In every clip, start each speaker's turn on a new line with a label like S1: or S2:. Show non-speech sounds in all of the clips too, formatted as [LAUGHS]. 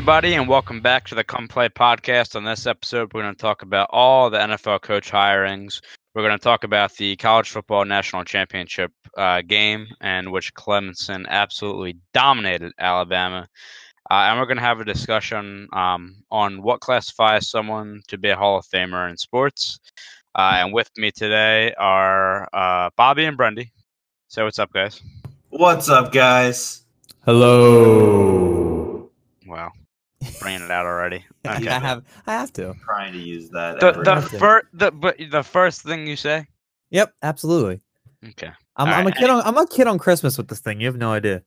S1: everybody, and welcome back to the Come Play podcast. On this episode, we're going to talk about all the NFL coach hirings. We're going to talk about the college football national championship uh, game, in which Clemson absolutely dominated Alabama. Uh, and we're going to have a discussion um, on what classifies someone to be a Hall of Famer in sports. Uh, and with me today are uh, Bobby and Brendy. So, what's up, guys?
S2: What's up, guys?
S3: Hello.
S1: Wow, bringing it out already. [LAUGHS] Okay.
S3: I have I have to.
S2: trying to use that.
S1: the the first the but the first thing you say.
S3: Yep, absolutely.
S1: Okay.
S3: I'm, I'm a kid on I'm a kid on Christmas with this thing. You have no idea.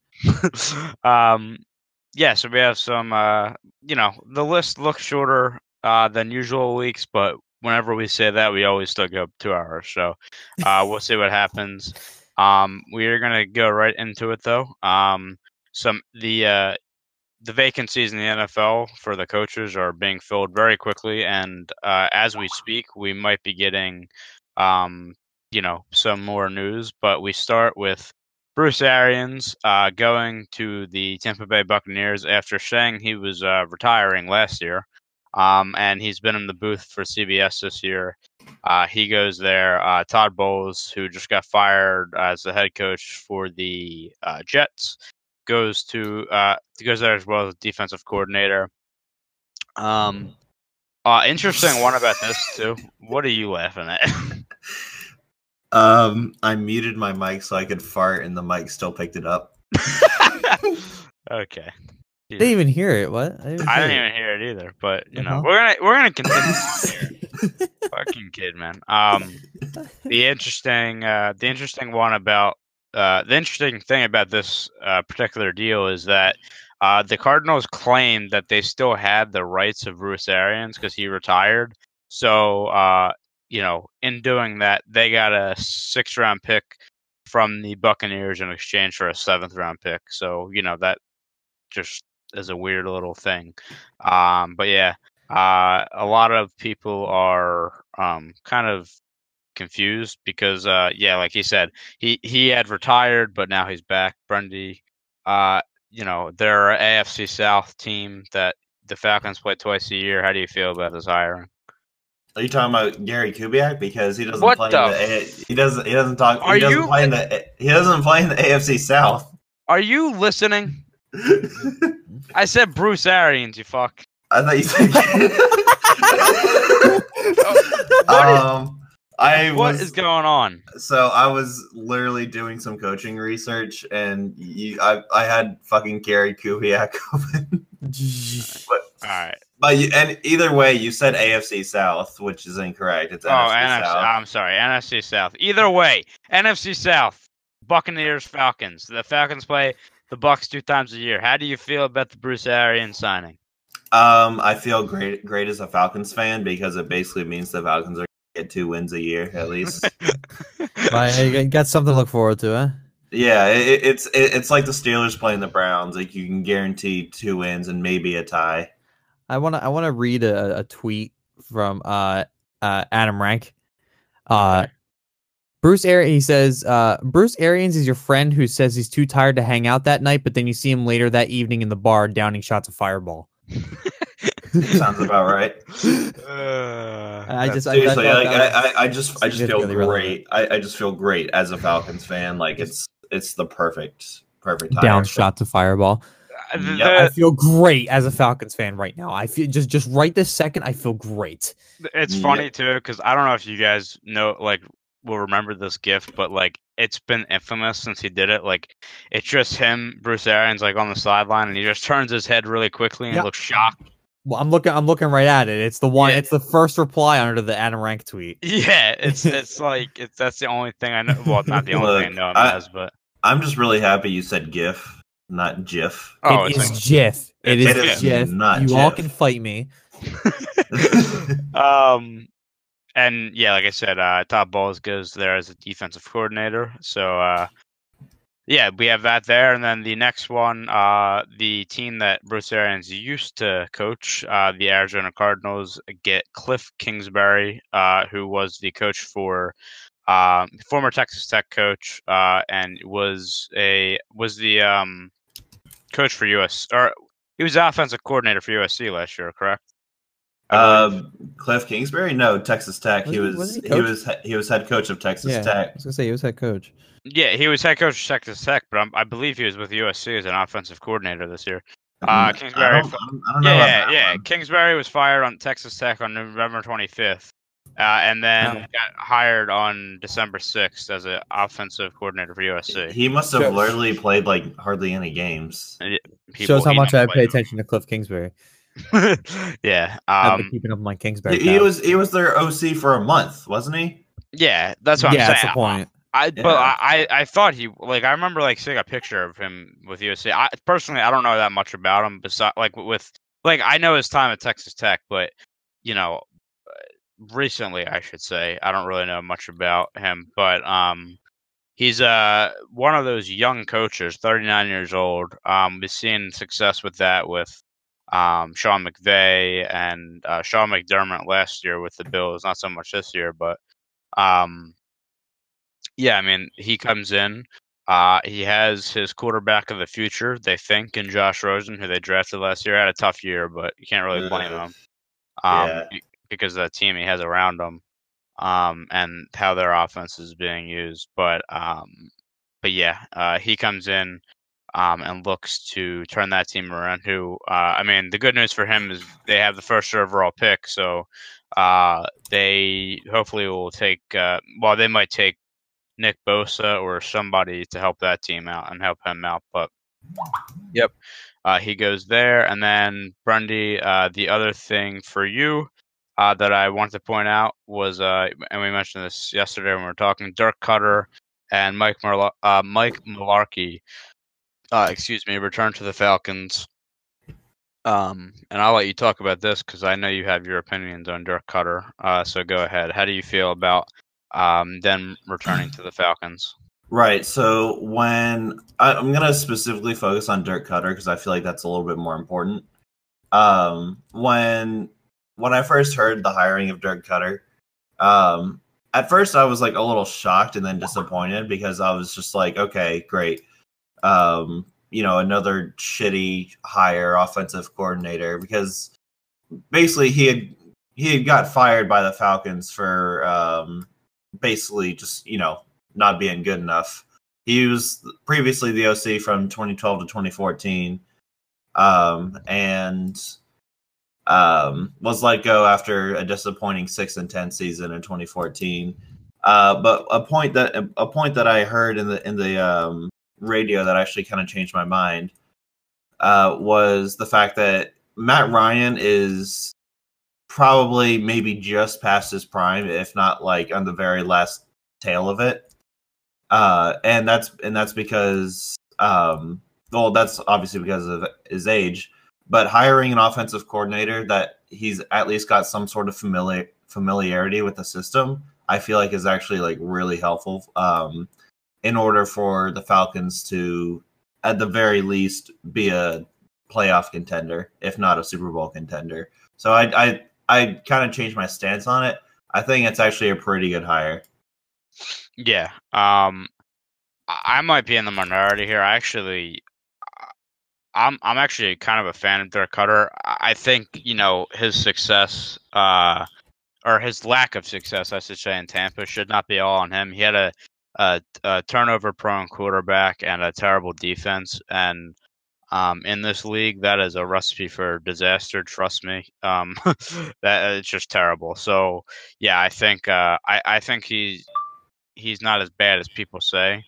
S3: [LAUGHS]
S1: um, yeah, so we have some. Uh, you know, the list looks shorter uh, than usual weeks, but whenever we say that, we always still go two hours. So uh, we'll see what happens. [LAUGHS] Um, we are gonna go right into it though. Um, some the uh, the vacancies in the NFL for the coaches are being filled very quickly, and uh, as we speak, we might be getting, um, you know, some more news. But we start with Bruce Arians uh, going to the Tampa Bay Buccaneers after saying he was uh, retiring last year, um, and he's been in the booth for CBS this year. Uh, he goes there. Uh, Todd Bowles, who just got fired as the head coach for the uh, Jets, goes to uh, goes there as well as defensive coordinator. Um, uh, interesting one about this too. What are you laughing at? [LAUGHS]
S2: um, I muted my mic so I could fart, and the mic still picked it up. [LAUGHS]
S1: okay.
S3: I didn't even hear it. What? I didn't,
S1: I didn't even hear it either, but you know,
S3: Uh-huh.
S1: we're gonna we're gonna continue. [LAUGHS] Fucking kid, man. Um, the interesting uh, the interesting one about uh, the interesting thing about this uh, particular deal is that uh, the Cardinals claimed that they still had the rights of Bruce Arians because he retired. So uh, you know, in doing that, they got a six round pick from the Buccaneers in exchange for a seventh round pick. So you know that just is a weird little thing. Um, but yeah, uh, a lot of people are um, kind of confused because, uh, yeah, like he said, he he had retired, but now he's back. Brundy, uh, you know, they're a AFC South team that the Falcons play twice a year. How do you feel about this hiring?
S2: Are you talking about Gary Kubiak because he doesn't
S1: What
S2: play
S1: the
S2: in the he doesn't he doesn't talk
S1: Are
S2: he doesn't
S1: you-
S2: play in the he doesn't play in the AFC South.
S1: Are you listening? [LAUGHS] I said Bruce Arians. You fuck.
S2: I thought you said. [LAUGHS] [LAUGHS]
S1: What is-
S2: um, I
S1: What
S2: was
S1: is going on?
S2: so I was literally doing some coaching research, and you, I I had fucking Gary Kubiak [LAUGHS] open. [LAUGHS] but
S1: All right.
S2: but you, and either way, you said AFC South, which is incorrect. It's
S1: Oh,
S2: NFC
S1: NFC.
S2: South.
S1: I'm sorry, NFC South. Either way, NFC South, Buccaneers, Falcons. The Falcons play the Bucks two times a year. How do you feel about the Bruce Arians signing?
S2: Um, I feel great great as a Falcons fan because it basically means the Falcons are gonna get two wins a year at least. [LAUGHS]
S3: But you got something to look forward to, huh?
S2: yeah, it, it's it, it's like the Steelers playing the Browns. Like you can guarantee two wins and maybe a tie.
S3: I wanna I wanna read a, a tweet from uh, uh Adam Rank. Uh Bruce Arians he says, uh, Bruce Arians is your friend who says he's too tired to hang out that night, but then you see him later that evening in the bar downing shots of fireball. [LAUGHS]
S2: Sounds about right.
S1: Uh,
S3: I just I,
S2: Seriously,
S3: I,
S2: like I, I, I just I just feel great. I, I just feel great as a Falcons fan. Like it's it's the perfect perfect time.
S3: down shots of fireball.
S1: the-
S2: Yeah,
S3: I feel great as a Falcons fan right now. I feel just just right this second. I feel great.
S1: it's
S2: Yeah.
S1: funny too because I don't know if you guys know, like, will remember this gift, but like, it's been infamous since he did it. Like, it's just him, Bruce Arians, like on the sideline, and he just turns his head really quickly and
S3: Yep.
S1: looks shocked.
S3: Well, I'm looking. I'm looking right at it. It's the one.
S1: Yeah.
S3: It's the first reply under the Adam Rank tweet.
S1: Yeah, [LAUGHS] it's it's like it's that's the only thing I know. Well, not the only
S2: Look,
S1: thing I know him
S2: I-
S1: as, but
S2: I'm just really happy you said GIF, not GIF.
S1: oh, it's
S3: is
S1: like-
S3: GIF. It
S1: It
S3: is
S1: is
S3: GIF.
S2: not
S3: you all can fight me. [LAUGHS]
S1: um, and yeah, like I said, uh, Todd Bowles goes there as a defensive coordinator. So, uh, yeah, we have that there, and then the next one, uh, the team that Bruce Arians used to coach, uh, the Arizona Cardinals, get Cliff Kingsbury, uh, who was the coach for. Um, former Texas Tech coach, uh, and was a was the um, coach for US or he was offensive coordinator for USC last year, correct? I believe.
S2: Um, Cliff Kingsbury? No, Texas Tech.
S3: Was
S2: he
S3: he-
S2: was he,
S3: he
S2: was he, he was head coach of Texas
S3: yeah, I was gonna say he was head coach.
S1: yeah, he was head coach of Texas Tech, but I'm, I believe he was with USC as an offensive coordinator this year. Uh,
S2: Mm, I
S1: Kingsbury.
S2: don't, I don't know
S1: yeah,
S2: about
S1: yeah,
S2: one.
S1: Kingsbury was fired on Texas Tech on November 25th, uh, and then
S3: Oh.
S1: got hired on December 6th as an offensive coordinator for USC.
S2: He must have
S3: Shows-
S2: literally played like hardly any games.
S1: People-
S3: Shows how much I pay
S1: played
S3: attention to Cliff Kingsbury.
S1: Them. [LAUGHS] yeah,
S3: I've been
S1: um,
S3: keeping up my Kingsbury.
S2: He, he was he was their OC for a month, wasn't he?
S1: yeah, that's what
S3: yeah,
S1: I'm saying.
S3: that's
S1: saying.
S3: the point.
S1: I
S2: Yeah.
S1: but I, I I thought he like I remember like seeing a picture of him with USC. I personally I don't know that much about him besides like with like I know his time at Texas Tech, but you know uh, recently I should say I don't really know much about him, but um he's uh one of those young coaches, 39 years old. Um we've seen success with that with um Sean McVay and uh, Sean McDermott last year with the Bills, not so much this year, but um yeah, I mean, he comes in. Uh, he has his quarterback of the future, they think, in Josh Rosen, who they drafted last year. Had a tough year, but you can't really blame him um,
S2: Yeah.
S1: because of the team he has around him um, and how their offense is being used. But um, but yeah, uh, he comes in um, and looks to turn that team around. Who uh, I mean, the good news for him is they have the first overall pick, so uh, they hopefully will take. Uh, well, they might take Nick Bosa or somebody to help that team out and help him out. But yep, uh, he goes there, and then Brundy. Uh, the other thing for you uh, that I wanted to point out was, uh, and we mentioned this yesterday when we were talking, Dirk Koetter and Mike Marla- uh, Mike Mularkey. Uh, excuse me, return to the Falcons. Um, and I'll let you talk about this because I know you have your opinions on Dirk Koetter. Uh, so go ahead. How do you feel about um, them returning to the Falcons?
S2: Right. So when I, I'm gonna specifically focus on Dirk Koetter because I feel like that's a little bit more important. Um, when when I first heard the hiring of Dirk Koetter, um, at first I was like a little shocked and then disappointed because I was just like, okay, great. Um, you know, another shitty hire offensive coordinator because basically he had he had got fired by the Falcons for um basically just, you know, not being good enough. He was previously the OC from 2012 to 2014, um, and um, was let go after a disappointing six and ten season in 2014. Uh, but a point that a point that I heard in the in the um, radio that actually kind of changed my mind uh, was the fact that Matt Ryan is probably maybe just past his prime, if not like on the very last tail of it. Uh, and that's and that's because um, well, that's obviously because of his age. But hiring an offensive coordinator that he's at least got some sort of familiar familiarity with the system, I feel like is actually like really helpful. Um, in order for the Falcons to, at the very least, be a playoff contender, if not a Super Bowl contender. So I I I kind of changed my stance on it. I think it's actually a pretty good hire.
S1: Yeah. Um, I might be in the minority here. I actually, I'm I'm actually kind of a fan of Dirk Koetter. I think you know his success, uh, or his lack of success, I should say, in Tampa should not be all on him. He had a, a, a turnover-prone quarterback and a terrible defense, and um, in this league, that is a recipe for disaster. Trust me. Um, [LAUGHS] that it's just terrible. So yeah, I think uh, I I think he's he's not as bad as people say.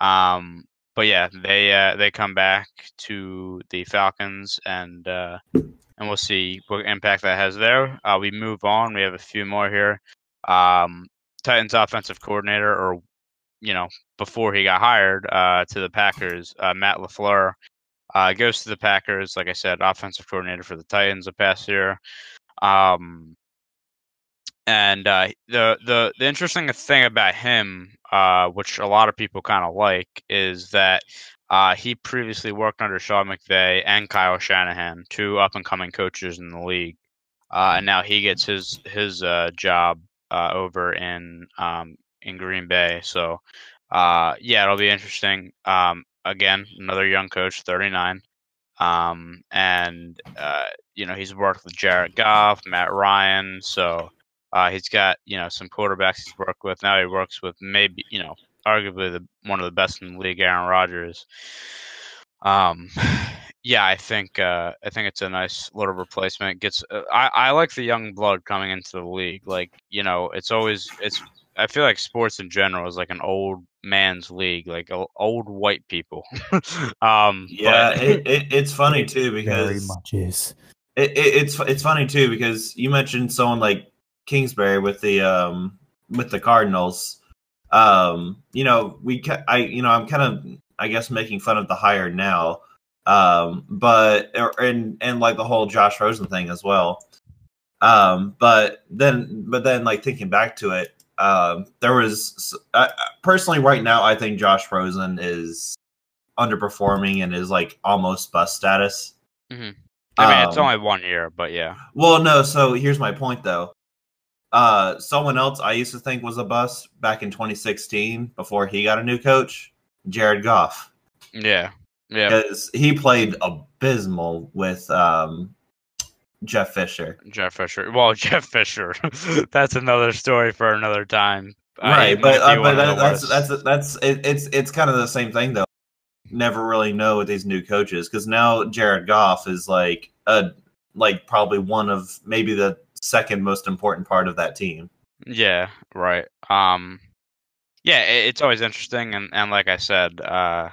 S1: Um, but yeah, they uh, they come back to the Falcons, and uh, and we'll see what impact that has there. Uh, we move on. We have a few more here. Um, Titans offensive coordinator, or you know, before he got hired uh, to the Packers, uh, Matt Lafleur uh, goes to the Packers. Like I said, offensive coordinator for the Titans the past year. Um, and uh, the the the interesting thing about him, uh, which a lot of people kind of like, is that uh, he previously worked under Sean McVay and Kyle Shanahan, two up and coming coaches in the league, uh, and now he gets his his uh, job uh, over in um, in Green Bay. So uh, yeah, it'll be interesting. Um, again, another young coach, thirty nine. Um, and uh, you know he's worked with Jared Goff, Matt Ryan, so uh, he's got you know some quarterbacks he's worked with. Now he works with maybe you know arguably the one of the best in the league, Aaron Rodgers. Um, [SIGHS] yeah, I think uh, I think it's a nice little replacement. Gets uh, I I like the young blood coming into the league. Like you know, it's always it's. I feel like sports in general is like an old man's league, like old white people. [LAUGHS] um,
S2: yeah, but... it, it, it's funny too [LAUGHS] because
S3: very much is.
S2: It, it's it's funny too because you mentioned someone like Kingsbury with the um with the Cardinals. Um, you know, we I you know I'm kind of I guess making fun of the hire now um, but and and like the whole Josh Rosen thing as well. Um, but then but then like thinking back to it, um, there was uh, personally right now I think Josh Rosen is underperforming and is like almost bust status.
S1: Mm-hmm. I mean, um, it's only one year, but yeah.
S2: Well, no. So here's my point, though. Uh, someone else I used to think was a bust back in 2016 before he got a new coach, Jared Goff.
S1: Yeah. Yeah,
S2: because he played abysmal with um, Jeff Fisher.
S1: Jeff Fisher. Well, [LAUGHS] Jeff Fisher. [LAUGHS] that's another story for another time.
S2: Right, but uh, but that, that's that's that's it, it's it's kind of the same thing though. Never really know with these new coaches because now Jared Goff is like a like probably one of maybe the second most important part of that team.
S1: Yeah, right. Um, yeah, it, it's always interesting, and and like I said, uh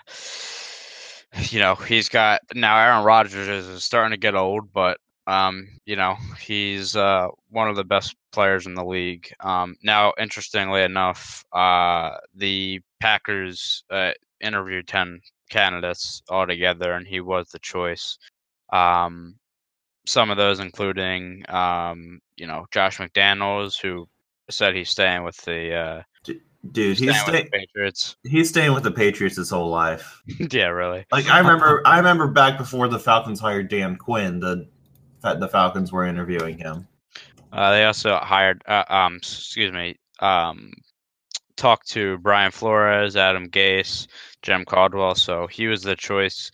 S1: [SIGHS] you know, he's got now Aaron Rodgers is starting to get old, but um, you know, he's uh, one of the best players in the league. Um, now, interestingly enough, uh, the Packers uh, interviewed ten candidates altogether, and he was the choice. Um, some of those including, um, you know, Josh McDaniels, who said he's staying with the uh,
S2: Dude, he's staying
S1: Patriots.
S2: He's staying with the Patriots his whole life. [LAUGHS]
S1: yeah, really.
S2: Like I remember, [LAUGHS] I remember back before the Falcons hired Dan Quinn, the the Falcons were interviewing him.
S1: Uh, they also hired, uh, um, excuse me, um, talked to Brian Flores, Adam Gase, Jim Caldwell. So he was the choice.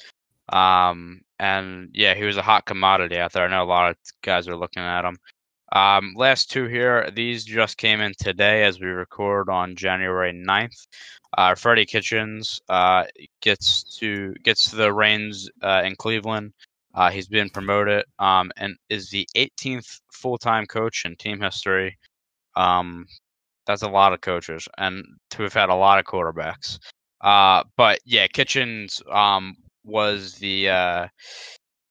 S1: Um, and yeah, he was a hot commodity out there. I know a lot of guys are looking at him. Um, last two here, these just came in today as we record on January 9th. Uh, Freddie Kitchens uh, gets to gets the reins uh, in Cleveland. Uh, he's been promoted um, and is the 18th full-time coach in team history. Um, that's a lot of coaches, and to have had a lot of quarterbacks. Uh, but yeah, Kitchens um, was the uh,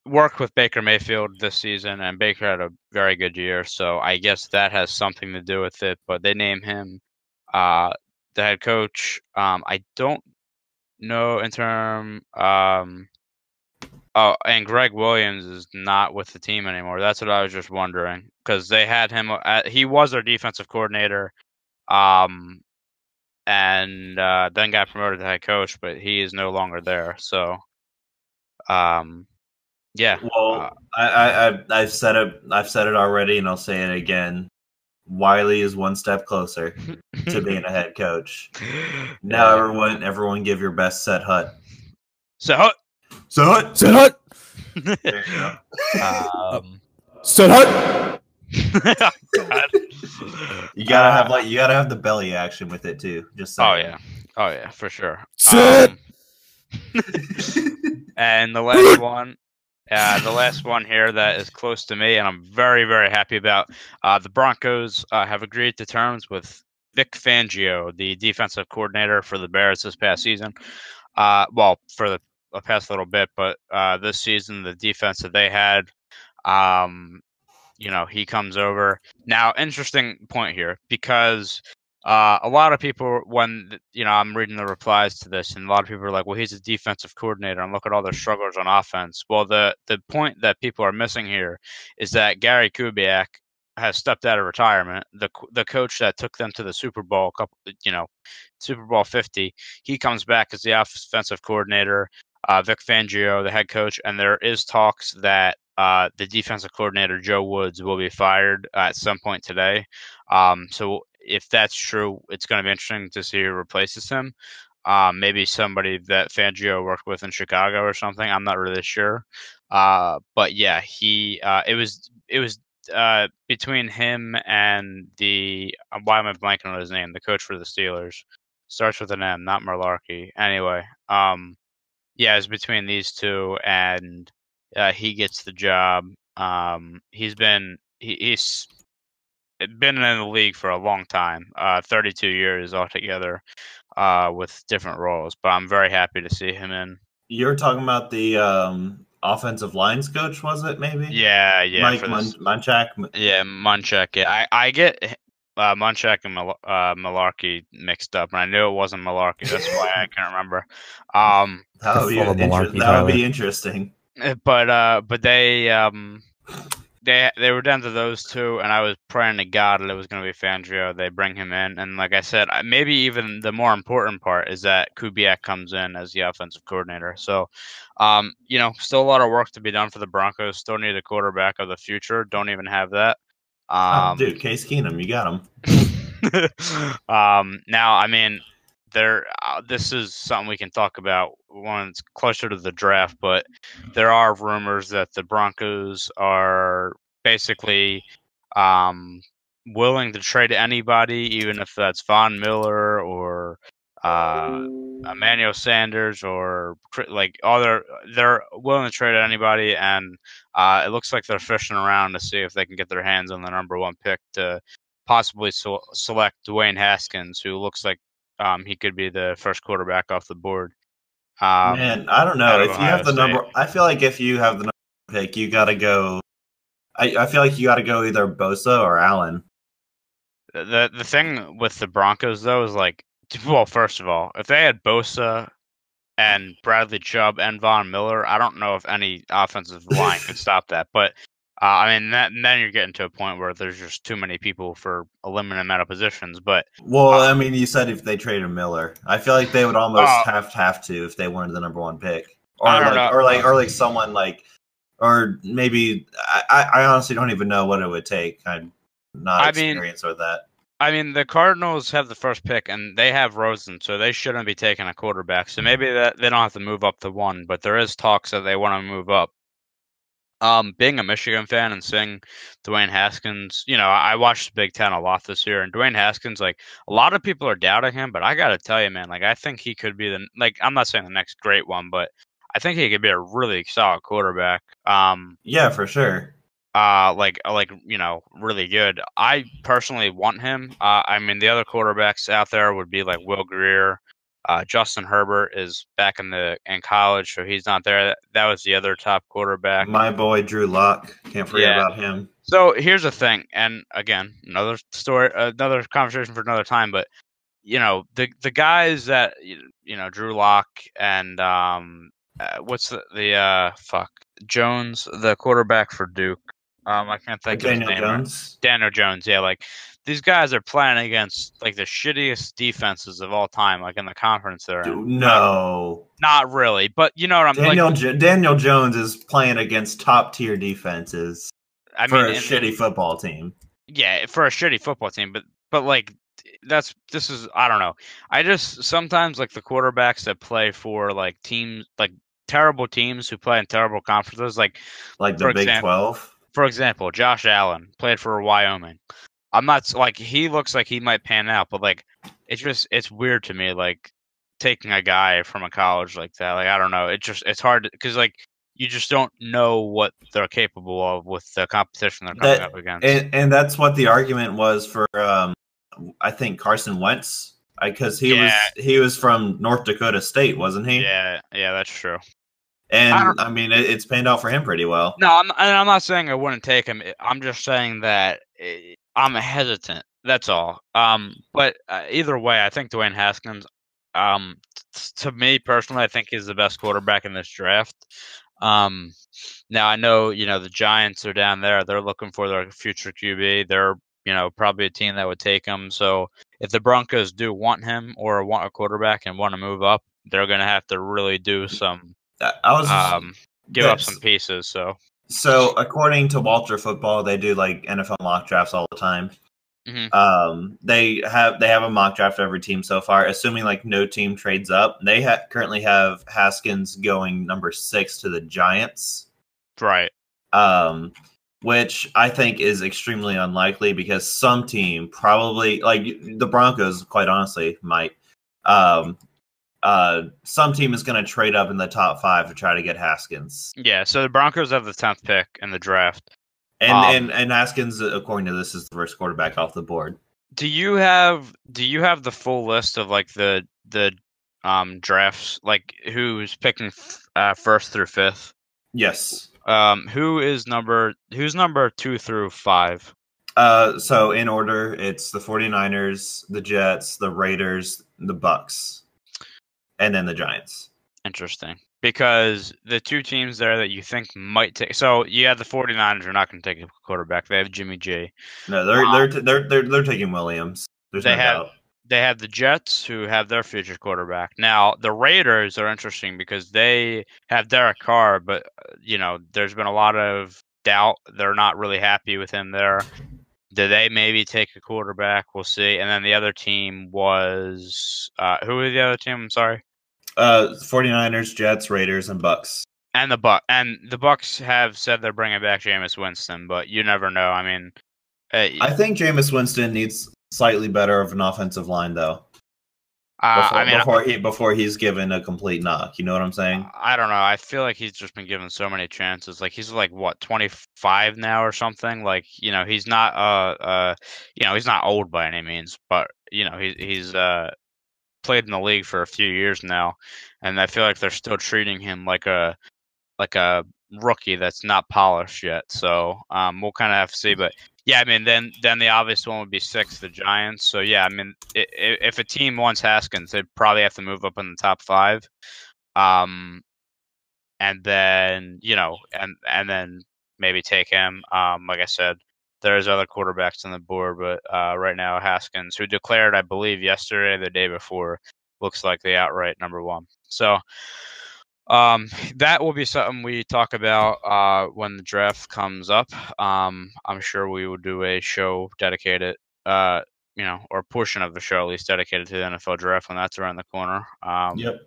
S1: worked with Baker Mayfield this season, and Baker had a very good year. So I guess that has something to do with it. But they name him uh, the head coach. Um, I don't know in term. Um, oh, and Gregg Williams is not with the team anymore. That's what I was just wondering because they had him. At, he was their defensive coordinator. Um, and uh, then got promoted to head coach, but he is no longer there. So, um, yeah.
S2: Well, uh, I, I I've said it I've said it already, and I'll say it again. Wiley is one step closer to [LAUGHS] being a head coach. [LAUGHS] Now, yeah. everyone, everyone, give your best set hut.
S1: Set hut.
S2: Set hut.
S3: Set hut.
S2: there you.
S3: Um, set hut.
S2: you gotta uh, have like you gotta have the belly action with it too. Just saying.
S1: oh yeah, oh yeah, for sure.
S3: Sit. Um, [LAUGHS]
S1: and the last one uh, the last one here that is close to me, and I'm very, very happy about. Uh, the Broncos uh, have agreed to terms with Vic Fangio, the defensive coordinator for the Bears this past season. Uh, well, for the, the, past little bit, but uh, this season, the defense that they had, um, you know, he comes over. Now, interesting point here because uh, a lot of people, when you know, I'm reading the replies to this, and a lot of people are like, "Well, he's a defensive coordinator, and look at all their struggles on offense." Well, the the point that people are missing here is that Gary Kubiak has stepped out of retirement. The the coach that took them to the Super Bowl, couple, you know, Super Bowl 50, he comes back as the offensive coordinator. Uh, Vic Fangio, the head coach, and there is talks that uh, the defensive coordinator Joe Woods will be fired at some point today. Um, so if that's true, it's going to be interesting to see who replaces him. Um, maybe somebody that Fangio worked with in Chicago or something. I'm not really sure. Uh, but yeah, he uh, it was it was uh, between him and the uh, why am I blanking on his name? The coach for the Steelers starts with an M, not Mularkey. Anyway, um, yeah, it's between these two, and uh, he gets the job. Um, he's been he, he's been in the league for a long time, uh, 32 years altogether, uh, with different roles. But I'm very happy to see him in.
S2: You're talking about the um, offensive lines coach, was it? Maybe.
S1: Yeah, yeah.
S2: Mike Mun- Munchak.
S1: yeah, Munchak. Yeah, I I get uh, Munchak and Mal- uh, Mularkey mixed up, and I knew it wasn't Mularkey. That's why I [LAUGHS] can't remember. Um,
S2: That would be inter-
S3: malarkey,
S2: that would be interesting.
S1: Eh, but uh but they um they they were down to those two and i was praying to god that it was going to be fangio they bring him in and like i said maybe even the more important part is that kubiak comes in as the offensive coordinator so um you know still a lot of work to be done for the broncos still need a quarterback of the future don't even have that
S2: oh,
S1: um
S2: dude, Case Keenum, you got him. [LAUGHS]
S1: um, now, I mean, there. Uh, this is something we can talk about once closer to the draft, but there are rumors that the Broncos are basically um, willing to trade anybody, even if that's Von Miller or uh, Emmanuel Sanders or like other. They're willing to trade anybody, and uh, it looks like they're fishing around to see if they can get their hands on the number one pick to possibly so- select Dwayne Haskins, who looks like um, he could be the first quarterback off the board. Um,
S2: Man, I don't know. If you have the
S1: State.
S2: number, I feel like if you have the number pick, you got to go. I, I feel like you got to go either Bosa or Allen.
S1: the the thing with the Broncos though is like, [LAUGHS] well, first of all, if they had Bosa and Bradley Chubb and Von Miller, I don't know if any offensive line could stop that. [LAUGHS] But uh, I mean, that, then you're getting to a point where there's just too many people for a limited amount of positions. But
S2: Well,
S1: Uh,
S2: I mean, you said if they traded Miller, I feel like they would almost
S1: Uh,
S2: have have to if they wanted the number one pick, or like,
S1: know.
S2: or like, or like someone like, or maybe I, I honestly don't even know what it would take. I'm not
S1: I mean-
S2: experienced with that.
S1: I mean, the Cardinals have the first pick, and they have Rosen, so they shouldn't be taking a quarterback. So maybe that they don't have to move up to one, but there is talks that they want to move up. Um, being a Michigan fan and seeing Dwayne Haskins, you know, I watched Big Ten a lot this year, and Dwayne Haskins, like a lot of people are doubting him, but I got to tell you, man, like I think he could be the like I'm not saying the next great one, but I think he could be a really solid quarterback. Um,
S2: Yeah, for sure.
S1: Uh like like you know really good i personally want him uh i mean the other quarterbacks out there would be like will grier uh justin herbert is back in the in college so he's not there that was the other top quarterback
S2: My boy Drew Lock. Can't forget
S1: Yeah.
S2: about him.
S1: so here's the thing and again another story another conversation for another time but you know the the guys that you you know drew lock and um uh, what's the the uh fuck jones the quarterback for duke um i can't think of his
S2: Daniel
S1: name right.
S2: Jones.
S1: Daniel Jones, yeah, like these guys are playing against like the shittiest defenses of all time, like in the conference they're in.
S2: Dude, no,
S1: Not really, but you know what I'm
S2: Daniel
S1: like.
S2: Jo- Daniel Jones is playing against top tier defenses
S1: I
S2: for
S1: mean,
S2: a shitty football team.
S1: yeah, for a shitty football team, but but like that's this is I don't know. I just sometimes like the quarterbacks that play for like teams like terrible teams who play in terrible conferences, like
S2: Like the Big
S1: example-
S2: Twelve.
S1: For example, Josh Allen played for Wyoming. I'm not like he looks like he might pan out, but like it's just it's weird to me like taking a guy from a college like that. Like I don't know, it just it's hard because like you just don't know what they're capable of with the competition they're coming
S2: That-
S1: up against.
S2: And, and that's what the argument was for. Um, I think Carson Wentz, because he
S1: Yeah.
S2: was he was from North Dakota State, wasn't he?
S1: yeah, yeah, that's true. I
S2: And
S1: don't-
S2: I, mean, it, it's panned out for him pretty well.
S1: No, I'm and I'm not saying I wouldn't take him. I'm just saying that eh, I'm hesitant. That's all. Um, but uh, either way, I think Dwayne Haskins, um, t- to me personally, I think he's the best quarterback in this draft. Um, now I know you know the Giants are down there. They're looking for their future QB. They're you know probably a team that would take him. So if the Broncos do want him or want a quarterback and want to move up, they're going to have to really do some
S2: I was
S1: um, give up some pieces. So.
S2: so according to Walter Football, they do like NFL mock drafts all the time.
S1: Mhm.
S2: Um, they have they have a mock draft of every team so far, assuming like no team trades up. They ha- currently have Haskins going number six to the Giants,
S1: Right.
S2: um, which I think is extremely unlikely because some team probably like the Broncos, quite honestly, might. Um, uh, some team is going to trade up in the top five to try to get Haskins,
S1: Yeah. So the Broncos have the tenth pick in the draft.
S2: and
S1: Um,
S2: and and Haskins, according to this, is the first quarterback off the board.
S1: Do you have Do you have the full list of like the the um drafts, like who's picking uh, first through fifth?
S2: Yes.
S1: Um, who is number Who's number two through five?
S2: Uh, so in order, it's the 49ers, the Jets, the Raiders, the Bucks, and then the Giants.
S1: Interesting. Because the two teams there that you think might take so you have the 49ers are not going to take a quarterback. They have Jimmy G.
S2: No, they're
S1: Wow.
S2: they're they're they're they're taking Williams. There's
S1: They
S2: no
S1: have-
S2: doubt.
S1: They have the Jets who have their future quarterback. Now, the Raiders are interesting because they have Derek Carr, but you know, there's been a lot of doubt. They're not really happy with him there. Do they maybe take a quarterback? We'll see. And then the other team was uh, who was the other team? I'm sorry.
S2: Uh, 49ers, Jets, Raiders, and Bucks.
S1: And the Buck and the Bucks have said they're bringing back Jameis Winston, but you never know. I mean, uh,
S2: I think Jameis Winston needs slightly better of an offensive line though.
S1: uh,
S2: Before,
S1: I mean,
S2: before he before he's given a complete knock. You know what I'm saying?
S1: I don't know. I feel like he's just been given so many chances. Like he's like what 25 now or something. Like you know he's not uh uh you know he's not old by any means, but you know he's he's uh played in the league for a few years now, and I feel like they're still treating him like a like a rookie that's not polished yet. So um we'll kind of have to see, but. Yeah, I mean, then then the obvious one would be six, the Giants. So yeah, I mean, i- i- if a team wants Haskins, they'd probably have to move up in the top five. Um, and then you know, and and then maybe take him. Um, like I said, there's other quarterbacks on the board, but uh, right now Haskins, who declared, I believe, yesterday, the day before, looks like the outright number one. So. Um, that will be something we talk about uh, when the draft comes up. Um, I'm sure we will do a show dedicated, uh, you know, or portion of the show at least dedicated to the NFL draft when that's around the corner. Um,
S2: Yep.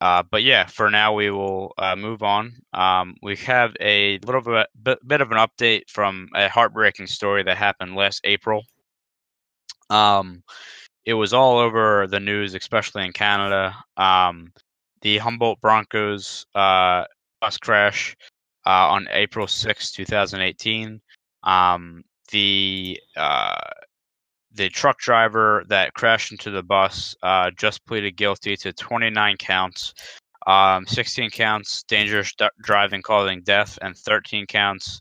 S1: Uh, but yeah, for now we will uh, move on. Um, we have a little bit, bit of an update from a heartbreaking story that happened last April. Um, it was all over the news, especially in Canada. Um, the Humboldt Broncos uh, bus crash uh, on April sixth, 2018. Um, the uh, the truck driver that crashed into the bus uh, just pleaded guilty to 29 counts, um, 16 counts dangerous d- driving causing death, and 13 counts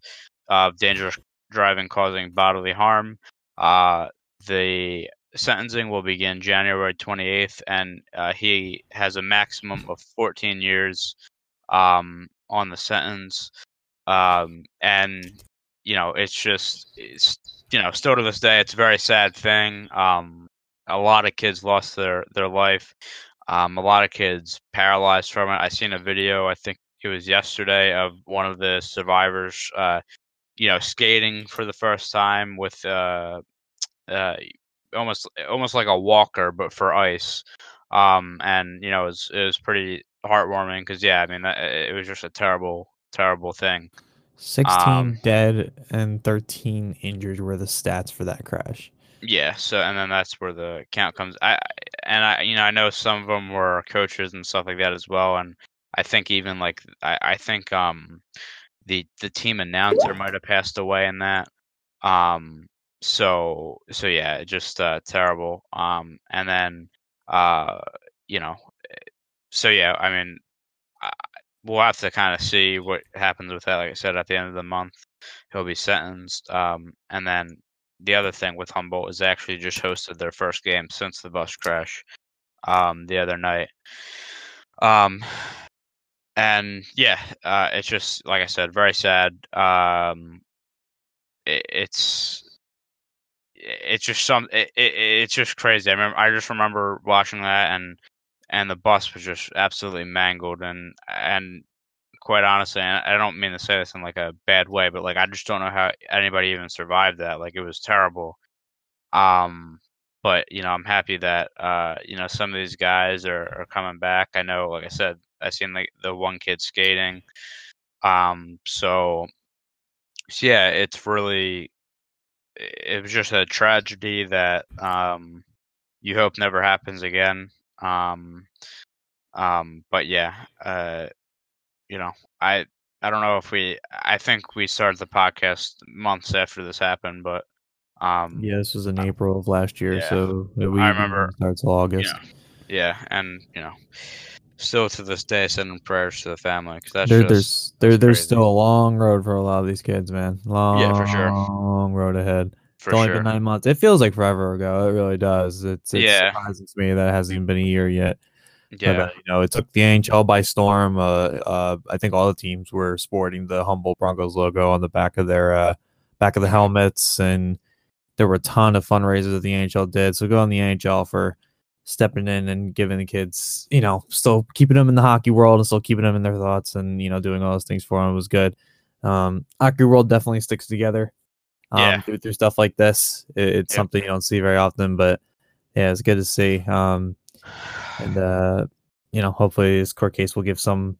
S1: of dangerous driving causing bodily harm. Uh, the sentencing will begin January 28th, and uh, he has a maximum of 14 years um, on the sentence. Um, and you know, it's just it's you know, still to this day, it's a very sad thing. Um, a lot of kids lost their their life. Um, a lot of kids paralyzed from it. I seen a video. I think it was yesterday of one of the survivors. Uh, you know, skating for the first time with uh, uh, almost almost like a walker, but for ice. Um, and you know, it was it was pretty heartwarming because yeah, I mean, it was just a terrible terrible thing.
S3: 16
S1: Um,
S3: dead and 13 injured were the stats for that crash.
S1: Yeah, so and then that's where the count comes. I and I you know I know some of them were coaches and stuff like that as well, and I think even like I, I think um the the team announcer might have passed away in that. Um, so so yeah, just uh, terrible. Um, and then uh you know, so yeah, I mean, we'll have to kind of see what happens with that. Like I said, at the end of the month, he'll be sentenced. Um, and then the other thing with Humboldt is they actually just hosted their first game since the bus crash um, the other night. Um, and yeah, uh, it's just like I said, very sad. Um, it, it's it's just some it, it, it's just crazy. I remember I just remember watching that and and the bus was just absolutely mangled and and quite honestly, I don't mean to say this in like a bad way, but like I just don't know how anybody even survived that. Like it was terrible. Um, but you know, I'm happy that uh, you know some of these guys are, are coming back. I know, like I said, I seen like the one kid skating. Um, so, so yeah, it's really it was just a tragedy that um you hope never happens again. Um, um, but yeah, uh, you know, I I don't know if we. I think we started the podcast months after this happened, but um,
S3: Yeah, this was in April of last year,
S1: yeah.
S3: so we
S1: I remember-
S3: starts August.
S1: yeah, yeah, and you know, still to this day, sending prayers to the family because that's
S3: there,
S1: just
S3: there's there, there's still a long road for a lot of these kids, man. Long,
S1: Yeah, for sure.
S3: long road ahead.
S1: For
S3: it's only
S1: sure.
S3: been nine months. It feels like forever ago. It really does. It's, it's
S1: Yeah.
S3: surprising to me that it hasn't even been a year yet.
S1: Yeah,
S3: uh, you know, it took the NHL by storm. Uh, uh, I think all the teams were sporting the Humboldt Broncos logo on the back of their uh, back of the helmets, and there were a ton of fundraisers that the NHL did. So go on the NHL for stepping in and giving the kids, you know, still keeping them in the hockey world and still keeping them in their thoughts, and you know, doing all those things for them was good. Um, hockey world definitely sticks together. Um,
S1: Yeah.
S3: through, through stuff like this, it, it's
S1: Yep.
S3: something you don't see very often, but yeah, it's good to see. Um, and uh, you know, hopefully this court case will give some,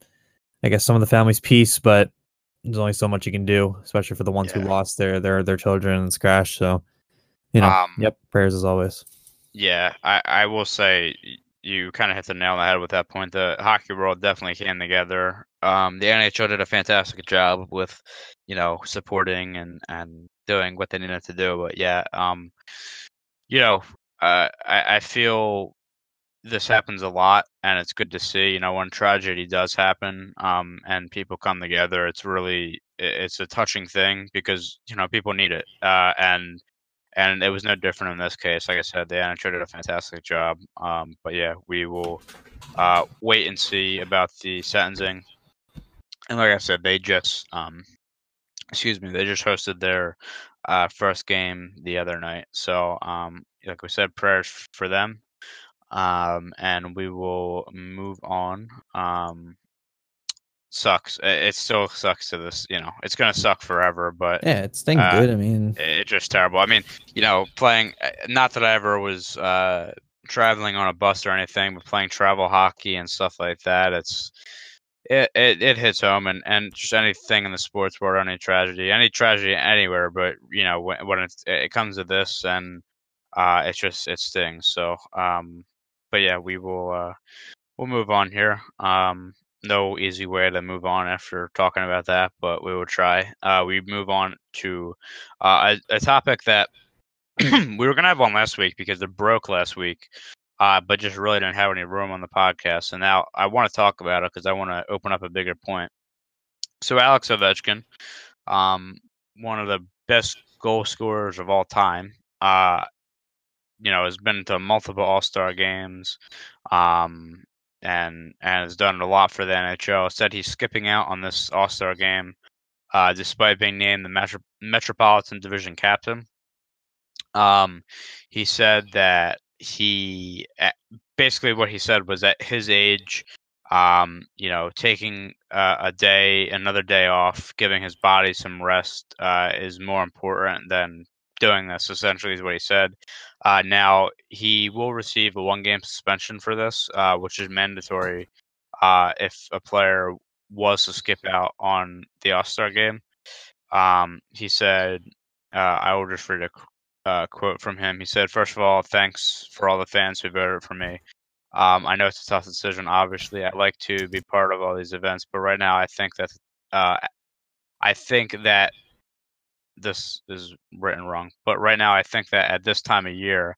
S3: I guess, some of the families peace. But there's only so much you can do, especially for the ones
S1: Yeah.
S3: who lost their their their children in this crash. So, you know,
S1: Um,
S3: yep, prayers as always.
S1: Yeah, I, I will say you kind of hit the nail on the head with that point. The hockey world definitely came together. Um, the NHL did a fantastic job with, you know, supporting and, and doing what they needed to do. But yeah, um, you know, uh, I, I feel this happens a lot, and it's good to see. You know, when tragedy does happen, um, and people come together, it's really it's a touching thing because you know people need it, uh, and and it was no different in this case. Like I said, the NHL did a fantastic job. Um, but yeah, we will uh, wait and see about the sentencing. And like I said, they just um, excuse me, they just hosted their uh, first game the other night. So um, like we said, prayers for them. Um, and we will move on. Um, sucks. It, it still sucks to this. You know, it's gonna suck forever. But
S3: Yeah, it's staying
S1: uh,
S3: good. I mean,
S1: it's just terrible. I mean, you know, playing uh, not that I ever was uh, traveling on a bus or anything, but playing travel hockey and stuff like that, it's it, it, it hits home and, and just anything in the sports world, any tragedy, any tragedy anywhere, but you know when when it's, it comes to this and uh, it's just it stings. So, um, but yeah, we will uh, we'll move on here. Um, no easy way to move on after talking about that, but we will try. Uh, we move on to uh, a, a topic that [CLEARS THROAT] we were gonna have on last week because it broke last week, uh, but just really didn't have any room on the podcast. And now I want to talk about it because I want to open up a bigger point. So Alex Ovechkin, um, one of the best goal scorers of all time, uh, you know, has been to multiple All Star games, um, and and has done a lot for the NHL. Said he's skipping out on this All Star game, uh, despite being named the Metro- Metropolitan Division captain. Um, he said that he eh, basically what he said was at his age, um, you know, taking uh, a day, another day off, giving his body some rest uh, is more important than doing this. Essentially, is what he said. Uh, now he will receive a one-game suspension for this, uh, which is mandatory uh, if a player was to skip out on the All Star game. Um, he said, uh, "I will just read a uh, quote from him. He said, First of all, thanks for all the fans who voted for me. Um, I know it's a tough decision. Obviously, I'd like to be part of all these events, but right now, I think that uh, I think that this is written wrong. But right now, I think that at this time of year,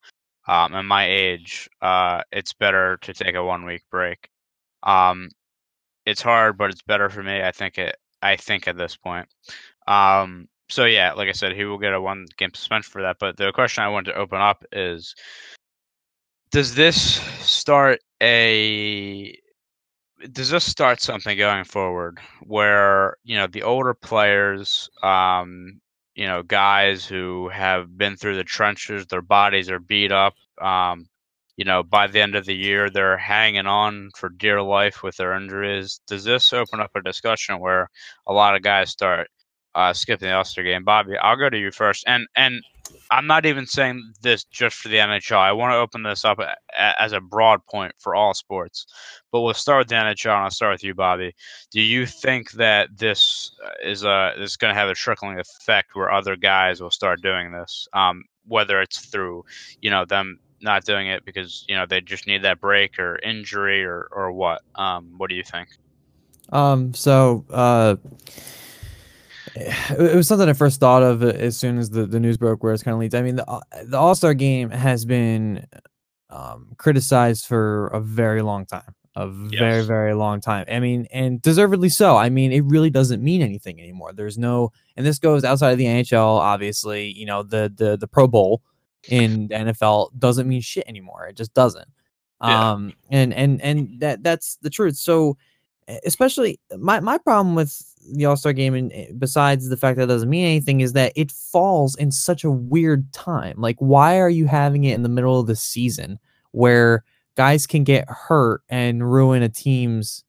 S1: um, and my age, uh, it's better to take a one week break. Um, it's hard, but it's better for me. I think it. I think at this point. Um, so yeah, like I said, he will get a one game suspension for that. But the question I wanted to open up is: Does this start a? Does this start something going forward where you know the older players, um, you know, guys who have been through the trenches, their bodies are beat up. Um, you know, by the end of the year, they're hanging on for dear life with their injuries. Does this open up a discussion where a lot of guys start uh, skipping the All Star game? Bobby, I'll go to you first. And and I'm not even saying this just for the NHL. I want to open this up a, a, as a broad point for all sports. But we'll start with the NHL, and I'll start with you, Bobby. Do you think that this is a is going to have a trickling effect where other guys will start doing this? Um, whether it's through, you know, them not doing it because you know they just need that break or injury or or what? Um, what do you think?
S3: Um, so uh, it was something I first thought of as soon as the, the news broke where it's kind of leads. I mean, the, the All Star game has been um, criticized for a very long time, a yes. very, very long time. I mean, and deservedly so. I mean, it really doesn't mean anything anymore. There's no, and this goes outside of the NHL, obviously, you know, the, the, the Pro Bowl in NFL doesn't mean shit anymore. It just doesn't. Yeah. Um, and, and, and that, that's the truth. So, especially my, my problem with the All Star game, and eh, besides the fact that it doesn't mean anything, is that it falls in such a weird time. Like, why are you having it in the middle of the season where guys can get hurt and ruin a team's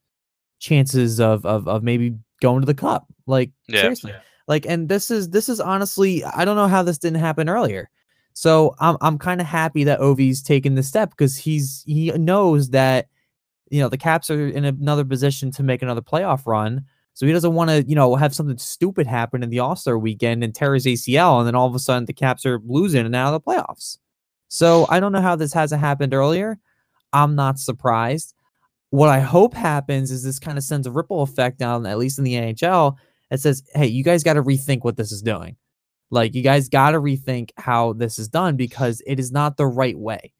S3: chances of of, of maybe going to the cup? Like, yeah. seriously. Like, and this is this is honestly, I don't know how this didn't happen earlier. So I'm I'm kind of happy that Ovi's taken the step because he's he knows that you know the Caps are in another position to make another playoff run so he doesn't want to, you know, have something stupid happen in the All Star weekend and tear his ACL, and then all of a sudden the Caps are losing and out of the playoffs. So I don't know how this hasn't happened earlier. I'm not surprised. What I hope happens is this kind of sends a ripple effect down, at least in the NHL, that says, hey, you guys got to rethink what this is doing. Like, you guys got to rethink how this is done because it is not the right way.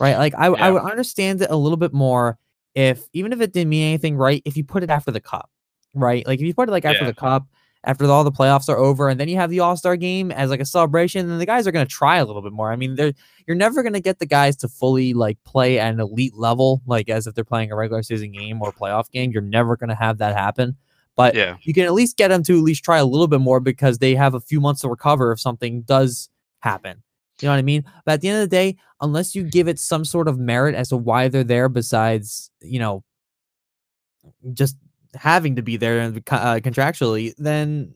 S3: Right. Like, I, yeah. I would understand it a little bit more if, even if it didn't mean anything right, if you put it after the cup right? Like if you put it like after yeah. the cup, after all the playoffs are over, and then you have the All Star game as like a celebration, then the guys are going to try a little bit more. I mean, they're you're never going to get the guys to fully like play at an elite level, like as if they're playing a regular season game or playoff game. You're never going to have that happen. But yeah. you can at least get them to at least try a little bit more because they have a few months to recover if something does happen. You know what I mean? But at the end of the day, unless you give it some sort of merit as to why they're there, besides, you know, just having to be there uh, contractually, then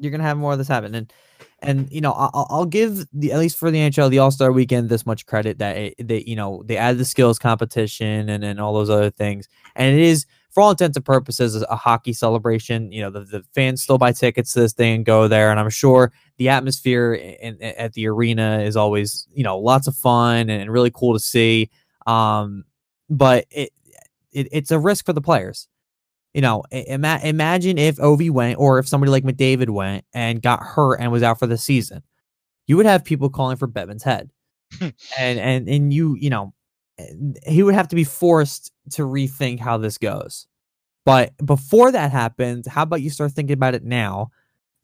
S3: you're gonna have more of this happen. And and you know, I'll, I'll give the at least for the NHL the All Star Weekend this much credit that they you know they added the skills competition and and all those other things, and it is for all intents and purposes a hockey celebration. You know, the, the fans still buy tickets to this thing and go there, and I'm sure the atmosphere in, in, at the arena is always you know lots of fun and really cool to see. Um, but it, it it's a risk for the players you know, ima- imagine if Ovi went or if somebody like McDavid went and got hurt and was out for the season. You would have people calling for Bettman's head. [LAUGHS] and and and you, you know, he would have to be forced to rethink how this goes. But before that happens, how about you start thinking about it now?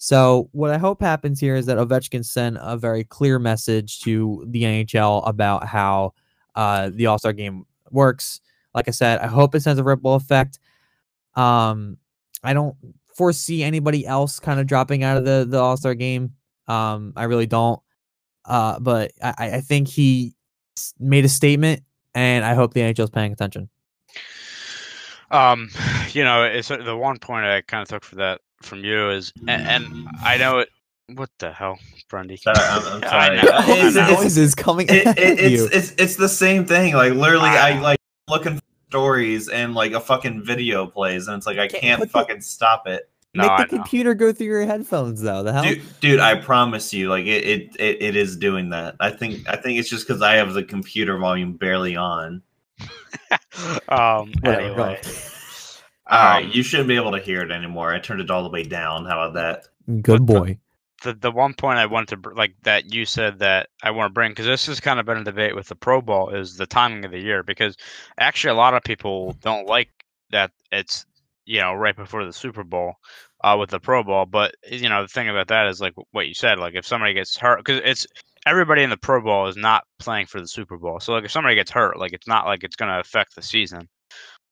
S3: So what I hope happens here is that Ovechkin send a very clear message to the NHL about how uh, the All Star Game works. Like I said, I hope it sends a ripple effect. Um, I don't foresee anybody else kind of dropping out of the the All Star game. Um, I really don't. Uh, but I, I think he made a statement, and I hope the NHL is paying attention.
S1: Um, [SIGHS] you know, it's the one point I kind of took for that from you is, and, and I know it. What the hell, Grundy?
S2: Sorry, I'm, I'm [LAUGHS] sorry. I
S3: know, it's, it's, coming.
S2: It, it, it's, it's it's the same thing. Like literally, I like looking for stories and like a fucking video plays, and it's like I can't, can't fucking the, stop it.
S3: No, Make the computer go through your headphones, though. The hell,
S2: dude, dude I promise you, like it, it, it, it is doing that. I think, I think it's just because I have the computer volume barely on. [LAUGHS]
S1: um. Anyway. [LAUGHS]
S2: All right, um, you shouldn't be able to hear it anymore. I turned it all the way down. How about that?
S3: Good boy
S1: the the one point I wanted to like that you said that I want to bring because this has kind of been a debate with the Pro Bowl is the timing of the year because actually a lot of people don't like that it's you know right before the Super Bowl uh, with the Pro Bowl, but you know the thing about that is like what you said, like if somebody gets hurt because it's everybody in the Pro Bowl is not playing for the Super Bowl, so like if somebody gets hurt, like it's not like it's going to affect the season.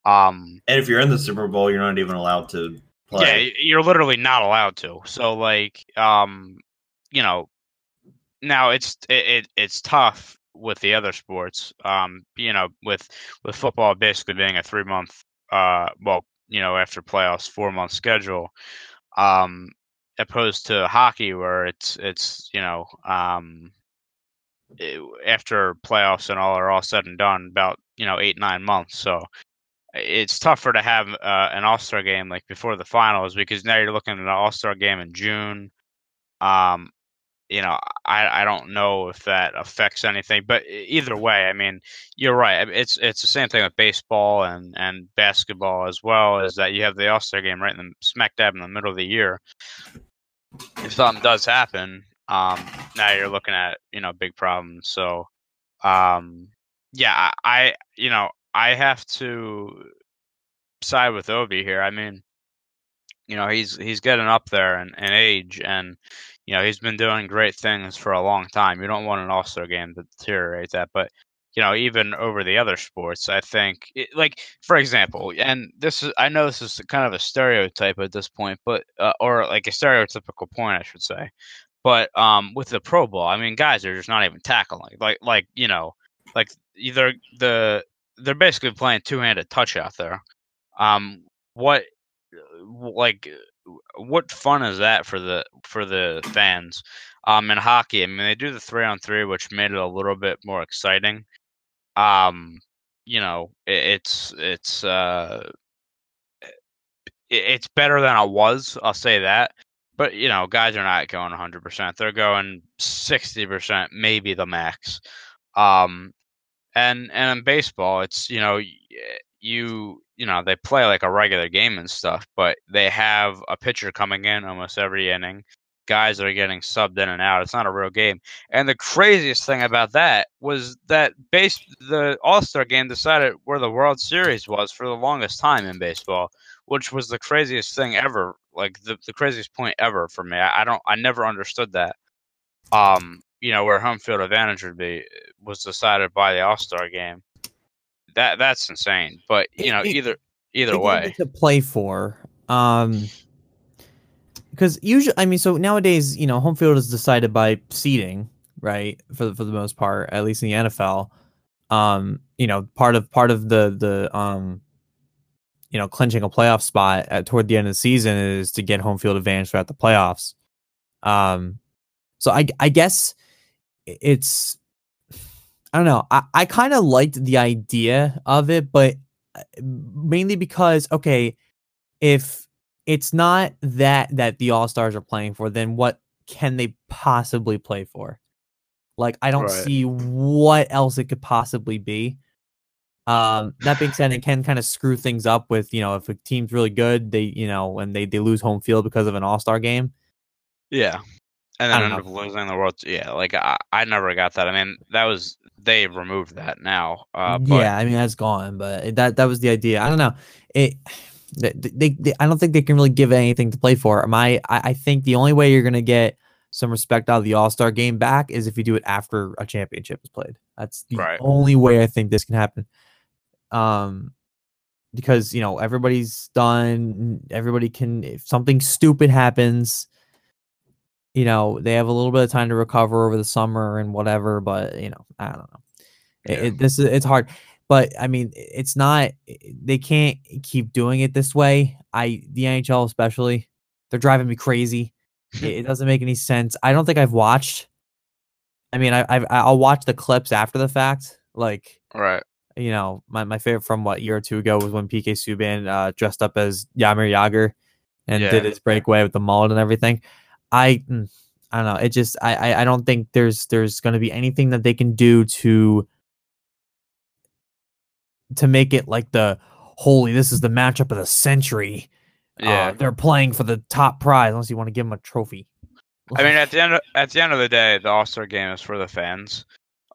S1: Um,
S2: and if you're in the Super Bowl, you're not even allowed to
S1: play. Yeah, you're literally not allowed to. So like, um, you know, now it's it, it it's tough with the other sports. Um, you know, with with football basically being a three month, uh, well, you know, after playoffs, four month schedule. Um, opposed to hockey where it's it's you know um, after playoffs and all are all said and done about you know eight nine months. So it's tougher to have uh, an All Star game like before the finals because now you're looking at an All Star game in June. Um, you know, I I don't know if that affects anything, but either way, I mean, you're right. It's it's the same thing with baseball and and basketball as well. Is that you have the All Star game right in the smack dab in the middle of the year. If something does happen, um, now you're looking at you know big problems. So, um, yeah, I you know I have to side with Ovi here. I mean, you know, he's he's getting up there in, in age, and you know he's been doing great things for a long time. You don't want an All Star game to deteriorate that, but you know, even over the other sports, I think, it, like for example, and this is I know this is kind of a stereotype at this point, but uh, or like a stereotypical point, I should say. But um, with the Pro Bowl, I mean, guys are just not even tackling. Like, like you know, like either the they're basically playing two handed touch out there. Um, what like what fun is that for the for the fans? Um, in hockey, I mean, they do the three on three, which made it a little bit more exciting. Um, you know, it, it's it's uh, it, it's better than it was. I'll say that. But you know, guys are not going 100. percent They're going 60 percent, maybe the max. Um, and and in baseball, it's you know you you know they play like a regular game and stuff, but they have a pitcher coming in almost every inning. Guys are getting subbed in and out. It's not a real game. And the craziest thing about that was that base the All Star game decided where the World Series was for the longest time in baseball, which was the craziest thing ever. Like the, the craziest point ever for me. I, I don't I never understood that. Um, you know, where home field advantage would be was decided by the All Star game that that's insane. But you know, it, either either way
S3: to play for. Um, because usually, I mean, so nowadays, you know, home field is decided by seeding, right? For for the most part, at least in the NFL. Um, you know, part of part of the the um, you know, clinching a playoff spot at toward the end of the season is to get home field advantage throughout the playoffs. Um, so I I guess it's I don't know. I, I kind of liked the idea of it, but uh, mainly because okay, if it's not that that the All Stars are playing for, then what can they possibly play for? Like I don't right. see what else it could possibly be. Um, that being said, it can kind of screw things up with you know if a team's really good, they you know and they they lose home field because of an All Star game.
S1: Yeah, and then end up losing the world. Yeah, like I, I never got that. I mean, that was they removed that now. Uh,
S3: yeah, I mean that's gone, but that that was the idea. I don't know. It [SIGHS] they, they, they, I don't think they can really give anything to play for. My I, I think the only way you're gonna get some respect out of the All Star game back is if you do it after a championship is played. That's the right. only way I think this can happen. Um, because you know everybody's done. Everybody can. If something stupid happens, you know they have a little bit of time to recover over the summer and whatever but you know i don't know. Yeah. it, it, this is it's hard. But i mean it's not they can't keep doing it this way. I the nhl especially they're driving me crazy. [LAUGHS] It, it, doesn't make any sense. I don't think i've watched i mean I, I've i'll watch the clips after the fact. Like
S1: right.
S3: you know my, my favorite from what year or two ago was when pk subban uh, dressed up as Jaromir Jagr and yeah. did his breakaway with the mullet and everything I mm, I don't know. It just I I don't think there's there's going to be anything that they can do to to make it like the holy this is the matchup of the century. Yeah, uh, they're playing for the top prize unless you want to give them a trophy.
S1: I mean, at the end of, at the end of the day, the All Star Game is for the fans.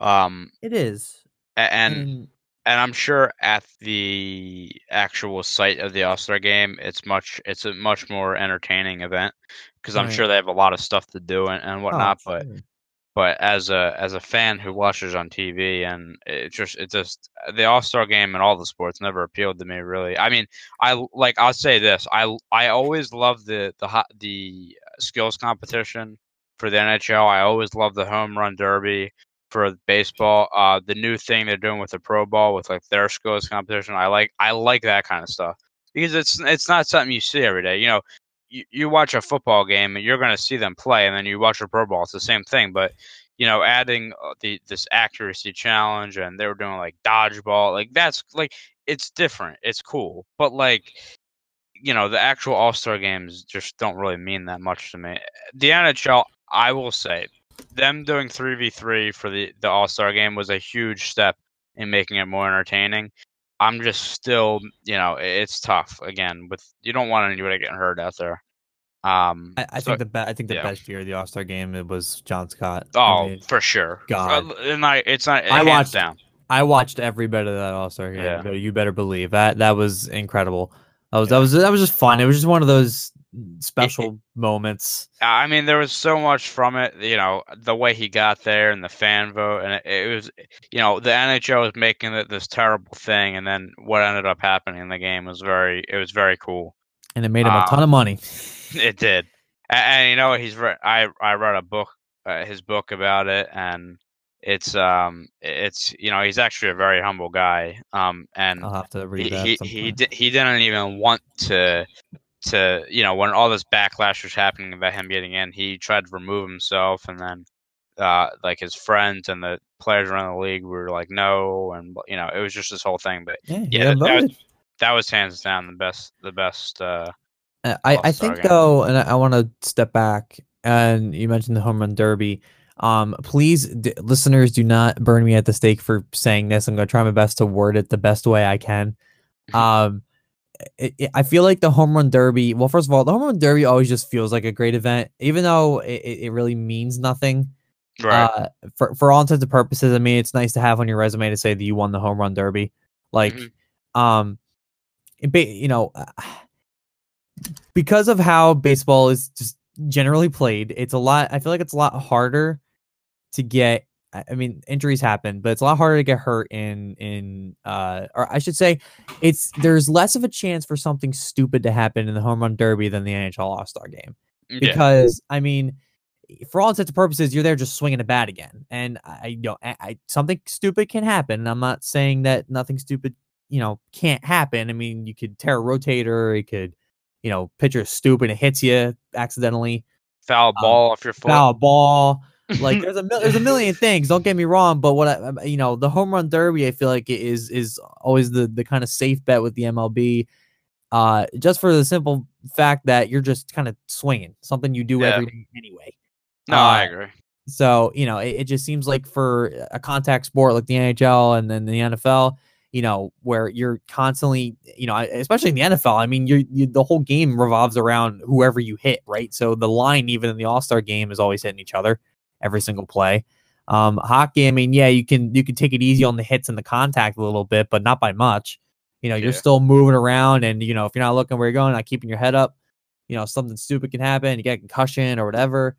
S1: Um,
S3: it is,
S1: and, and and I'm sure at the actual site of the All Star Game, it's much it's a much more entertaining event because I'm right. sure they have a lot of stuff to do and, and oh, whatnot. Oh, but but as a as a fan who watches on TV and it just it just the All Star Game and all the sports never appealed to me really. I mean, I like I'll say this I I always love the the hot the skills competition for the NHL. I always love the home run derby for baseball. Uh, the new thing they're doing with the Pro Bowl with like their skills competition. I like I like that kind of stuff because it's it's not something you see every day. You know, you, you watch a football game and you're going to see them play, and then you watch a Pro Bowl. It's the same thing, but you know, adding uh, the this accuracy challenge, and they were doing like dodgeball, like that's like it's different. It's cool, but like you know, the actual All Star games just don't really mean that much to me. The NHL, I will say, them doing three v three for the the All Star game was a huge step in making it more entertaining. I'm just still, you know, it's tough. Again, with you don't want anybody getting hurt out there. Um,
S3: I, I
S1: so-
S3: think the be- I think the
S1: yeah.
S3: best year of the All Star game it was John Scott. I
S1: oh,
S3: mean,
S1: for sure.
S3: God.
S1: Uh, and I, it's not.
S3: I watched-
S1: down.
S3: I watched every bit of that All Star game.
S1: Yeah.
S3: You better believe that that was incredible. That was that was that was just fun. It was just one of those special [LAUGHS] moments.
S1: I mean, there was so much from it. You know, the way he got there and the fan vote, and it, it was, you know, the NHL was making it this terrible thing, and then what ended up happening in the game was very, it was very cool.
S3: And it made him a
S1: Um,
S3: ton of money. [LAUGHS]
S1: It did, and, and you know, he's read. I I read a book, uh, his book about it, and it's um, it's you know, he's actually a very humble guy. Um, and
S3: I'll have to read
S1: he
S3: that.
S1: he he, di- he didn't even want to to you know when all this backlash was happening about him getting in he tried to remove himself and then uh like his friends and the players around the league were like no and you know it was just this whole thing but
S3: yeah,
S1: yeah, that- that was- that was hands down the best the best uh
S3: Uh, I, I think
S1: game.
S3: though, and I, I want to step back. And you mentioned the home run derby. Um, please, d- listeners, do not burn me at the stake for saying this. I'm going to try my best to word it the best way I can. [LAUGHS] Um, it, it- I feel like the home run derby. Well, first of all, the home run derby always just feels like a great event, even though it, it really means nothing.
S1: right
S3: Uh, for for all intents and purposes, I mean, it's nice to have on your resume to say that you won the home run derby. Like,
S1: Mhm.
S3: um, it ba- you know, uh, because of how baseball is just generally played, it's a lot. I feel like it's a lot harder to get. I mean, injuries happen, but it's a lot harder to get hurt in in uh, or I should say, it's there's less of a chance for something stupid to happen in the home run derby than the NHL All Star game
S1: yeah
S3: because I mean, for all intents and purposes, you're there just swinging a bat again, and I you know I, I something stupid can happen. I'm not saying that nothing stupid you know can't happen. I mean, you could tear a rotator, it could you know pitcher stupid, it hits you accidentally,
S1: foul ball off your foot
S3: foul ball. Like there's a mil- there's a million things. Don't get me wrong, but what I, um, you know, the home run derby, I feel like is is is always the the kind of safe bet with the MLB. Uh, just for the simple fact that you're just kind of swinging something you do
S1: Yeah.
S3: every day anyway.
S1: no I
S3: uh,
S1: agree
S3: So you know, it, it just seems like for a contact sport like the NHL and then the NFL, you know, where you're constantly, you know, especially in the NFL, I mean, you're, you the whole game revolves around whoever you hit, right? So the line, even in the All Star game, is always hitting each other every single play. Um, hockey, I mean, yeah, you can you can take it easy on the hits and the contact a little bit, but not by much. You know, you're
S1: Yeah.
S3: still moving around, and you know, if you're not looking where you're going, not keeping your head up, you know, something stupid can happen. You get a concussion or whatever.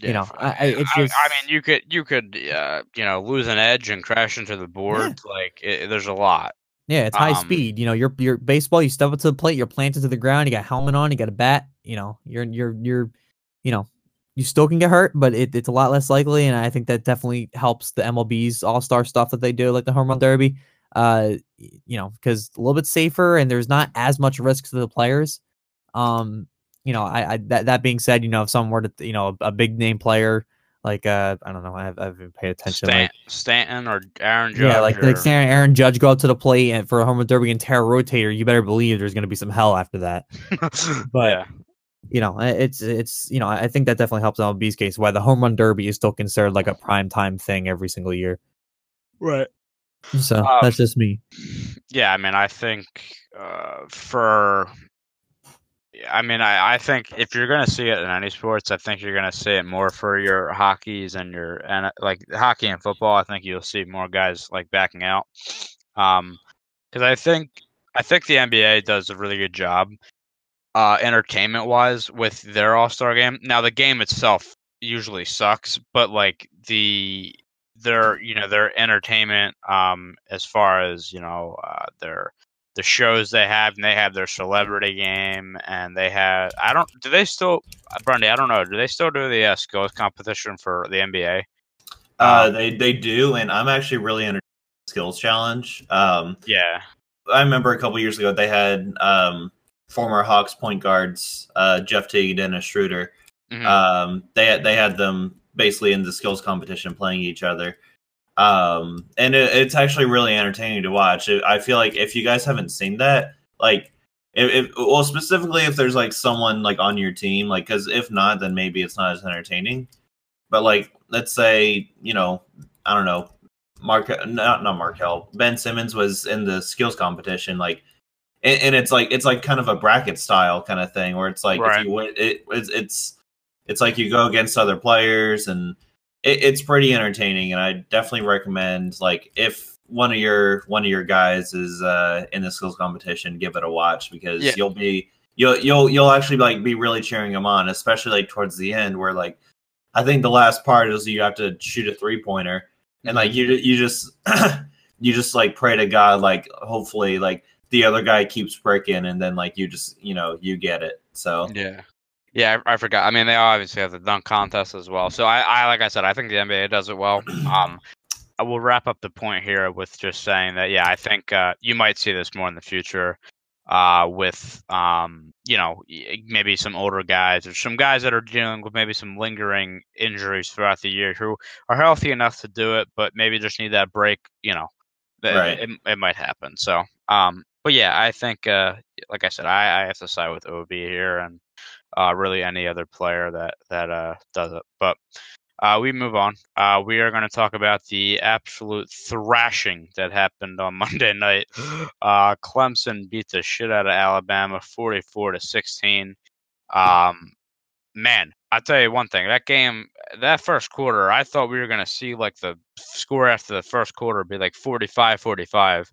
S3: you
S1: Yeah,
S3: know,
S1: f-
S3: I- I- it's
S1: I,
S3: just-
S1: I mean, you could you could uh, you know lose an edge and crash into the board. Like it, there's a lot.
S3: Yeah, it's high
S1: Um,
S3: speed. You know, you're you're baseball. You step up to the plate. You're planted to the ground. You got a helmet on. You got a bat. You know, you're you're you're, you know, you still can get hurt, but it, it's a lot less likely. And I think that definitely helps the MLB's All Star stuff that they do, like the home run derby. Uh, you know, because a little bit safer and there's not as much risk to the players. Um, you know, I, I that that being said, you know, if someone were to, you know, a, a big name player like uh, I don't know, I, I haven't paid attention.
S1: Stan,
S3: like,
S1: Stanton or Aaron Judge.
S3: yeah, like
S1: or,
S3: like Aaron, Aaron Judge go up to the plate and for a home run derby and tear a rotator, you better believe there's going to be some hell after that. [LAUGHS] But
S1: yeah,
S3: you know, it's it's you know, I I think that definitely helps MLB's case. Why the home run derby is still considered like a prime time thing every single year.
S1: right.
S3: So
S1: Um,
S3: that's just me.
S1: Yeah, I mean, I think uh, for, I mean, I, I think if you're gonna see it in any sports, I think you're gonna see it more for your hockeys and your and like hockey and football. I think you'll see more guys like backing out, um, because I think I think the NBA does a really good job, uh, entertainment wise with their All Star game. Now the game itself usually sucks, but like the their you know their entertainment um as far as you know uh their the shows they have and they have their celebrity game and they have i don't do they still uh, Brandy, i don't know do they still do the uh, skills competition for the nba
S2: Uh,
S1: Um,
S2: they they do, and I'm actually really into skills challenge. Um,
S1: yeah
S2: I remember a couple years ago they had um, former Hawks point guards, uh, Jeff Teague and Dennis Schroeder.
S1: Mhm.
S2: Um, they had- they had them basically in the skills competition playing each other. Um, and it, it's actually really entertaining to watch. It, I feel like if you guys haven't seen that, like, if, if well, specifically if there's like someone like on your team, like, because if not, then maybe it's not as entertaining. But like, let's say you know, I don't know, Mark, not not Markelle, Ben Simmons was in the skills competition, like, and, and it's like it's like kind of a bracket style kind of thing where it's like
S1: Right.
S2: if you win, it, it's it's it's like you go against other players and it, it's pretty entertaining and i definitely recommend like if one of your one of your guys is uh in the skills competition give it a watch because
S1: Yeah.
S2: you'll be you'll you'll you'll actually like be really cheering them on especially like towards the end where like i think the last part is you have to shoot a three pointer and like you you just [CLEARS THROAT] you just like pray to god like hopefully like the other guy keeps breaking and then like you just you know you get it so
S1: Yeah. Yeah, I, I forgot. I mean, they obviously have the dunk contest as well. So I, I, like I said, I think the NBA does it well. [CLEARS THROAT] Um, I will wrap up the point here with just saying that, yeah, I think uh, you might see this more in the future uh, with, um, you know, maybe some older guys or some guys that are dealing with maybe some lingering injuries throughout the year who are healthy enough to do it, but maybe just need that break. You know,
S2: Right.
S1: it, it might happen. So, um, but yeah, I think, uh, like I said, I, I have to side with Ovi here and uh, really any other player that that uh, does it. But uh, we move on. Uh, we are going to talk about the absolute thrashing that happened on [LAUGHS] Monday night. Uh, Clemson beat the shit out of Alabama, forty-four to sixteen. Um, man, I tell you one thing. That game, that first quarter, I thought we were going to see like the score after the first quarter be like 45-45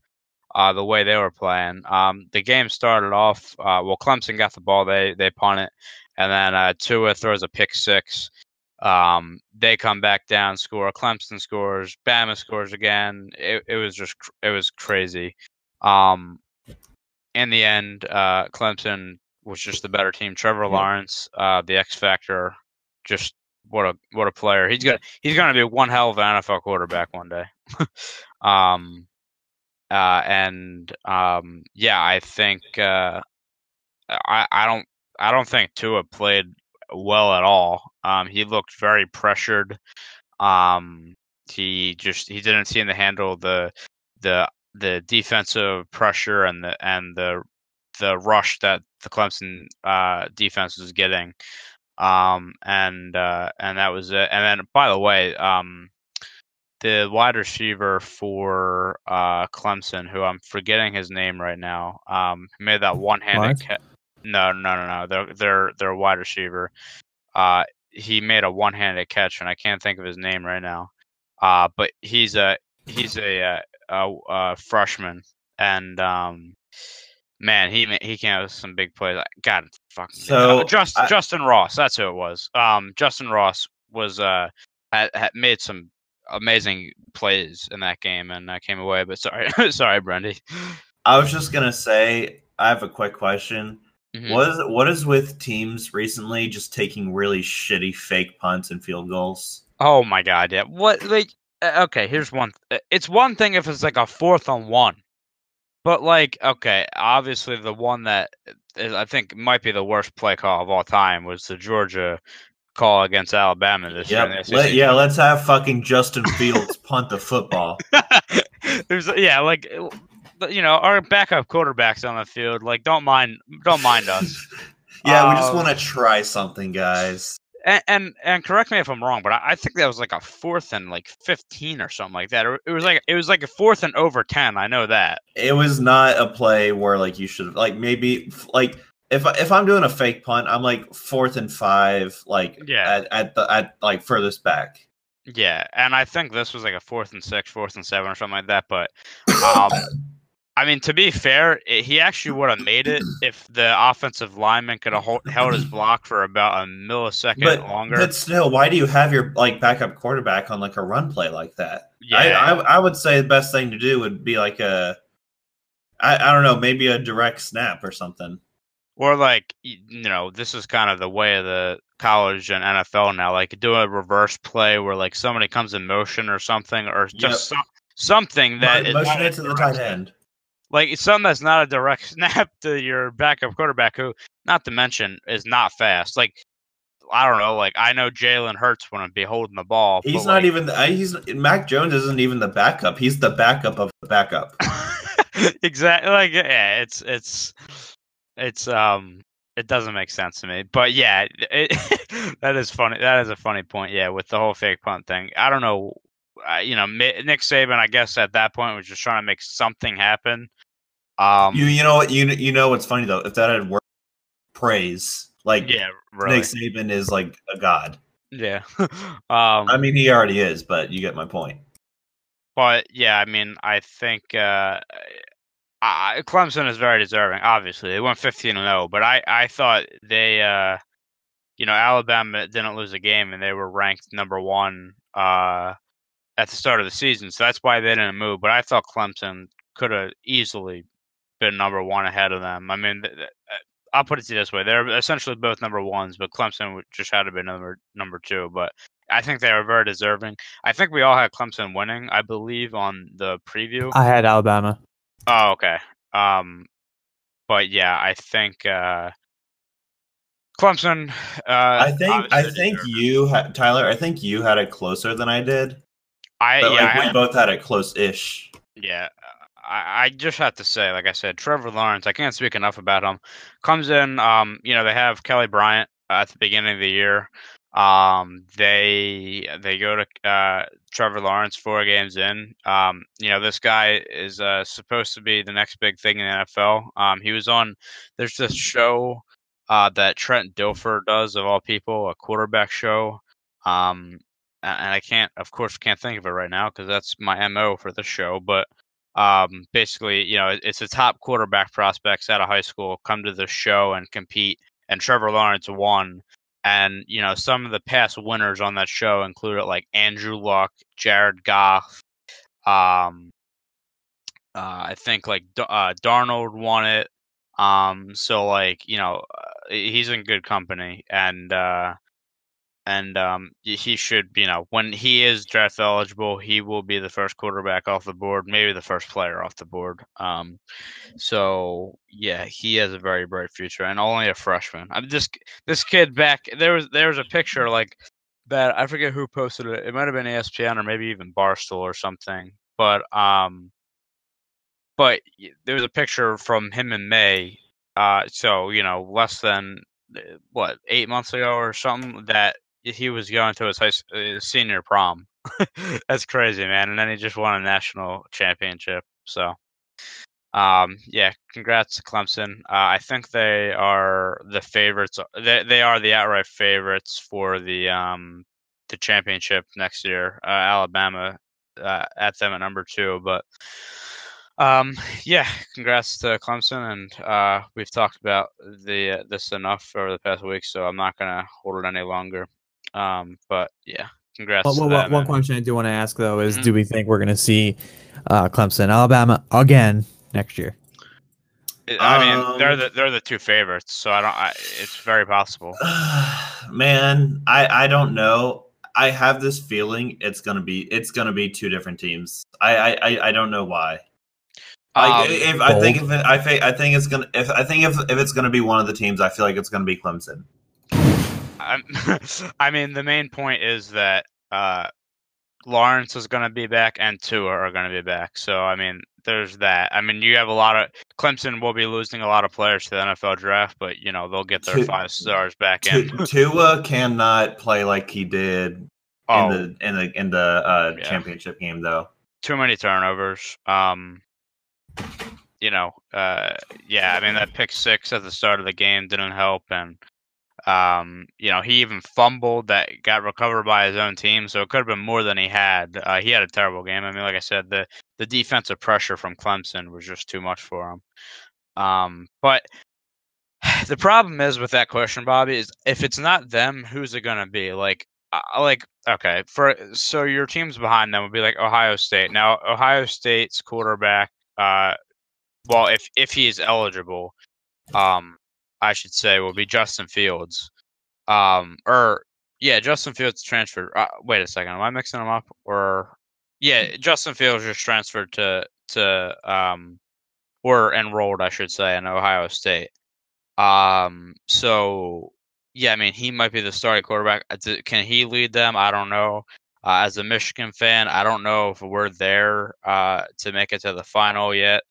S1: uh, the way they were playing. Um, the game started off uh, well. Clemson got the ball, they they punt it, and then uh, Tua throws a pick six. Um, they come back down, score. Clemson scores. Bama scores again. It, it was just cr- it was crazy. Um, in the end, uh, Clemson was just the better team. Trevor Lawrence, uh, the X factor, just what a what a player. He's gonna he's gonna be one hell of an NFL quarterback one day. [LAUGHS] um, uh, and um, yeah, I think uh, I I don't I don't think Tua played well at all. Um, he looked very pressured. Um, he just he didn't seem to handle the the the defensive pressure and the and the the rush that the Clemson uh, defense was getting. Um, and uh, and that was it. And then, by the way, um, the wide receiver for uh, Clemson, who I'm forgetting his name right now, um, made that one-handed.
S3: Lawrence?
S1: Ca- no, no, no, no. They're they're they're wide receiver. Uh, he made a one-handed catch, and I can't think of his name right now. Uh, but he's a he's a, uh a, a freshman, and um, man, he he came out with some big plays. God, fucking
S2: So,
S1: uh, Just,
S2: I-
S1: Justin Ross. That's who it was. Um, Justin Ross was uh had, had made some amazing plays in that game, and I came away. But sorry, [LAUGHS] sorry, Brendy.
S2: I was just gonna say, I have a quick question.
S1: Mhm.
S2: What is what is with teams recently just taking really shitty fake punts and field goals?
S1: Oh my god, yeah. What like uh, okay, here's one uh, it's one thing if it's like a fourth on one. But like okay, obviously the one that is, I think might be the worst play call of all time was the Georgia call against Alabama this year.
S2: Yep.
S1: the
S2: Let, yeah, let's have fucking Justin Fields [LAUGHS] punt the football. [LAUGHS]
S1: There's yeah, like you know, our backup quarterbacks on the field, like don't mind don't mind us. [LAUGHS]
S2: Yeah, we just
S1: Um,
S2: want to try something, guys.
S1: and, and and correct me if I'm wrong, but I, I think that was like a fourth and like 15 or something like that. It was like it was like a fourth and over 10. I know that.
S2: It was not a play where like you should have like maybe like if I- if I'm doing a fake punt, I'm like fourth and five, like
S1: Yeah.
S2: at, at the at like furthest back.
S1: Yeah, and I think this was like a fourth and six, fourth and seven, or something like that. But um, [LAUGHS] I mean, to be fair, i he actually would have made it if the offensive lineman could have hold, held his block for about a millisecond
S2: But
S1: longer.
S2: but still, why do you have your like backup quarterback on like a run play like that? I,
S1: yeah,
S2: I I would say the best thing to do would be like a I, I don't know, maybe a direct snap or something.
S1: Or like you know, this is kind of the way of the college and NFL now. Like do a reverse play where like somebody comes in motion or something, or just
S2: Yep.
S1: some, something that
S2: Mo-
S1: is
S2: motion
S1: not
S2: it to the tight end.
S1: like it's something that's not a direct [LAUGHS] snap to your backup quarterback, who, not to mention, is not fast. Like I don't know, like I know Jalen Hurts wouldn't be holding the ball.
S2: He's not
S1: like,
S2: even. The, he's Mac Jones isn't even the backup. He's the backup of the backup. [LAUGHS]
S1: exactly like yeah, it's it's it's um it doesn't make sense to me. But yeah, it, [LAUGHS] that is funny. That is a funny point. Yeah, with the whole fake punt thing. I don't know. Uh, you know, Nick Saban. I guess at that point was just trying to make something happen. Um,
S2: you you know what you you know what's funny though? If that had worked, praise like
S1: yeah, really.
S2: Nick Saban is like a god.
S1: Yeah. [LAUGHS] um,
S2: I mean, he already is, but you get my point.
S1: But yeah, I mean, I think uh, I, Clemson is very deserving. Obviously, they went fifteen and zero, but I I thought they, uh, you know, Alabama didn't lose a game and they were ranked number one uh, at the start of the season, so that's why they didn't move. But I thought Clemson could have easily been number one ahead of them. I mean, th- th- I'll put it to this way: they're essentially both number ones, but Clemson just had to be number number two. But I think they are very deserving. I think we all had Clemson winning. I believe on the preview.
S3: I had Alabama.
S1: Oh, okay. Um, but yeah, I think uh, Clemson. Uh,
S2: I think I think you had Tyler. I think you had it closer than I did,
S1: I
S2: but
S1: yeah,
S2: like
S1: I
S2: we
S1: had-
S2: both had it close-ish.
S1: Yeah, I, I just have to say, like I said, Trevor Lawrence. I can't speak enough about him. Comes in, um, you know, they have Kelly Bryant at the beginning of the year. Um, they they go to uh, Trevor Lawrence four games in. Um, you know, this guy is uh, supposed to be the next big thing in the NFL. Um, he was on. There's this show uh, that Trent Dilfer does of all people, a quarterback show. Um, and I can't, of course, can't think of it right now because that's my mo for the show. But um, basically, you know, it's the top quarterback prospects out of high school come to the show and compete. And Trevor Lawrence won. And you know, some of the past winners on that show included like Andrew Luck, Jared Goff. Um, uh, I think like uh, Darnold won it. Um, so like you know, uh, he's in good company, and uh, and um, he should you know when he is draft eligible, he will be the first quarterback off the board, maybe the first player off the board. Um, so yeah, he has a very bright future, and only a freshman. I'm just this kid back. There was there was a picture like that. I forget who posted it. It might have been ESPN or maybe even Barstool or something. But um, but there was a picture from him in May. Uh, so you know, less than uh, what eight months ago or something that he was going to his high s- uh, senior prom. [LAUGHS] That's crazy, man. And then he just won a national championship. So, um, yeah, congrats to Clemson. Uh, I think they are the favorites. They they are the outright favorites for the um the championship next year. Uh, Alabama uh, at them at number two, but um, yeah, congrats to Clemson, and uh, we've talked about the uh, this enough over the past week, so I'm not gonna hold it any longer. Um, but yeah, congrats.
S3: Well,
S1: to
S3: well,
S1: them,
S3: one
S1: and-
S3: question I do want to ask though is,
S1: Mhm.
S3: do we think we're going to see uh, Clemson, Alabama again next year?
S1: I mean, they're
S2: Um,
S1: the they're the two favorites, so I don't. I, it's very possible. [SIGHS]
S2: Man, I I don't know. I have this feeling it's gonna be it's gonna be two different teams. I I I, I don't know why. Like
S1: Um,
S2: if I think if it, I think I think it's gonna if I think if if it's gonna be one of the teams, I feel like it's gonna be Clemson.
S1: I'm, [LAUGHS] mean, the main point is that uh, Lawrence is going to be back and Tua are going to be back. So, I mean, there's that. I mean, you have a lot of Clemson will be losing a lot of players to the NFL draft, but you know they'll get their five stars back in.
S2: Tua cannot play like he did
S1: oh,
S2: in the in the in the uh,
S1: Yeah.
S2: championship game though.
S1: too many turnovers. Um, you know, uh, yeah. I mean, that pick six at the start of the game didn't help, and um, you know, he even fumbled that got recovered by his own team, so it could have been more than he had. Uh, he had a terrible game. I mean, like I said, the the defensive pressure from Clemson was just too much for him. Um, but [SIGHS] the problem is with that question, Bobby, is if it's not them, who's it gonna be? Like, uh, like okay, for so your teams behind them would be like Ohio State. Now, Ohio State's quarterback, uh, well, if if he is eligible, um, I should say, will be Justin Fields. Um, or yeah, Justin Fields transferred. Uh, wait a second, am I mixing them up? Or yeah, Justin Fields just transferred to to um or enrolled, I should say, in Ohio State. Um, so yeah, I mean, he might be the starting quarterback. Uh, Can he lead them? I don't know. Uh, as a Michigan fan, I don't know if we're there uh, to make it to the final yet.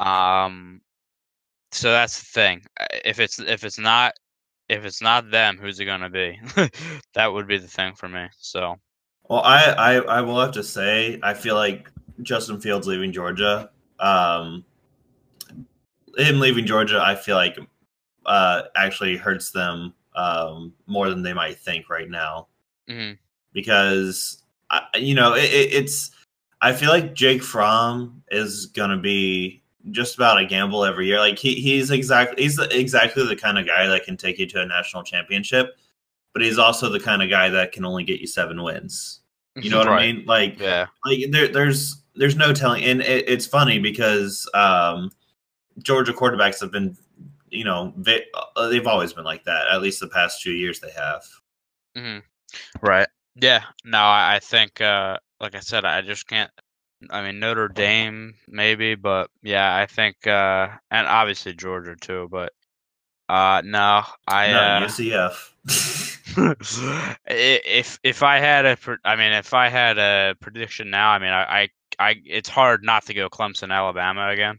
S1: Um, so that's the thing. Uh, If it's if it's not if it's not them, who's it gonna be? [LAUGHS] that would be the thing for me. So
S2: Well, I, I I will have to say I feel like Justin Fields leaving Georgia, um, him leaving Georgia, I feel like uh, actually hurts them um, more than they might think right now
S1: mhm.
S2: because I, you know it, it, it's. I feel like Jake Fromm is gonna be just about a gamble every year. Like he, he's exactly he's exactly the kind of guy that can take you to a national championship, but he's also the kind of guy that can only get you seven wins. You know what I mean? Like
S1: Yeah.
S2: like there, there's there's no telling and it, it's funny because um georgia quarterbacks have been you know they, uh, they've always been like that at least the past two years they have
S1: hmm Right. Yeah. No, I, I think, uh, like I said, I just can't. I mean, Notre Dame maybe, but yeah, I think, uh, and obviously Georgia too. But uh, no, I
S2: no,
S1: uh,
S2: ucf [LAUGHS]
S1: if if I had a, I mean, if I had a prediction now, I mean, I, I, I, it's hard not to go Clemson, Alabama again.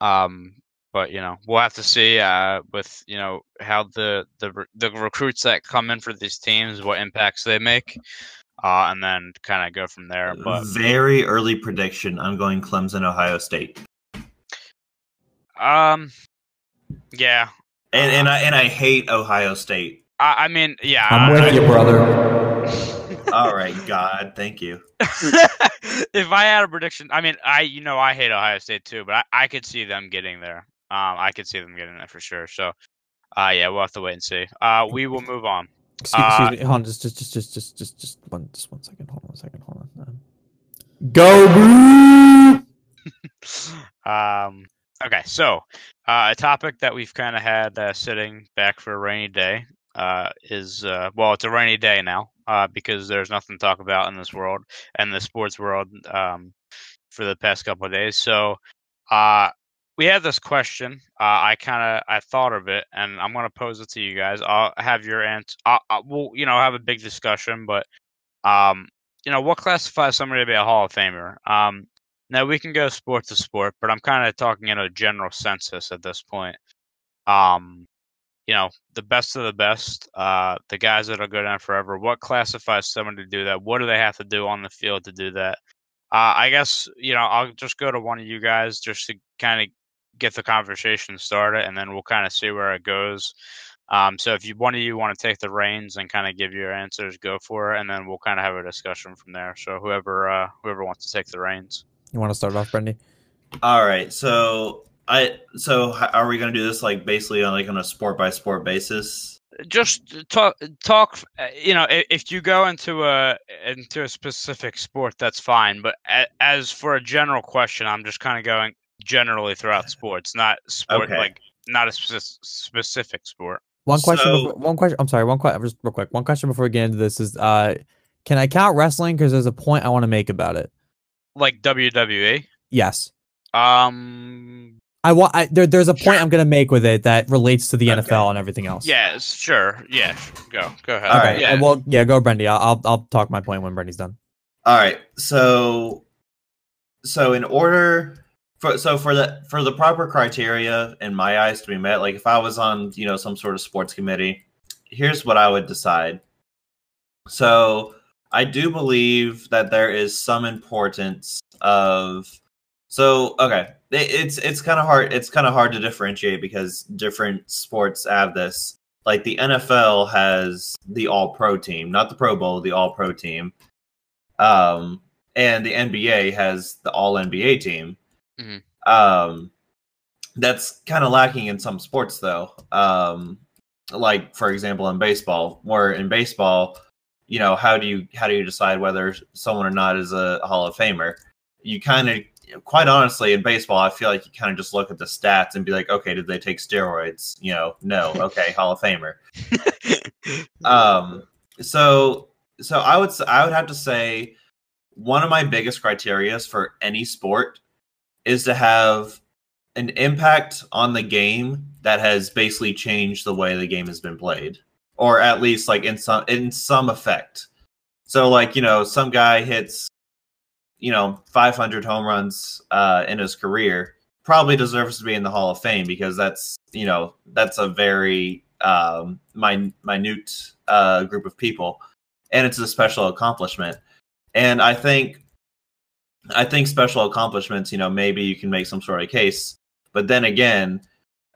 S1: Um, but you know, we'll have to see uh, with you know how the the the recruits that come in for these teams, what impacts they make, uh, and then kind of go from there. But
S2: very early prediction i'm going clemson ohio state
S1: um, yeah,
S2: and and i and i hate ohio state
S1: I, I mean, yeah,
S3: I'm
S1: I-
S3: with you, brother. [LAUGHS]
S2: all right god thank you [LAUGHS]
S1: if I had a prediction, I mean, I you know I hate Ohio State too, but I, I could see them getting there. Um, I could see them getting there for sure. So, uh, yeah, we'll have to wait and see. Uh, we will move on.
S3: Excuse,
S1: Uh,
S3: excuse me. Hold on, just, just, just, just, just, just, just one, just one second. Hold on, one second. Hold on. Um, Go [LAUGHS]
S1: um, okay, so uh, a topic that we've kind of had uh, sitting back for a rainy day uh, is uh, well, it's a rainy day now uh, because there's nothing to talk about in this world and the sports world um, for the past couple of days. So uh, we had this question. Uh, I kind of I thought of it, and I'm gonna pose it to you guys. I'll have your answer. I'll, we'll you know have a big discussion, but um, you know what classifies somebody to be a Hall of Famer? Um, now we can go sport to sport, but I'm kind of talking in a general census at this point. Um, you know, the best of the best, uh, the guys that'll go down forever. What classifies someone to do that? What do they have to do on the field to do that? Uh, I guess you know I'll just go to one of you guys just to kind of get the conversation started, and then we'll kind of see where it goes. Um, so if you one of you want to take the reins and kind of give your answers, go for it, and then we'll kind of have a discussion from there. So whoever uh, whoever wants to take the reins.
S3: You want to start off, Brendy?
S2: all right so i so h- are we gonna do this like basically on like on a sport by sport basis
S1: just talk talk uh, you know if you go into a into a specific sport that's fine but as for a general question i'm just kind of going generally throughout sports not sport
S2: Okay.
S1: like not a spec- specific sport
S3: One question.
S2: So-
S3: before, one question. I'm sorry. One question. Just real quick. One question before we get into this is: uh, Can I count wrestling? Because there's a point I want to make about it.
S1: like wwe
S3: Yes.
S1: um
S3: I want. I, there, there's a point
S1: Sure.
S3: I'm going to make with it that relates to the
S2: Okay.
S3: NFL and everything else.
S1: yes sure yeah go go ahead
S2: All
S3: Okay.
S1: yeah.
S3: Well, yeah. Go, Brendy. I'll, I'll I'll talk my point when Brendy's done.
S2: All right. So so in order for so for the for the proper criteria in my eyes to be met, like if I was on, you know, some sort of sports committee, here's what I would decide. So I do believe that there is some importance of so okay, it, it's it's kind of hard it's kind of hard to differentiate because different sports have this. Like the NFL has the All Pro team, not the Pro Bowl, the All Pro team um, and the NBA has the All NBA team.
S1: Mhm.
S2: Um, that's kind of lacking in some sports, though. Um, like for example, in baseball, where in baseball, you know, how do you how do you decide whether someone or not is a Hall of Famer? You kind of, quite honestly, in baseball, I feel like you kind of just look at the stats and be like, okay, did they take steroids? You know, no, okay, [LAUGHS] Hall of Famer [LAUGHS] um so so i would i would have to say one of my biggest criterias for any sport is to have an impact on the game that has basically changed the way the game has been played, or at least like in some in some effect. So like you know, some guy hits you know 500 home runs uh, in his career, probably deserves to be in the Hall of Fame because that's you know that's a very um, min- minute uh, group of people, and it's a special accomplishment. And I think I think special accomplishments, you know, maybe you can make some sort of case, but then again,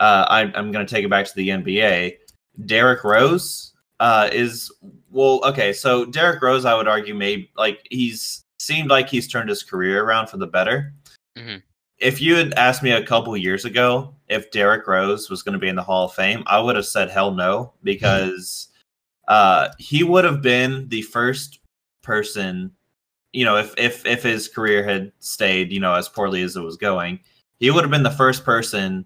S2: uh, I, I'm going to take it back to the NBA. Derrick Rose uh, is well, okay. So Derrick Rose, I would argue, maybe like he's seemed like he's turned his career around for the better.
S1: Mhm.
S2: If you had asked me a couple years ago if Derrick Rose was going to be in the Hall of Fame, I would have said hell no because uh, he would have been the first person. You know, if if if his career had stayed, you know, as poorly as it was going, he would have been the first person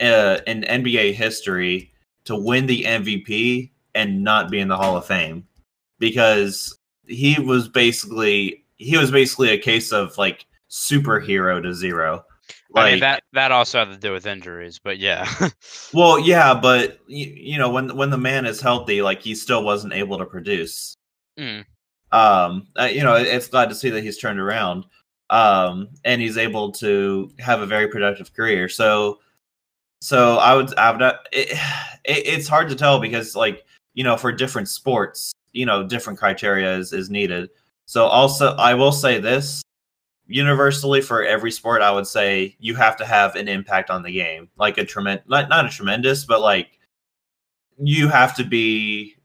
S2: uh, in NBA history to win the MVP and not be in the Hall of Fame because he was basically he was basically a case of like superhero to zero.
S1: I mean
S2: Like,
S1: that that also had to do with injuries, but yeah. [LAUGHS]
S2: well, yeah, but you, you know when when the man is healthy, like he still wasn't able to produce.
S1: Mm.
S2: Um, uh, you know, it's glad to see that he's turned around. Um, and he's able to have a very productive career. So, so I would, I would, uh, it, it, it's hard to tell because, like, you know, for different sports, you know, different criteria is is needed. So, also, I will say this: universally for every sport, I would say you have to have an impact on the game, like a tremendous, not not a tremendous, but like you have to be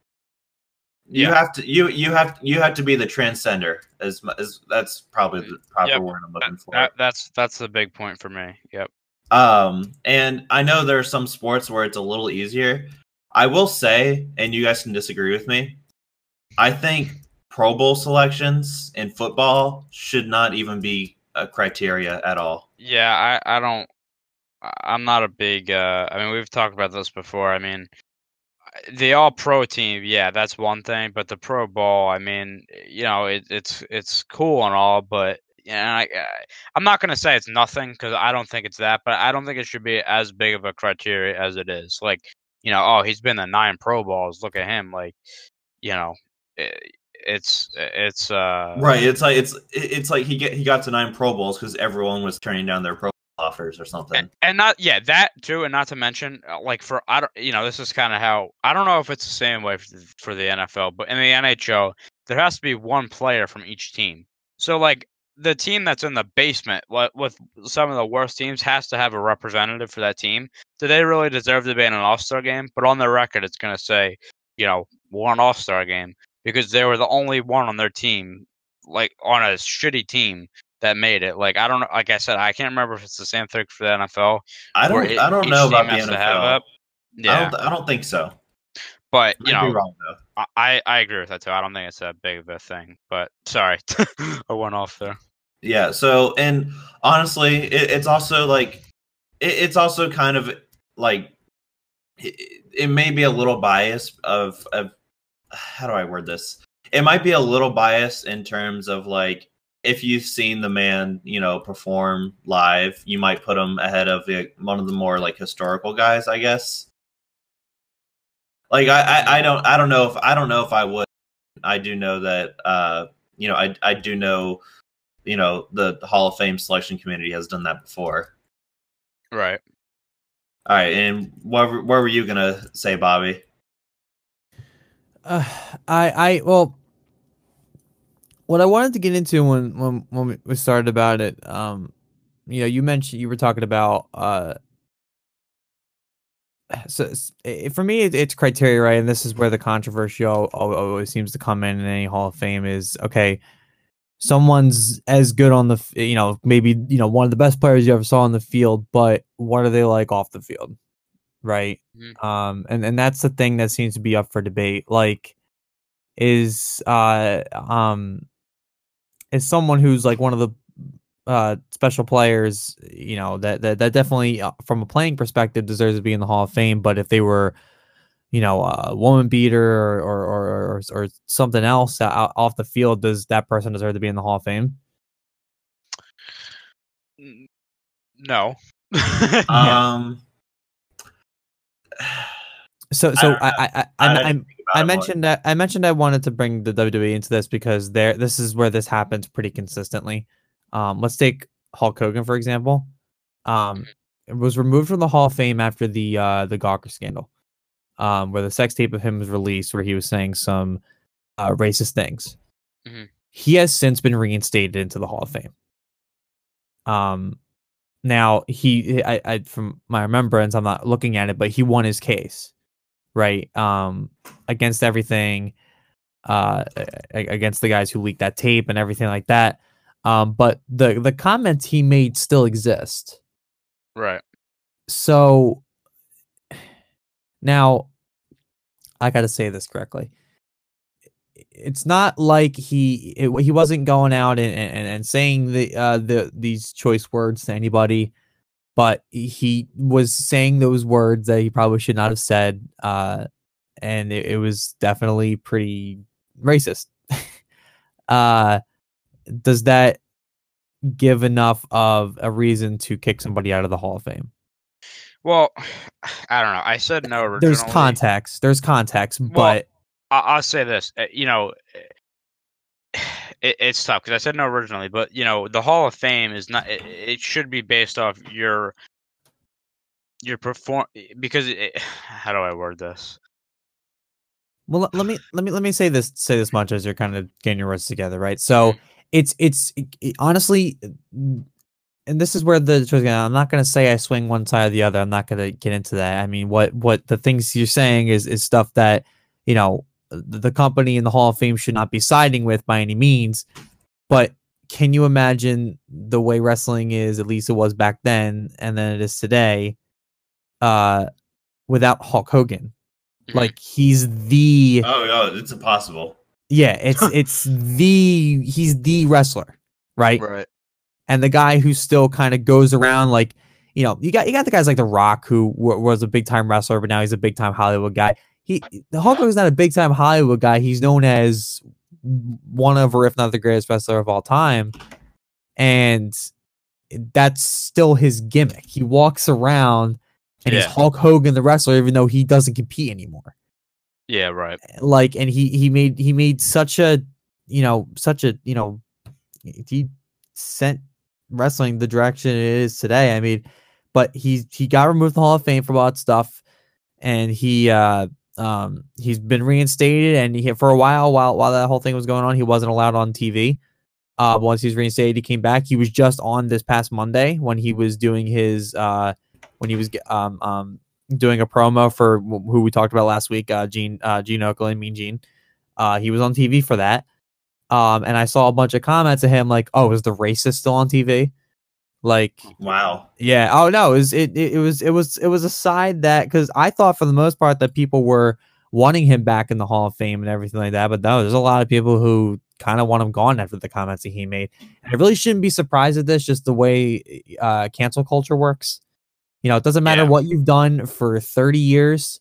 S2: you
S1: Yeah.
S2: have to you you have you have to be the transcender as as that's probably the proper
S1: Yep.
S2: word I'm looking for.
S1: that, that's that's the big point for me. Yep.
S2: Um, and I know there are some sports where it's a little easier. I will say, and you guys can disagree with me. I think Pro Bowl selections in football should not even be a criteria at all.
S1: Yeah, I I don't. I'm not a big. uh I mean, we've talked about this before. I mean, the All Pro team, yeah, that's one thing. But the Pro Bowl, I mean, you know, it, it's it's cool and all, but yeah, I, I'm not gonna say it's nothing because I don't think it's that. But I don't think it should be as big of a criteria as it is. Like, you know, oh, he's been the nine Pro Bowls. Look at him. Like, you know, it, it's it's uh
S2: Right? It's like it's it's like he get he got to nine Pro Bowls because everyone was turning down their Pro offers or something.
S1: and, and not yeah that too and not to mention uh, like for i don't you know this is kind of how i don't know if it's the same way for the, for the nfl but in the nhl there has to be one player from each team. So like the team that's in the basement with some of the worst teams has to have a representative for that team. Do they really deserve to be in an all-star game? But on their record it's going to say you know one all-star game because they were the only one on their team like on a shitty team that made it. Like I don't know. Like I said, I can't remember if it's the same thing for the NFL.
S2: I don't
S1: it-
S2: I don't know about the NFL.
S1: that.
S2: I
S1: Yeah,
S2: don't I don't think so.
S1: but you know,
S2: wrong.
S1: I I agree with that too. I don't think it's that big of a thing. But sorry, [LAUGHS] I went off there.
S2: Yeah. So, and honestly, it, it's also like, it, it's also kind of like, it, it may be a little biased of, of, how do I word this? It might be a little biased in terms of like, if you've seen the man, you know, perform live, you might put him ahead of the, one of the more like historical guys, I guess. Like I, I, I don't, I don't know if I don't know if I would. I do know that, uh, you know, I, I do know you know the Hall of Fame selection committee has done that before.
S1: Right.
S2: All right, and what were- what were you gonna say, Bobby?
S3: Uh, I I well, what I wanted to get into when when when we- started about it, um, you know, you mentioned you were talking about uh. [SIGHS] So it's- i- for me, it, it's criteria, right? And this is where the controversy al- al- always seems to come in in any Hall of Fame is okay. Someone's as good on the, you know, maybe you know one of the best players you ever saw on the field, but what are they like off the field, right?
S1: Mhm.
S3: Um, and and that's the thing that seems to be up for debate. Like, is uh um is someone who's like one of the uh special players, you know, that that, that definitely uh, from a playing perspective deserves to be in the Hall of Fame. But if they were, you know, a woman beater or or or, or, or something else out, off the field, does that person deserve to be in the Hall of Fame?
S1: No. [LAUGHS]
S2: Um, [SIGHS] [SIGHS] [SIGHS]
S3: So
S2: I
S3: so I I I, mentioned that I mentioned I wanted to bring the WWE into this because there this is where this happens pretty consistently. Um, let's take Hulk Hogan for example. Um, it was removed from the Hall of Fame after the uh the Gawker scandal, um, where the sex tape of him was released where he was saying some uh, racist things.
S1: Mhm.
S3: He has since been reinstated into the Hall of Fame. Um, now he I, I from my remembrance, I'm not looking at it, but he won his case right um against everything uh against the guys who leaked that tape and everything like that um but the the comments he made still exist.
S1: Right.
S3: so now i got to say this correctly. It's not like he it, he wasn't going out and, and, and saying the uh the these choice words to anybody but he was saying those words that he probably should not have said uh and it, it was definitely pretty racist [LAUGHS] uh does that give enough of a reason to kick somebody out of the hall of fame
S1: Well, [SIGHS] I don't know. I said no originally.
S3: there's context there's context
S1: Well,
S3: but
S1: I- I'll say this. uh, You know, it, it's tough because I said no originally, but you know, the Hall of Fame is not. It, it should be based off your your perform because it, [SIGHS] how do I word this?
S3: Well, let- me let me let me say this say this much as you're kind of getting your words together, right? So mm-hmm. it's it's it- honestly, and this is where the choice. I'm not going to say I swing one side or the other. I'm not going to get into that. I mean, what what the things you're saying is is stuff that you know the, the company in the Hall of Fame should not be siding with by any means. But can you imagine the way wrestling is, at least it was back then, and then it is today, uh, without Hulk Hogan?
S1: Mhm.
S3: Like he's the
S2: oh, no, it's impossible.
S3: yeah, it's [LAUGHS] it's the he's the wrestler, right?
S1: Right.
S3: And the guy who still kind of goes around like, you know, you got you got the guys like The Rock who w- was a big time wrestler, but now he's a big time Hollywood guy. He the Hulk Hogan's not a big time Hollywood guy. He's known as one of, or if not the greatest wrestler of all time, and that's still his gimmick. He walks around and he's Hulk Hogan, the wrestler, even though he doesn't compete anymore
S1: Yeah. Right.
S3: like and he he made he made such a you know such a you know he sent wrestling the direction it is today i mean but he he got removed from the hall of fame for a lot of stuff and he uh um he's been reinstated and he for a while while while that whole thing was going on he wasn't allowed on tv uh once he's reinstated he came back he was just on this past monday when he was doing his uh when he was um um doing a promo for who we talked about last week, uh, Gene uh, Gene Okerlund, Mean Gene. Uh, he was on TV for that. Um, and I saw a bunch of comments of him like, "Oh, is the racist still on TV?" Like,
S2: Wow.
S3: yeah. Oh no, it was it it, was it was it was a side that because I thought for the most part that people were wanting him back in the Hall of Fame and everything like that, but no, there's a lot of people who kind of want him gone after the comments that he made. And I really shouldn't be surprised at this, just the way uh, cancel culture works. You know, it doesn't matter
S2: Yeah.
S3: what you've done for 30 years,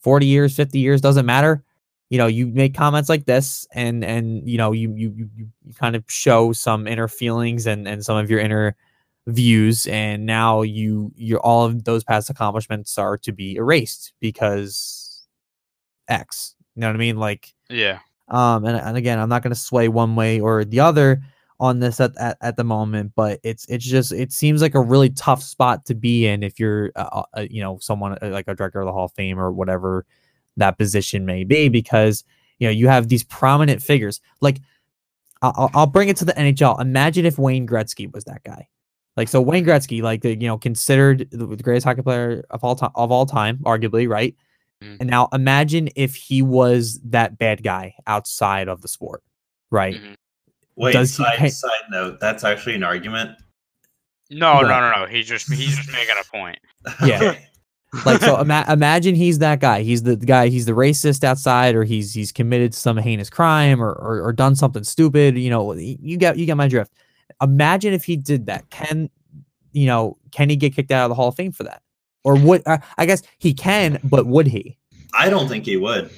S3: 40 years, 50 years, doesn't matter. You know, you make comments like this and and you know, you you you, you kind of show some inner feelings and and some of your inner views and now you your all of those past accomplishments are to be erased because X. You know what I mean? Like
S1: Yeah.
S3: um, and, and again, I'm not going to sway one way or the other on this at, at, at the moment, but it's it's just it seems like a really tough spot to be in if you're uh, uh, you know someone uh, like a director of the Hall of Fame or whatever that position may be because you know you have these prominent figures like I'll- I'll bring it to the NHL. Imagine if Wayne Gretzky was that guy. Like so, Wayne Gretzky, like the, you know, considered the the greatest hockey player of all time, of all time, arguably, right?
S1: Mhm.
S3: And now imagine if he was that bad guy outside of the sport, right?
S1: Mhm.
S2: Wait,
S3: Does he
S2: side,
S3: pay-
S2: side note, that's actually an argument.
S1: No,
S3: What?
S1: no, no, no. He's just he's just making a point. [LAUGHS]
S3: Yeah. Like so, [LAUGHS] ima- imagine he's that guy. He's the guy. He's the racist outside, or he's he's committed some heinous crime, or or, or done something stupid. You know, you get you get my drift. Imagine if he did that. Can you know? Can he get kicked out of the Hall of Fame for that? Or would uh, I guess he can, but would he?
S2: I don't think he would.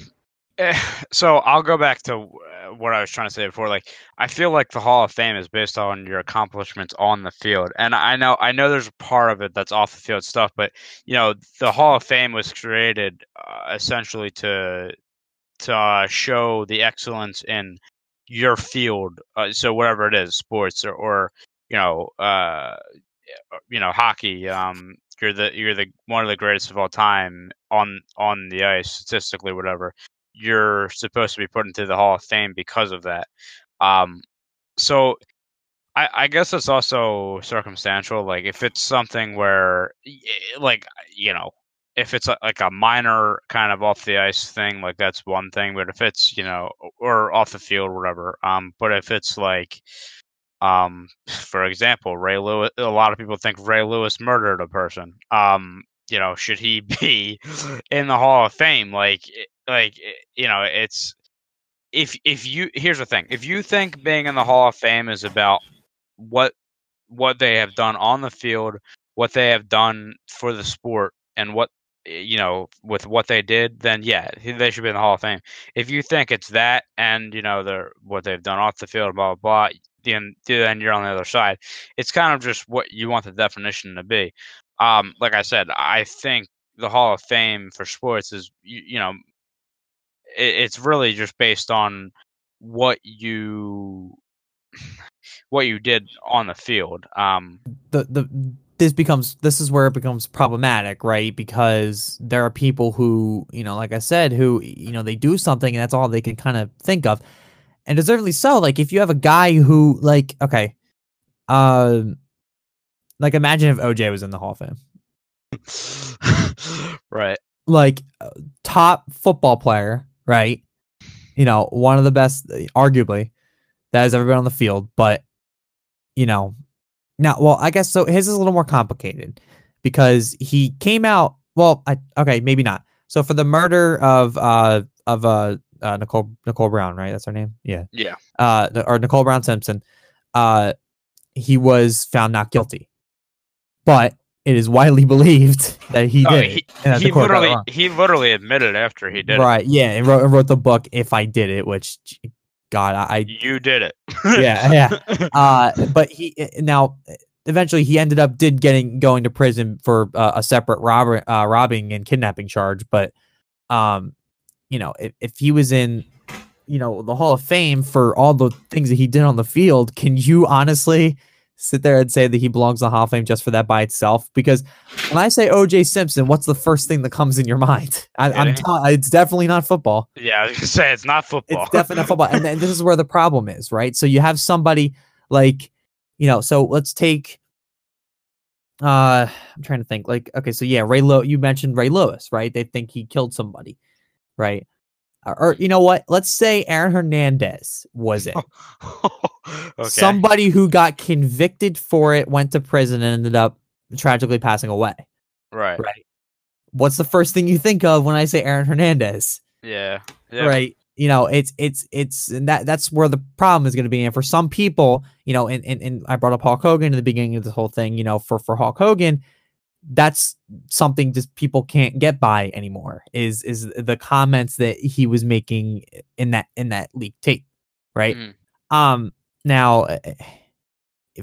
S1: Eh, so I'll go back to uh, what I was trying to say before. Like, I feel like the Hall of Fame is based on your accomplishments on the field, and I know I know there's a part of it that's off the field stuff, but you know, the Hall of Fame was created uh, essentially to to uh, show the excellence in your field. Uh, so whatever it is, sports or, or you know, uh, you know, hockey. Um, you're the you're the one of the greatest of all time on on the ice statistically, whatever. You're supposed to be put into the Hall of Fame because of that. Um, so I, I guess it's also circumstantial. Like if it's something where, like you know, if it's like a minor kind of off the ice thing, like that's one thing. But if it's you know, or off the field, whatever. Um, but if it's like, um, for example, Ray Lewis. A lot of people think Ray Lewis murdered a person. Um, you know, should he [LAUGHS] be in the Hall of Fame? Like, like you know, it's if if you here's the thing. If you think being in the Hall of Fame is about what what they have done on the field, what they have done for the sport, and what you know, with what they did, then yeah, they should be in the Hall of Fame. If you think it's that and you know the what they've done off the field, blah blah blah, then then you're on the other side. It's kind of just what you want the definition to be. Um, like I said, I think the Hall of Fame for sports is you, you know, it, it's really just based on what you [SIGHS] what you did on the field. Um,
S3: the the this becomes this is where it becomes problematic, right? Because there are people who, you know, like I said, who you know they do something and that's all they can kind of think of, and deservedly so. Like if you have a guy who, like, okay, uh, like imagine if OJ was in the Hall of Fame, [LAUGHS]
S1: right?
S3: Like uh, top football player, right? You know, one of the best, arguably, that has ever been on the field, but you know, now, well, I guess so. His is a little more complicated because he came out. Well, I, okay, maybe not. So for the murder of uh of uh, uh Nicole Nicole Brown, right? That's her name. Yeah.
S1: Yeah.
S3: Uh, or Nicole Brown Simpson. Uh, he was found not guilty, but it is widely [LAUGHS] believed that he did.
S1: He, he literally he literally admitted after he did.
S3: Right. It. Yeah, and wrote, and wrote the book "If I Did It," which God, I,
S1: you did it.
S3: yeah, [LAUGHS] yeah. Uh, but he eh, now eventually he ended up did getting going to prison for uh, a separate robber, uh, robbing and kidnapping charge. But um, you know, if, if he was in, you know, the Hall of Fame for all the things that he did on the field, can you honestly? Sit there and say that he belongs in the Hall of Fame just for that by itself. Because when I say OJ Simpson, what's the first thing that comes in your mind? [LAUGHS] I, am t- it's definitely not football.
S1: Yeah, [LAUGHS] I was say it's not football.
S3: It's definitely not football, and, and this is where the problem is, right? So you have somebody like, you know, so let's take. Uh, I'm trying to think. Like, okay, so yeah, Ray Low. You mentioned Ray Lewis, right? They think he killed somebody, right? Or you know what? Let's say Aaron Hernandez was it. [LAUGHS] okay. Somebody who got convicted for it, went to prison, and ended up tragically passing away.
S1: Right.
S3: Right. What's the first thing you think of when I say Aaron Hernandez?
S1: Yeah. yeah.
S3: Right. You know, it's it's it's and that that's where the problem is going to be. And for some people, you know, and, and and I brought up Hulk Hogan in the beginning of this whole thing. You know, for for Hulk Hogan, that's something just people can't get by anymore is is the comments that he was making in that in that leak tape right mm-hmm. um now eh, eh,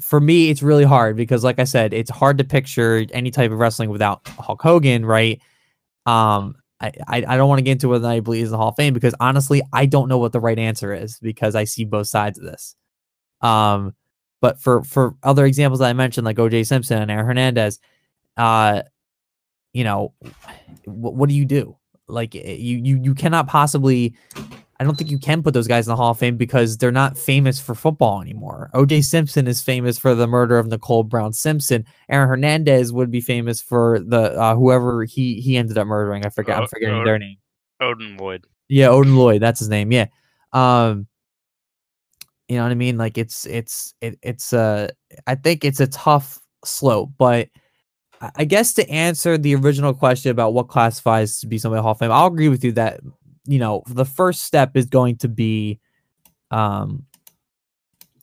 S3: for me it's really hard because like i said it's hard to picture any type of wrestling without hulk hogan right um I, I, don't want to get into whether I believe he's in the Hall of Fame because honestly, I don't know what the right answer is because I see both sides of this. Um, but for for other examples that I mentioned, like OJ Simpson and Aaron Hernandez, uh, you know, what, what do you do? Like eh, you, you, you cannot possibly. I don't think you can put those guys in the Hall of Fame because they're not famous for football anymore. OJ Simpson is famous for the murder of Nicole Brown Simpson. Aaron Hernandez would be famous for the uh, whoever he he ended up murdering. I forget. I'm forgetting Odin, their name.
S1: Odin Lloyd.
S3: Yeah, Odin Lloyd. That's his name. Yeah. Um, you know what I mean? Like it's it's it, it's uh I think it's a tough slope, but I guess to answer the original question about what classifies to be somebody Hall of Fame, I'll agree with you that you know the first step is going to be, um,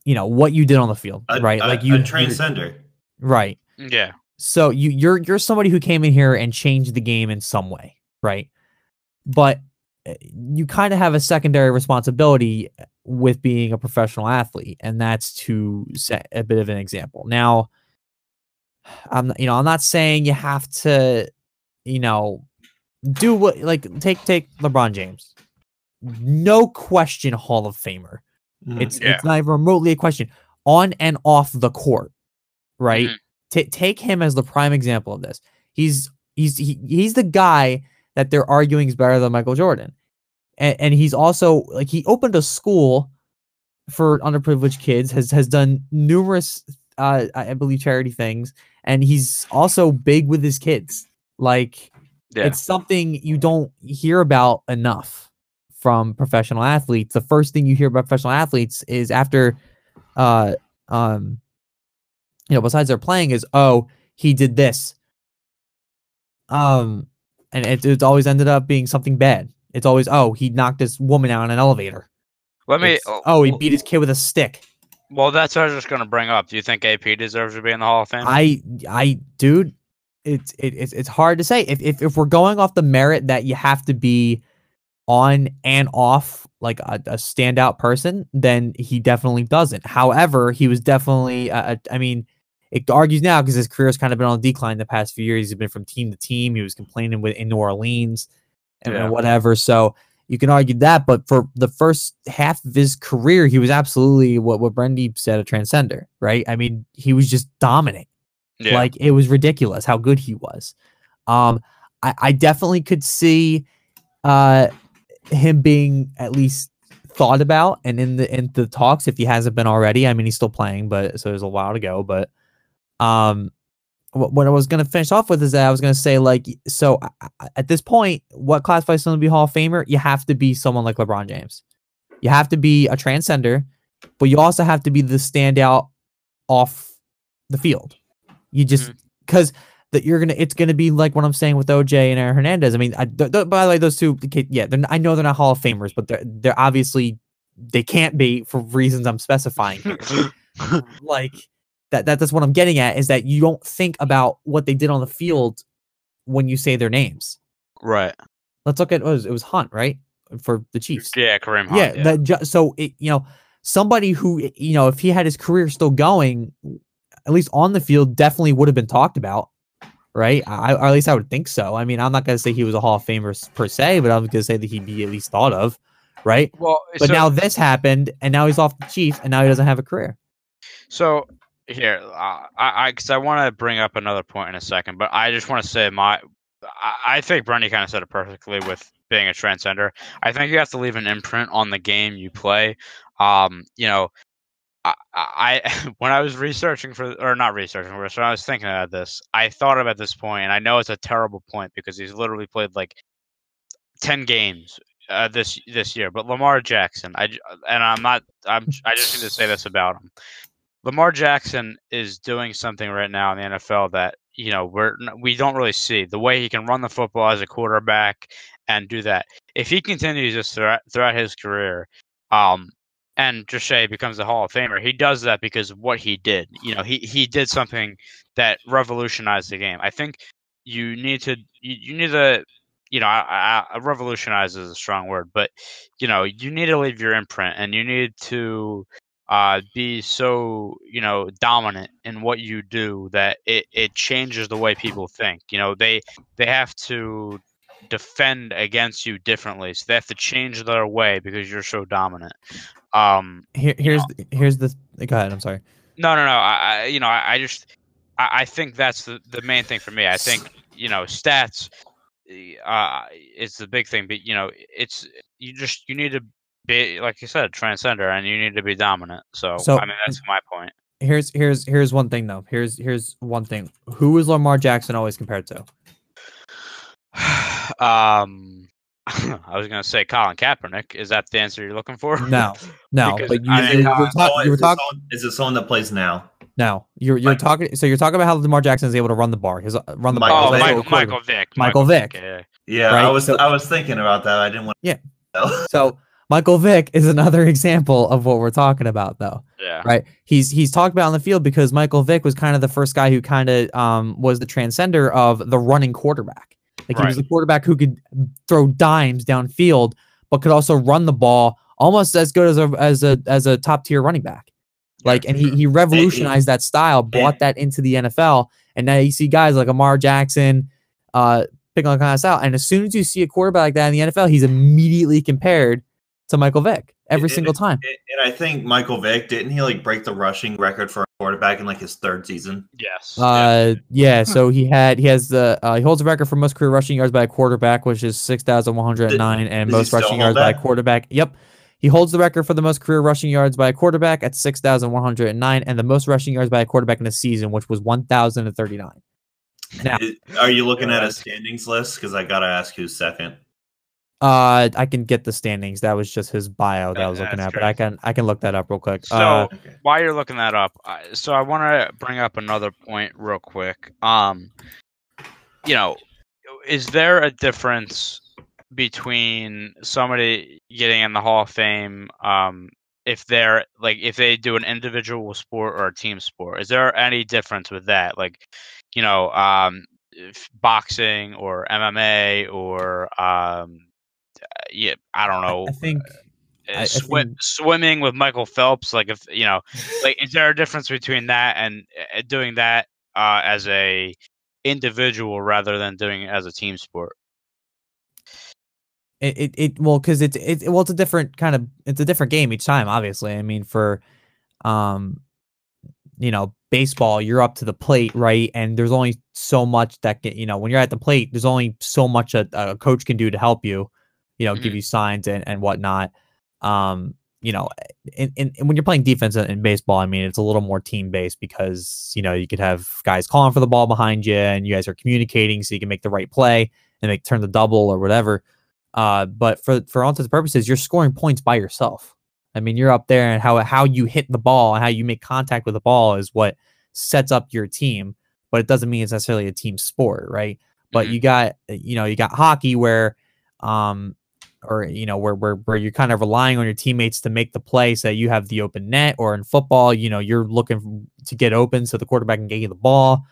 S3: you know what you did on the field,
S2: a,
S3: right?
S2: A,
S3: like you
S2: a transcender,
S3: right?
S1: Yeah.
S3: So you you're you're somebody who came in here and changed the game in some way, right? But eh, you kind of have a secondary responsibility with being a professional athlete, and that's to set a bit of an example. Now, I'm you know I'm not saying you have to, you know, do what like take take LeBron James, no question Hall of Famer.
S2: Mhm.
S3: It's
S1: Yeah.
S3: it's not even remotely a question on and off the court, right?
S1: Mhm.
S3: Ta take him as the prime example of this. He's he's he, he's the guy that they're arguing is better than Michael Jordan, and, and he's also like he opened a school for underprivileged kids. has has done numerous, uh, I believe, charity things, and he's also big with his kids. Like
S1: Yeah.
S3: it's something you don't hear about enough from professional athletes. The first thing you hear about professional athletes is after, uh, um, you know, besides their playing, is oh he did this. Um, and it, it's always ended up being something bad. It's always oh he knocked this woman out in an elevator.
S1: Let me.
S3: It's, oh he beat his kid with a stick.
S1: Well, that's what I was just going to bring up. Do you think AP deserves to be in the Hall of Fame?
S3: I I dude, it's it, it's it's hard to say if, if if we're going off the merit that you have to be on and off like a, a standout person, then he definitely doesn't. However, he was definitely uh, uh, I mean, it argues now because his career has kind of been on decline the past few years. He's been from team to team. He was complaining with in New Orleans and, and whatever. So you can argue that, but for the first half of his career, he was absolutely what what Brendy said a transcender, right? I mean, he was just dominant.
S1: yeah.
S3: Like it was ridiculous how good he was. Um, I, I definitely could see uh him being at least thought about and in the in the talks if he hasn't been already. I mean, he's still playing, but so there's a while to go. But um, what, I was gonna finish off with is that I was gonna say like so at this point, what classifies someone to be Hall of Famer? You have to be someone like LeBron James. You have to be a transcender, but you also have to be the standout off the field. You just mm-hmm. because that you're gonna it's gonna be like what I'm saying with OJ and Aaron Hernandez. I mean, I, th- th- by the way, those two, yeah, I know they're not Hall of Famers, but they're they're obviously they can't be for reasons I'm specifying here. [LAUGHS] like that, that that's what I'm getting at is that you don't think about what they did on the field when you say their names.
S1: right.
S3: Let's look at what was it was Hunt right for the Chiefs.
S1: Yeah, Kareem Hunt.
S3: Yeah, that so it, you know somebody who you know if he had his career still going, at least on the field, definitely would have been talked about, right? I, or at least I would think so. I mean, I'm not gonna say he was a Hall of Famer per se, but I'm gonna say that he'd be at least thought of, right?
S1: Well,
S3: But
S1: so,
S3: now this happened, and now he's off the Chiefs, and now he doesn't have a career.
S1: so here, uh, I, I, because I want to bring up another point in a second, but I just want to say my, I, I think Brendy kind of said it perfectly with being a transcender. I think you have to leave an imprint on the game you play. Um, you know, I, I [LAUGHS] when I was researching for or not researching for when I was thinking about this, I thought about this point, and I know it's a terrible point because he's literally played like ten games uh, this this year. But Lamar Jackson, I and I'm not, I'm I just need to say this about him. Lamar Jackson is doing something right now in the NFL that you know we're we don't really see the way he can run the football as a quarterback and do that. If he continues this throughout, throughout his career, um, and Trichet becomes a Hall of Famer, he does that because what he did. You know, he he did something that revolutionized the game. I think you need to you, you need to you know I, I, revolutionize is a strong word, but you know you need to leave your imprint and you need to uh, be so you know dominant in what you do that it, it changes the way people think. You know they they have to defend against you differently, so they have to change their way because you're so dominant. Um,
S3: Here, here's the, here's the. Go ahead. I'm sorry.
S1: no, no, no. I, I you know, I, I just, I, I think that's the, the main thing for me. I think you know, stats, uh, is the big thing. But you know, it's you just you need to be like you said, transcender, and you need to be dominant. So,
S3: So-
S1: I mean, that's my point.
S3: Here's here's here's one thing though. Here's here's one thing. Who is Lamar Jackson always compared to? [SIGHS]
S1: um, [LAUGHS] I was gonna say Colin Kaepernick. Is that the answer you're looking for?
S3: No, no. [LAUGHS]
S1: Because
S3: but you,
S1: I
S2: Is
S1: mean,
S2: it-
S3: you, were
S2: is it
S3: talk-
S2: someone-
S3: you were talking.
S2: Is it someone that plays now?
S3: No, you're you're
S2: Mike-
S3: talking. So you're talking about how Lamar Jackson is able to run the bar. His uh, run the
S2: Michael
S3: ball.
S1: Oh, Michael,
S3: So
S1: Michael Vick.
S3: Michael Vick.
S1: Yeah.
S2: Yeah,
S3: Right,
S2: I was
S3: so-
S2: I was thinking about that. I didn't want.
S3: Yeah. [LAUGHS]
S2: To
S3: So Michael Vick is another [LAUGHS] example of what we're talking about, though.
S1: Yeah.
S3: Right? He's he's talked about on the field because Michael Vick was kind of the first guy who kind of um was the transcender of the running quarterback. Like he was the quarterback who could throw dimes downfield, but could also run the ball almost as good as a as a as a top tier running back. Like, and he he revolutionized that style, brought that into the NFL, and now you see guys like Lamar Jackson, uh, picking on kind of style. And as soon as you see a quarterback like that in the NFL, he's immediately compared to Michael Vick every
S2: And-
S3: single time.
S2: And and I think Michael Vick didn't he like break the rushing record for a quarterback in like his third season?
S1: Yes.
S3: Uh, yeah. [LAUGHS] So he had he has the uh, he holds the record for most career rushing yards by a quarterback, which is six thousand one hundred nine, and most rushing
S2: hold
S3: yards by a quarterback. Yep. He holds the record for the most career rushing yards by a quarterback at 6,109 and the most rushing yards by a quarterback in a season, which was 1,039. Now,
S2: Is- Are you looking at a standings list? Because I gotta ask who's second.
S3: Uh, I can get the standings. That was just his bio that I was looking at, but I can I can look that up real quick.
S1: So
S3: uh,
S1: while you're looking that up, so I want to bring up another point real quick. Um, you know, is there a difference between somebody getting in the Hall of Fame, um, if they're like if they do an individual sport or a team sport? Is there any difference with that? Like, you know, um, boxing or MMA or um, yeah, I don't know
S3: I think
S1: uh,
S3: I- think-
S1: swimming with Michael Phelps. Like if you know, [LAUGHS] like is there a difference between that and uh, doing that uh, as a individual rather than doing it as a team sport?
S3: it, it, it well because it's it well it's a different kind of it's a different game each time obviously i mean for um you know baseball you're up to the plate right and there's only so much that can, you know when you're at the plate there's only so much a, a coach can do to help you you know give
S1: Mhm.
S3: you signs and, and whatnot um you know in, in, when you're playing defense in, baseball i mean it's a little more team based because you know you could have guys calling for the ball behind you and you guys are communicating so you can make the right play and make turn the double or whatever uh, but for for all intents and purposes, you're scoring points by yourself. I mean, you're up there, and how how you hit the ball and how you make contact with the ball is what sets up your team. But it doesn't mean it's necessarily a team sport, right? But
S1: Mhm.
S3: you got you know you got hockey where, um, or you know where where where you're kind of relying on your teammates to make the play so that you have the open net. Or in football, you know you're looking to get open so the quarterback can get you the ball.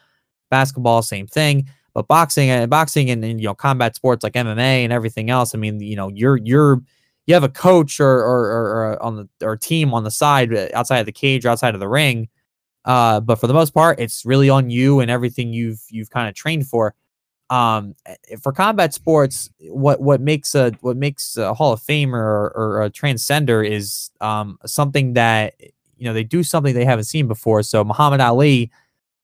S3: Basketball, same thing but boxing and boxing and, and you know combat sports like MMA and everything else. I mean, you know, you're you're you have a coach or or, or, or on the or team on the side uh, outside of the cage or outside of the ring. Uh, but for the most part, it's really on you and everything you've you've kind of trained for. Um, eh, for combat sports, what what makes a what makes a Hall of Famer or, or a transcender is um something that you know they do something they haven't seen before. So Muhammad Ali,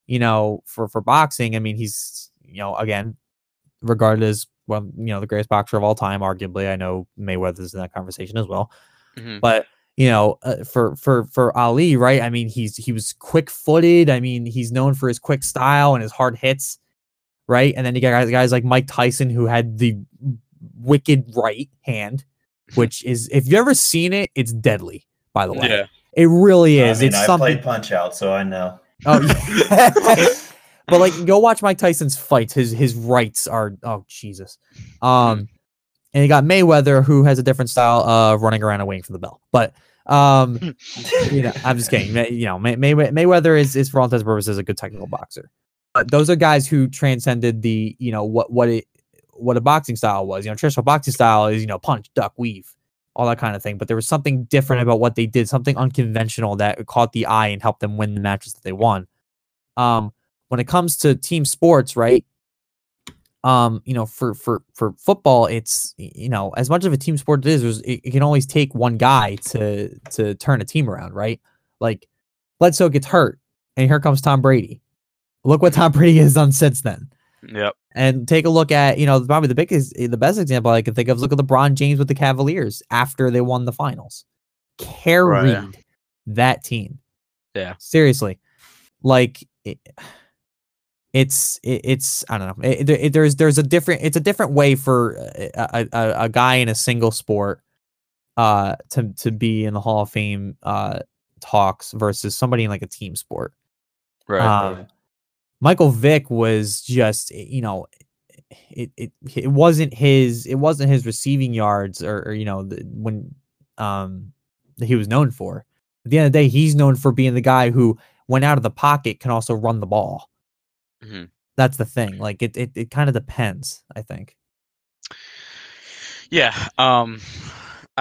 S3: you know, for for boxing, I mean, he's you know again regarded as well, you know, the greatest boxer of all time. Arguably, I know Mayweather's in that conversation as well.
S1: Mhm.
S3: But you know, uh, for for for Ali, right? I mean, he's he was quick footed. I mean, he's known for his quick style and his hard hits, right? And then you got guys, guys like Mike Tyson who had the wicked right hand, [LAUGHS] which is if you've ever seen it, it's deadly. By the way,
S1: Yeah.
S3: it really is.
S2: I mean,
S3: it's
S2: I
S3: something.
S2: played Punch Out, so I know.
S3: Oh, yeah. [LAUGHS] [LAUGHS] but like, go watch Mike Tyson's fights. His his rights are oh Jesus. Um, and you got Mayweather who has a different style of running around and waiting for the bell. But um, you know, I'm just kidding. May, you know, May, May, Mayweather is is for all intents and purposes a good technical boxer. But those are guys who transcended the you know what what it what a boxing style was. You know, traditional boxing style is you know punch, duck, weave, all that kind of thing. But there was something different about what they did, something unconventional that caught the eye and helped them win the matches that they won. Um, when it comes to team sports, right? Um, you know, for for for football, it's you know as much of a team sport it is, it, it can always take one guy to to turn a team around, right? Like Bledsoe gets hurt, and here comes Tom Brady. Look what Tom Brady has done since then.
S1: Yep.
S3: And take a look at, you know, probably the biggest, the best example I can think of is look at LeBron James with the Cavaliers after they won the finals. Carried that team.
S1: Yeah.
S3: Seriously. Like, it, it's, it, it's, I don't know. It, there's, there's a different, it's a different way for a, a, a, guy in a single sport uh to to be in the Hall of Fame uh talks versus somebody in like a team sport.
S1: Right.
S3: Um, Michael Vick was just, you know, it, it it wasn't his it wasn't his receiving yards or, or you know the, when um that he was known for. At the end of the day, he's known for being the guy who went out of the pocket can also run the ball.
S1: Mhm.
S3: That's the thing. Like it, it, it kind of depends. I think.
S1: Yeah. Um,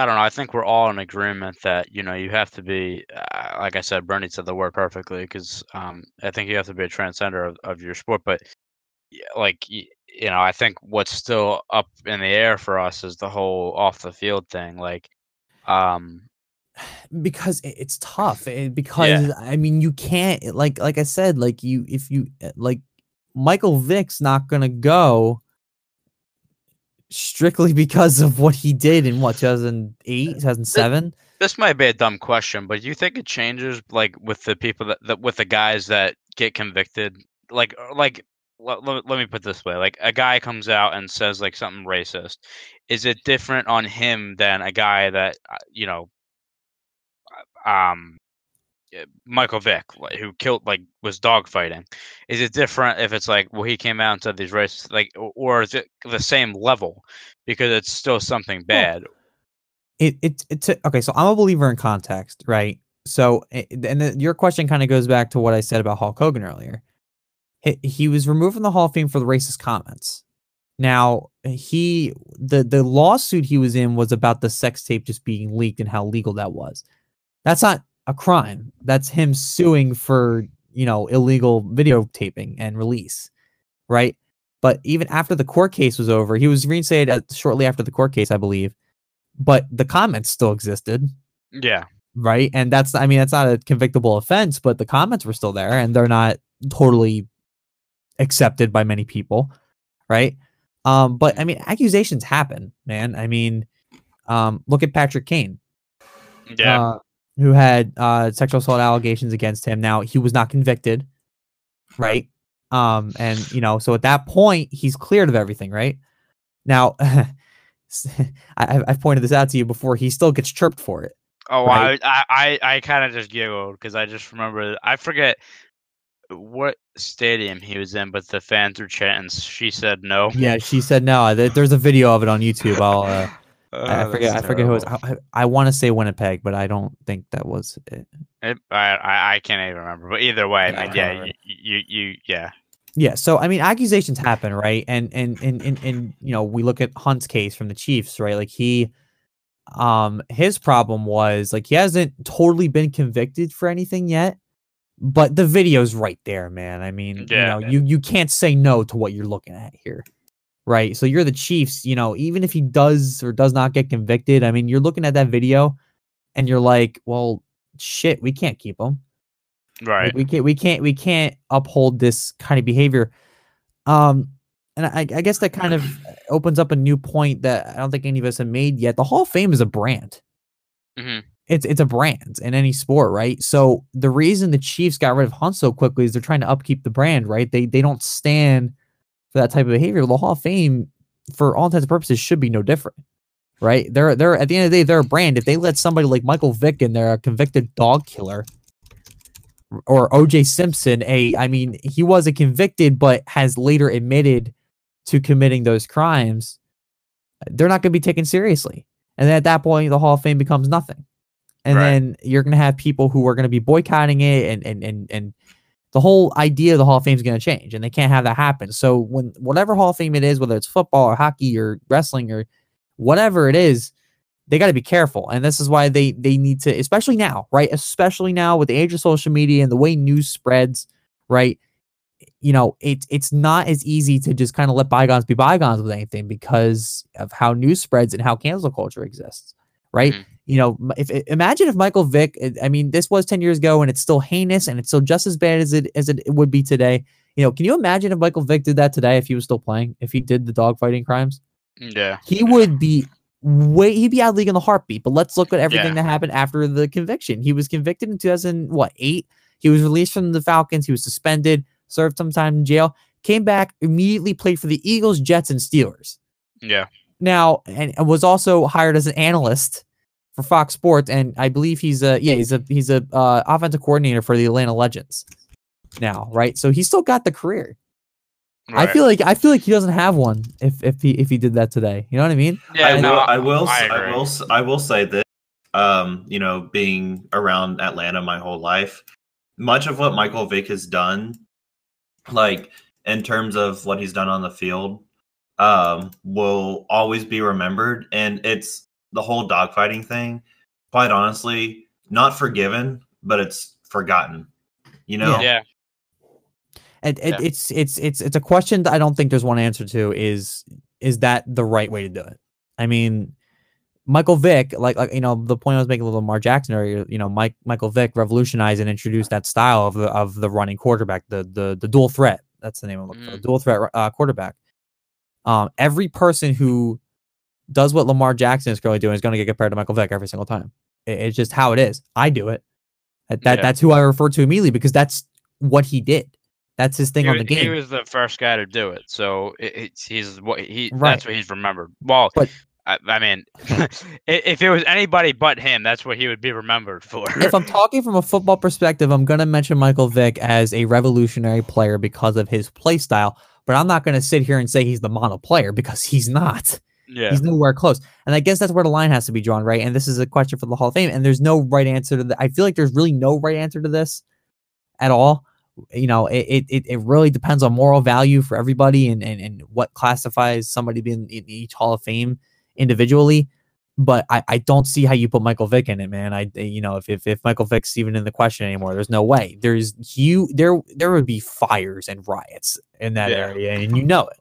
S1: I don't know. I think we're all in agreement that you know you have to be, uh, like I said, Bernie said the word perfectly because um, I think you have to be a transcender of, of your sport. But like you know, I think what's still up in the air for us is the whole off the field thing. Like, um,
S3: because it's tough and because i mean you can't like like i said like you if you uh, like michael vick's not gonna go strictly because of what he did in what 2008 2007
S1: this might be a dumb question, but do you think it changes like with the people that, that with the guys that get convicted? Like, uh, like let, let, let me put it this way: like a guy comes out and says like something racist. Is it different on him than a guy that uh, you know, uh, um, Uh, Michael Vick, who killed like was dogfighting? Is it different if it's like well he came out and said these racist like, or, is it the same level? Because it's still something bad?
S3: it it it's a- okay so i'm a believer in context right? So and then your question kind of goes back to what i said about hulk hogan earlier. He, he was removed from the hall of fame for the racist comments. Now he the the lawsuit he was in was about the sex tape just being leaked and how legal that was. That's not a crime. That's him suing for you know illegal videotaping and release right? But even after the court case was over he was reinstated at, shortly after the court case i believe but the comments still existed.
S1: Yeah,
S3: right? And that's i mean that's not a convictable offense but the comments were still there and they're not totally accepted by many people right? Um but i mean accusations happen man. I mean um look at patrick kane.
S1: Yeah.
S3: uh, who had uh sexual assault allegations against him now he was not convicted right um and you know so at that point he's cleared of everything right now [LAUGHS] I, I've- I've pointed this out to you before he still gets chirped for it
S1: Oh,
S3: right?
S1: I I I, I kind of just giggled because I just remember I forget what stadium he was in, but the fans were chanting. She said no.
S3: Yeah, she said no. There's a video of it on YouTube. I'll. Uh, I, I
S1: Oh,
S3: forget. I forget who it was. I, I, want to say Winnipeg, but I don't think that was it.
S1: It, I, I can't even remember. But either way,
S3: Yeah, I
S1: mean, yeah, you, you you yeah
S3: Yeah. So I mean, accusations happen, right? And and and and, and you know, we look at Hunt's case from the Chiefs, right? Like he, um, his problem was like he hasn't totally been convicted for anything yet, but the video's right there, man. I mean,
S1: Yeah.
S3: you know, you you can't say no to what you're looking at here. Right. So you're the Chiefs, you know, even if he does or does not get convicted, I mean, you're looking at that video and you're like, well, shit, we can't keep him. Like,
S1: right.
S3: we can't we can't we can't uphold this kind of behavior. Um and I, I guess that kind of [CLEARS THROAT] opens up a new point that I don't think any of us have made yet. The Hall of Fame is a brand.
S1: Mhm.
S3: It's it's a brand in any sport, right? So the reason the Chiefs got rid of Hunt so quickly is they're trying to upkeep the brand, right? They they don't stand for that type of behavior. The Hall of Fame, for all intents and purposes, should be no different, right? They're they're at the end of the day, they're a brand. If they let somebody like Michael Vick in there, a convicted dog killer, or OJ Simpson, a I mean, he wasn't convicted but has later admitted to committing those crimes, they're not going to be taken seriously. And then at that point, the Hall of Fame becomes nothing. And
S1: Right.
S3: then you're going to have people who are going to be boycotting it, and and and and the whole idea of the Hall of Fame is going to change, and they can't have that happen. So when whatever Hall of Fame it is, whether it's football or hockey or wrestling or whatever it is, they got to be careful and this is why they they need to especially now right especially now with the age of social media and the way news spreads right you know it's it's not as easy to just kind of let bygones be bygones with anything because of how news spreads and how cancel culture exists right
S1: Mhm.
S3: You know if imagine if michael vick i mean this was 10 years ago and it's still heinous and it's still just as bad as it as it would be today you know can you imagine if michael vick did that today if he was still playing if he did the dogfighting crimes mm,
S1: yeah
S3: he would be way he'd be out of league in the heartbeat. But let's look at everything
S1: Yeah.
S3: that happened after the conviction. He was convicted in 2000 what eight. He was released from the Falcons. He was suspended, served some time in jail, came back, immediately played for the Eagles, Jets, and Steelers.
S1: yeah
S3: Now and was also hired as an analyst for Fox Sports, and I believe he's a yeah he's a he's a uh, offensive coordinator for the Atlanta Legends. Now, right? So he's still got the career. I feel like I feel like he doesn't have one if if he if he did that today. You know what I mean?
S1: yeah
S2: I,
S1: no
S2: will, I will.
S1: I
S2: s- I,
S1: agree.
S2: will. s- I will say this. Um, you know, being around Atlanta my whole life, much of what Michael Vick has done, like in terms of what he's done on the field um, will always be remembered. And it's the whole dogfighting thing, quite honestly, not forgiven, but it's forgotten. You know?
S1: Yeah.
S3: And it,
S1: Yeah.
S3: it's it's it's it's a question that I don't think there's one answer to. Is is that the right way to do it? I mean, Michael Vick, like like you know, the point I was making with Lamar Jackson earlier. You know, Mike Michael Vick revolutionized and introduced that style of the of the running quarterback, the the the dual threat. That's the name I'm looking for.
S1: Mm.
S3: Dual threat uh, quarterback. Um, every person who does what Lamar Jackson is currently doing is going to get compared to Michael Vick every single time. It's just how it is. I do it. That, that
S1: Yeah.
S3: that's who I refer to immediately because that's what he did. That's his thing
S1: he,
S3: on the
S1: game. he was the first guy to do it, so it, it's he's what he
S3: Right.
S1: that's what he's remembered. Well,
S3: But-
S1: I, I mean, [LAUGHS] if it was anybody but him, that's what he would be remembered for.
S3: if I'm talking from a football perspective, I'm going to mention Michael Vick as a revolutionary player because of his play style, but I'm not going to sit here and say he's the model player because he's not.
S1: Yeah,
S3: He's nowhere close. And I guess that's where the line has to be drawn, right? And this is a question for the Hall of Fame, and there's no right answer to that. I feel like there's really no right answer to this at all. You know, it it, it- really depends on moral value for everybody and, and, and what classifies somebody being in each Hall of Fame individually. But I, I don't see how you put Michael Vick in it, man. I you know if, if if Michael Vick's even in the question anymore, there's no way. There's you there there would be fires and riots in that
S1: Yeah.
S3: area, and you know it.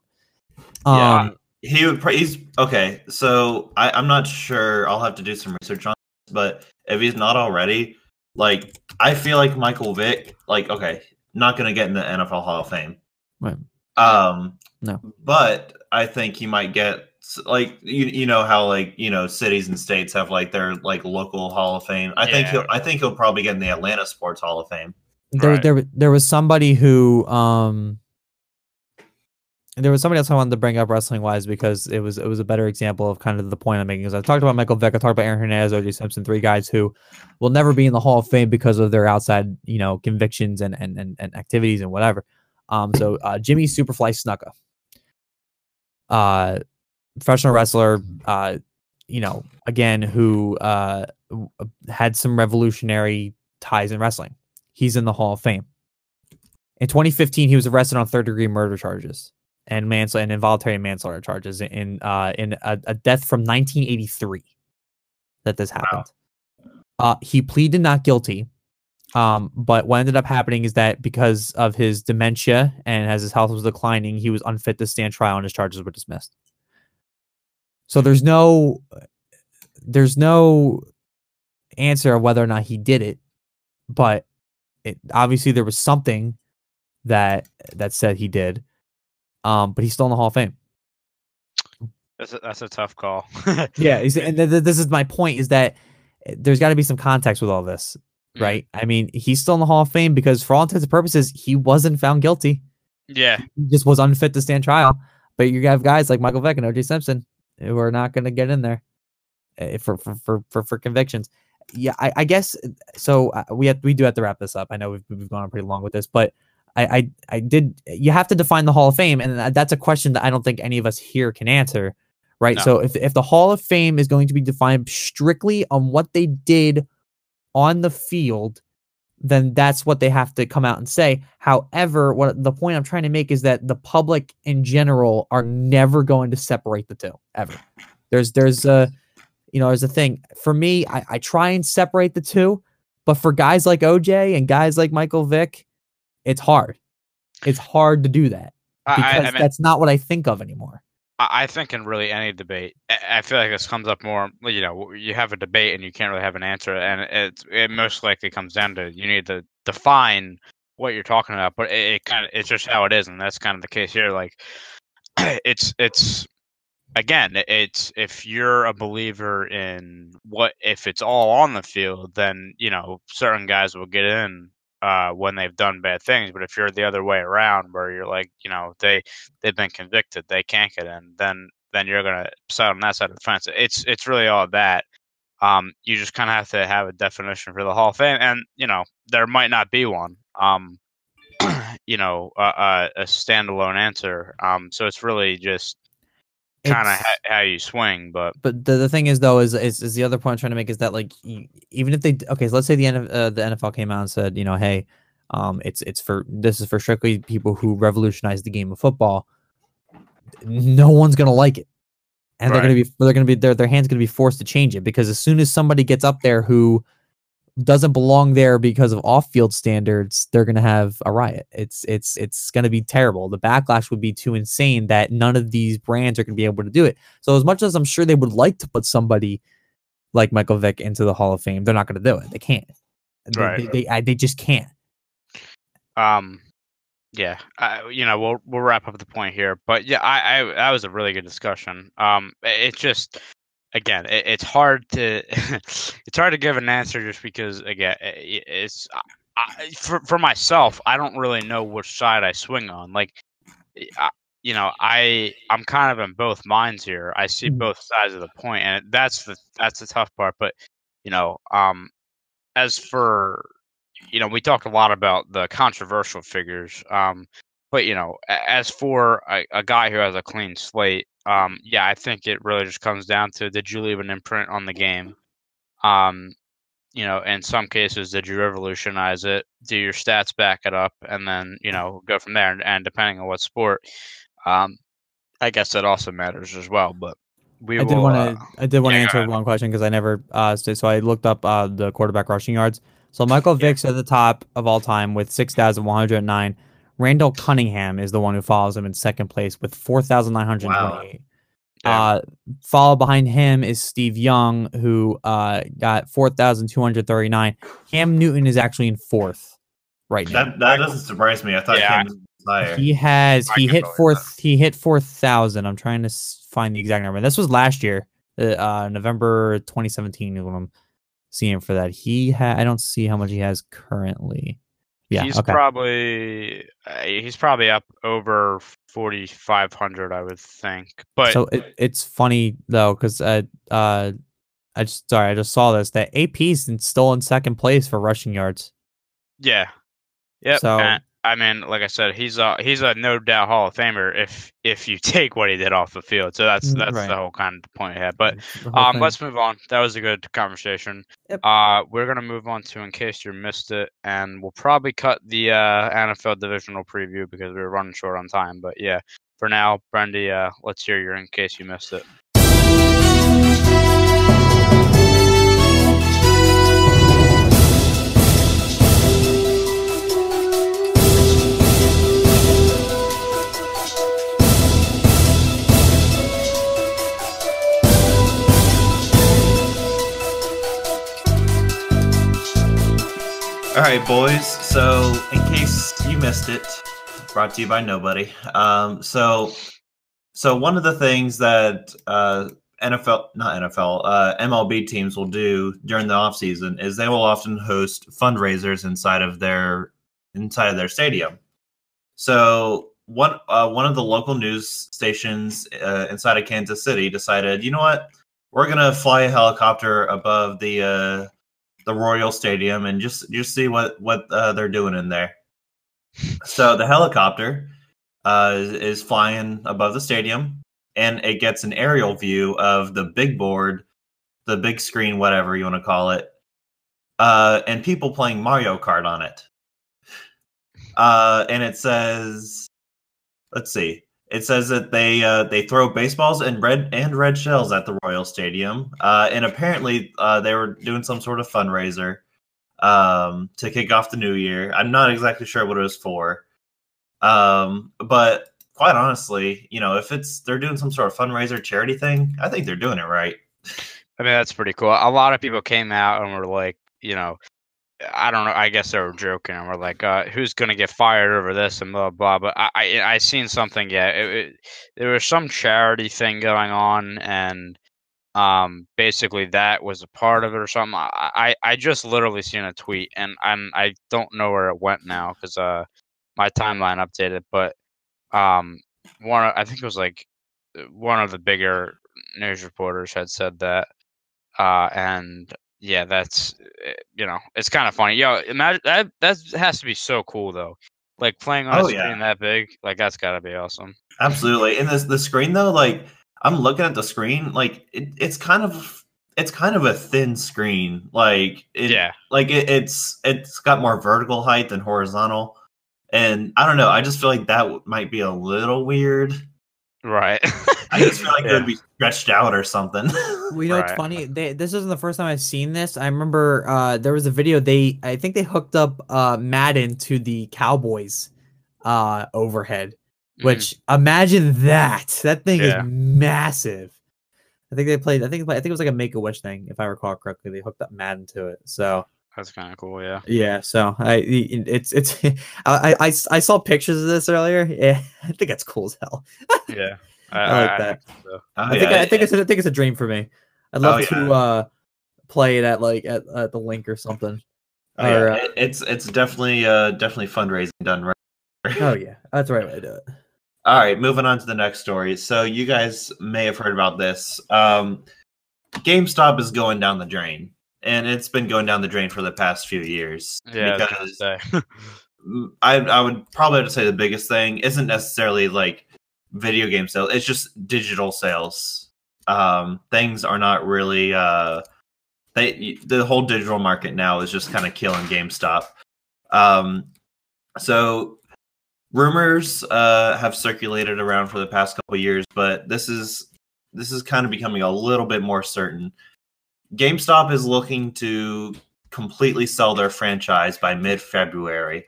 S2: Yeah. He would. Pr- he's okay. So I, I'm not sure. I'll have to do some research on this, but if he's not already, like I feel like Michael Vick, like okay, not going to get in the NFL Hall of Fame.
S3: Right.
S2: Um.
S3: No.
S2: But I think he might get like you. You know how like you know cities and states have like their like local Hall of Fame. I think he'll. I think he'll probably get in the Atlanta Sports Hall of Fame.
S3: there,
S1: Right.
S3: there, there was somebody who, um, there was somebody else I wanted to bring up wrestling wise because it was it was a better example of kind of the point I'm making. Because I talked about Michael Vick, I talked about Aaron Hernandez, OJ Simpson, three guys who will never be in the Hall of Fame because of their outside, you know, convictions and and and, and activities and whatever. Um, so uh, Jimmy Superfly Snuka, uh, professional wrestler, uh, you know, again who uh had some revolutionary ties in wrestling. He's in the Hall of Fame. In 2015, he was arrested on third degree murder charges and manslaughter and involuntary manslaughter charges in uh in a, a death from 1983 that this happened. Uh he pleaded not guilty. Um, but what ended up happening is that because of his dementia and as his health was declining, he was unfit to stand trial and his charges were dismissed. So there's no there's no answer of whether or not he did it, but it obviously there was something that that said he did. Um, but he's still in the Hall of Fame.
S1: that's a, that's a tough call. [LAUGHS]
S3: Yeah, and th- th- this is my point: is that eh, there's got to be some context with all this,
S1: Mm.
S3: right? I mean, he's still in the Hall of Fame because, for all intents and purposes, he wasn't found guilty.
S1: yeah,
S3: He just was unfit to stand trial. But you have guys like Michael Vick and O.J. Simpson who are not going to get in there eh, for for for for, for convictions. Yeah, I, I guess so. uh, We have we do have to wrap this up. I know we've we've gone on pretty long with this, but I I, I did. You have to define the Hall of Fame, and that's a question that I don't think any of us here can answer. Right.
S1: No.
S3: So if if the Hall of Fame is going to be defined strictly on what they did on the field, then that's what they have to come out and say. However, what the point I'm trying to make is that the public in general are never going to separate the two ever. There's there's a you know there's a thing for me. I, I try and separate the two, but for guys like OJ and guys like Michael Vick, it's hard. It's hard to do that because
S1: I, I mean,
S3: that's not what I think of anymore.
S1: I I think in really any debate, I I feel like this comes up more. You know, you have a debate and you can't really have an answer, and it it most likely comes down to you need to define what you're talking about. But it, it kind of it's just how it is, and that's kind of the case here. Like, [CLEARS THROAT] it's it's again, it's if you're a believer in what if it's all on the field, then you know certain guys will get in uh, when they've done bad things. But if you're the other way around, where you're like, you know, they they've been convicted, they can't get in, then then you're gonna side on that side of the fence. It's it's really all that. Um, you just kind of have to have a definition for the Hall of Fame, and you know there might not be one. Um, [CLEARS THROAT] you know, uh, a standalone answer. Um, so it's really just kind of ha- how you swing. But
S3: but the, the thing is though is, is is the other point I'm trying to make is that like even if they okay so let's say the N- uh, the NFL came out and said you know hey Um, it's it's for this is for strictly people who revolutionized the game of football. No one's gonna like it, and they're gonna be they're gonna be their their hands gonna be forced to change it because as soon as somebody gets up there who doesn't belong there because of off-field standards, they're gonna have a riot. It's it's it's gonna be terrible. The backlash would be too insane that none of these brands are gonna be able to do it. So as much as I'm sure they would like to put somebody like Michael Vick into the Hall of Fame, they're not gonna do it. They can't. They-
S1: Right.
S3: They, they, I- they just can't.
S1: Um, yeah, I, you know, we'll we'll wrap up the point here, but yeah, I, I that was a really good discussion. Um, it's just again, it, it's hard to [LAUGHS] it's hard to give an answer just because again, i- i- it's I, for for myself, I don't really know which side I swing on. Like, I, you know, I I'm kind of in both minds here. I see
S3: Mhm.
S1: both sides of the point, and that's the that's the tough part. But you know, um, as for you know, we talked a lot about the controversial figures. Um, but you know, as for a, a guy who has a clean slate, um, yeah, I think it really just comes down to did you leave an imprint on the game? Um, you know, in some cases, did you revolutionize it? Do your stats back it up, and then you know go from there? And, and depending on what sport, um, I guess that also matters as well. But we
S3: I
S1: will.
S3: did want
S1: uh,
S3: to. I did want to
S1: yeah,
S3: answer one question because I never. Uh, so, so I looked up uh, the quarterback rushing yards. So Michael [LAUGHS] Vick's at the top of all time with six thousand one hundred nine. Randall Cunningham is the one who follows him in second place with four thousand nine hundred twenty-eight.
S1: Yeah.
S3: Uh, followed behind him is Steve Young, who uh, got four thousand two hundred thirty-nine. Cam Newton is actually in fourth right now.
S2: That that doesn't surprise me. I thought
S1: Yeah.
S2: Cam was higher.
S3: He has he hit fourth he hit four thousand. I'm trying to find the exact number. This was last year, uh, uh, November 2017 is when I'm seeing for that. He ha- I don't see how much he has currently. Yeah,
S1: he's
S3: okay.
S1: probably uh, he's probably up over forty five hundred, I would think. But
S3: so it, it's funny though because uh uh I just sorry I just saw this that AP's still in second place for rushing yards.
S1: yeah, yeah.
S3: So-
S1: and, I mean, like I said, he's a he's a no doubt Hall of Famer if if you [LAUGHS] take what he did off the field. So that's
S3: Mm,
S1: that's
S3: right.
S1: the whole kind of point I had. But um,
S3: thing.
S1: let's move on. That was a good conversation.
S3: Yep.
S1: Uh, we're gonna move on to in case you missed it, and we'll probably cut the uh, NFL divisional preview because we were running short on time. But yeah, for now, Brendy, uh, let's hear your in case you missed it.
S2: All right, boys. So, in case you missed it, brought to you by nobody. Um, so, so one of the things that uh, NFL, not NFL, uh, MLB teams will do during the off season is they will often host fundraisers inside of their inside of their stadium. So, one uh, one of the local news stations uh, inside of Kansas City decided, you know what, we're gonna fly a helicopter above the uh, the Royal Stadium and just just see what what uh, they're doing in there. So the helicopter uh, is, is flying above the stadium, and it gets an aerial view of the big board, the big screen, whatever you want to call it, uh, and people playing Mario Kart on it. Uh, and it says, let's see. It says that they uh, they throw baseballs and red and red shells at the Royal Stadium, uh, and apparently uh, they were doing some sort of fundraiser um, to kick off the new year. I'm not exactly sure what it was for, um, but quite honestly, you know, if it's they're doing some sort of fundraiser charity thing, I think they're doing it right.
S1: I mean, that's pretty cool. A lot of people came out and were like, you know, I don't know. I guess they were joking and were like, uh, "Who's gonna get fired over this?" and blah blah. But I, I, I seen something. Yeah, it, it, there was some charity thing going on, and um, basically that was a part of it or something. I, I, I just literally seen a tweet, and and I don't know where it went now because uh, my timeline updated. But um, one, I think it was like one of the bigger news reporters had said that, uh, and yeah, that's uh, you know, it's kind of funny. Yo, imagine that that has to be so cool though. Like playing on
S2: Oh,
S1: a
S2: yeah.
S1: screen that big, like that's got to be awesome.
S2: Absolutely. And this the screen though, like I'm looking at the screen, like it, it's kind of it's kind of a thin screen. Like it,
S1: yeah,
S2: like it, it's it's got more vertical height than horizontal, and I don't know. I just feel like that might be a little weird.
S1: right. [LAUGHS]
S2: I just feel like it would be stretched out or something.
S3: Well, you know what's
S1: Right.
S3: funny? They, this isn't the first time I've seen this. I remember uh, there was a video. They, I think they hooked up uh, Madden to the Cowboys uh, overhead.
S1: Mm.
S3: Which imagine that. That thing
S1: Yeah.
S3: is massive. I think they played. I think I think it was like a Make a Wish thing, if I recall correctly. They hooked up Madden to it. So
S1: that's kind of cool. Yeah.
S3: yeah. So I, it's it's. [LAUGHS] I, I I saw pictures of this earlier. Yeah, [LAUGHS] I think it's cool as hell.
S1: Yeah.
S3: I like that.
S1: think so.
S2: Oh,
S3: I think I, think it's a, I think it's a dream for me. I'd love
S2: Oh,
S3: to
S2: yeah.
S3: uh play it at like at, at the link or something.
S2: Oh, yeah.
S3: uh,
S2: it's it's definitely uh definitely fundraising done right. [LAUGHS]
S3: Oh yeah, that's the right way to do it.
S2: All right, moving on to the next story. So you guys may have heard about this. Um, GameStop is going down the drain, and it's been going down the drain for the past few years.
S1: Yeah. I
S2: because
S1: gonna say. [LAUGHS]
S2: I I would probably have to say the biggest thing isn't necessarily like video game sales. It's just digital sales. Um, things are not really uh, they the whole digital market now is just kind of killing GameStop. Um, so rumors uh have circulated around for the past couple years, but this is this is kind of becoming a little bit more certain. GameStop is looking to completely sell their franchise by mid-February.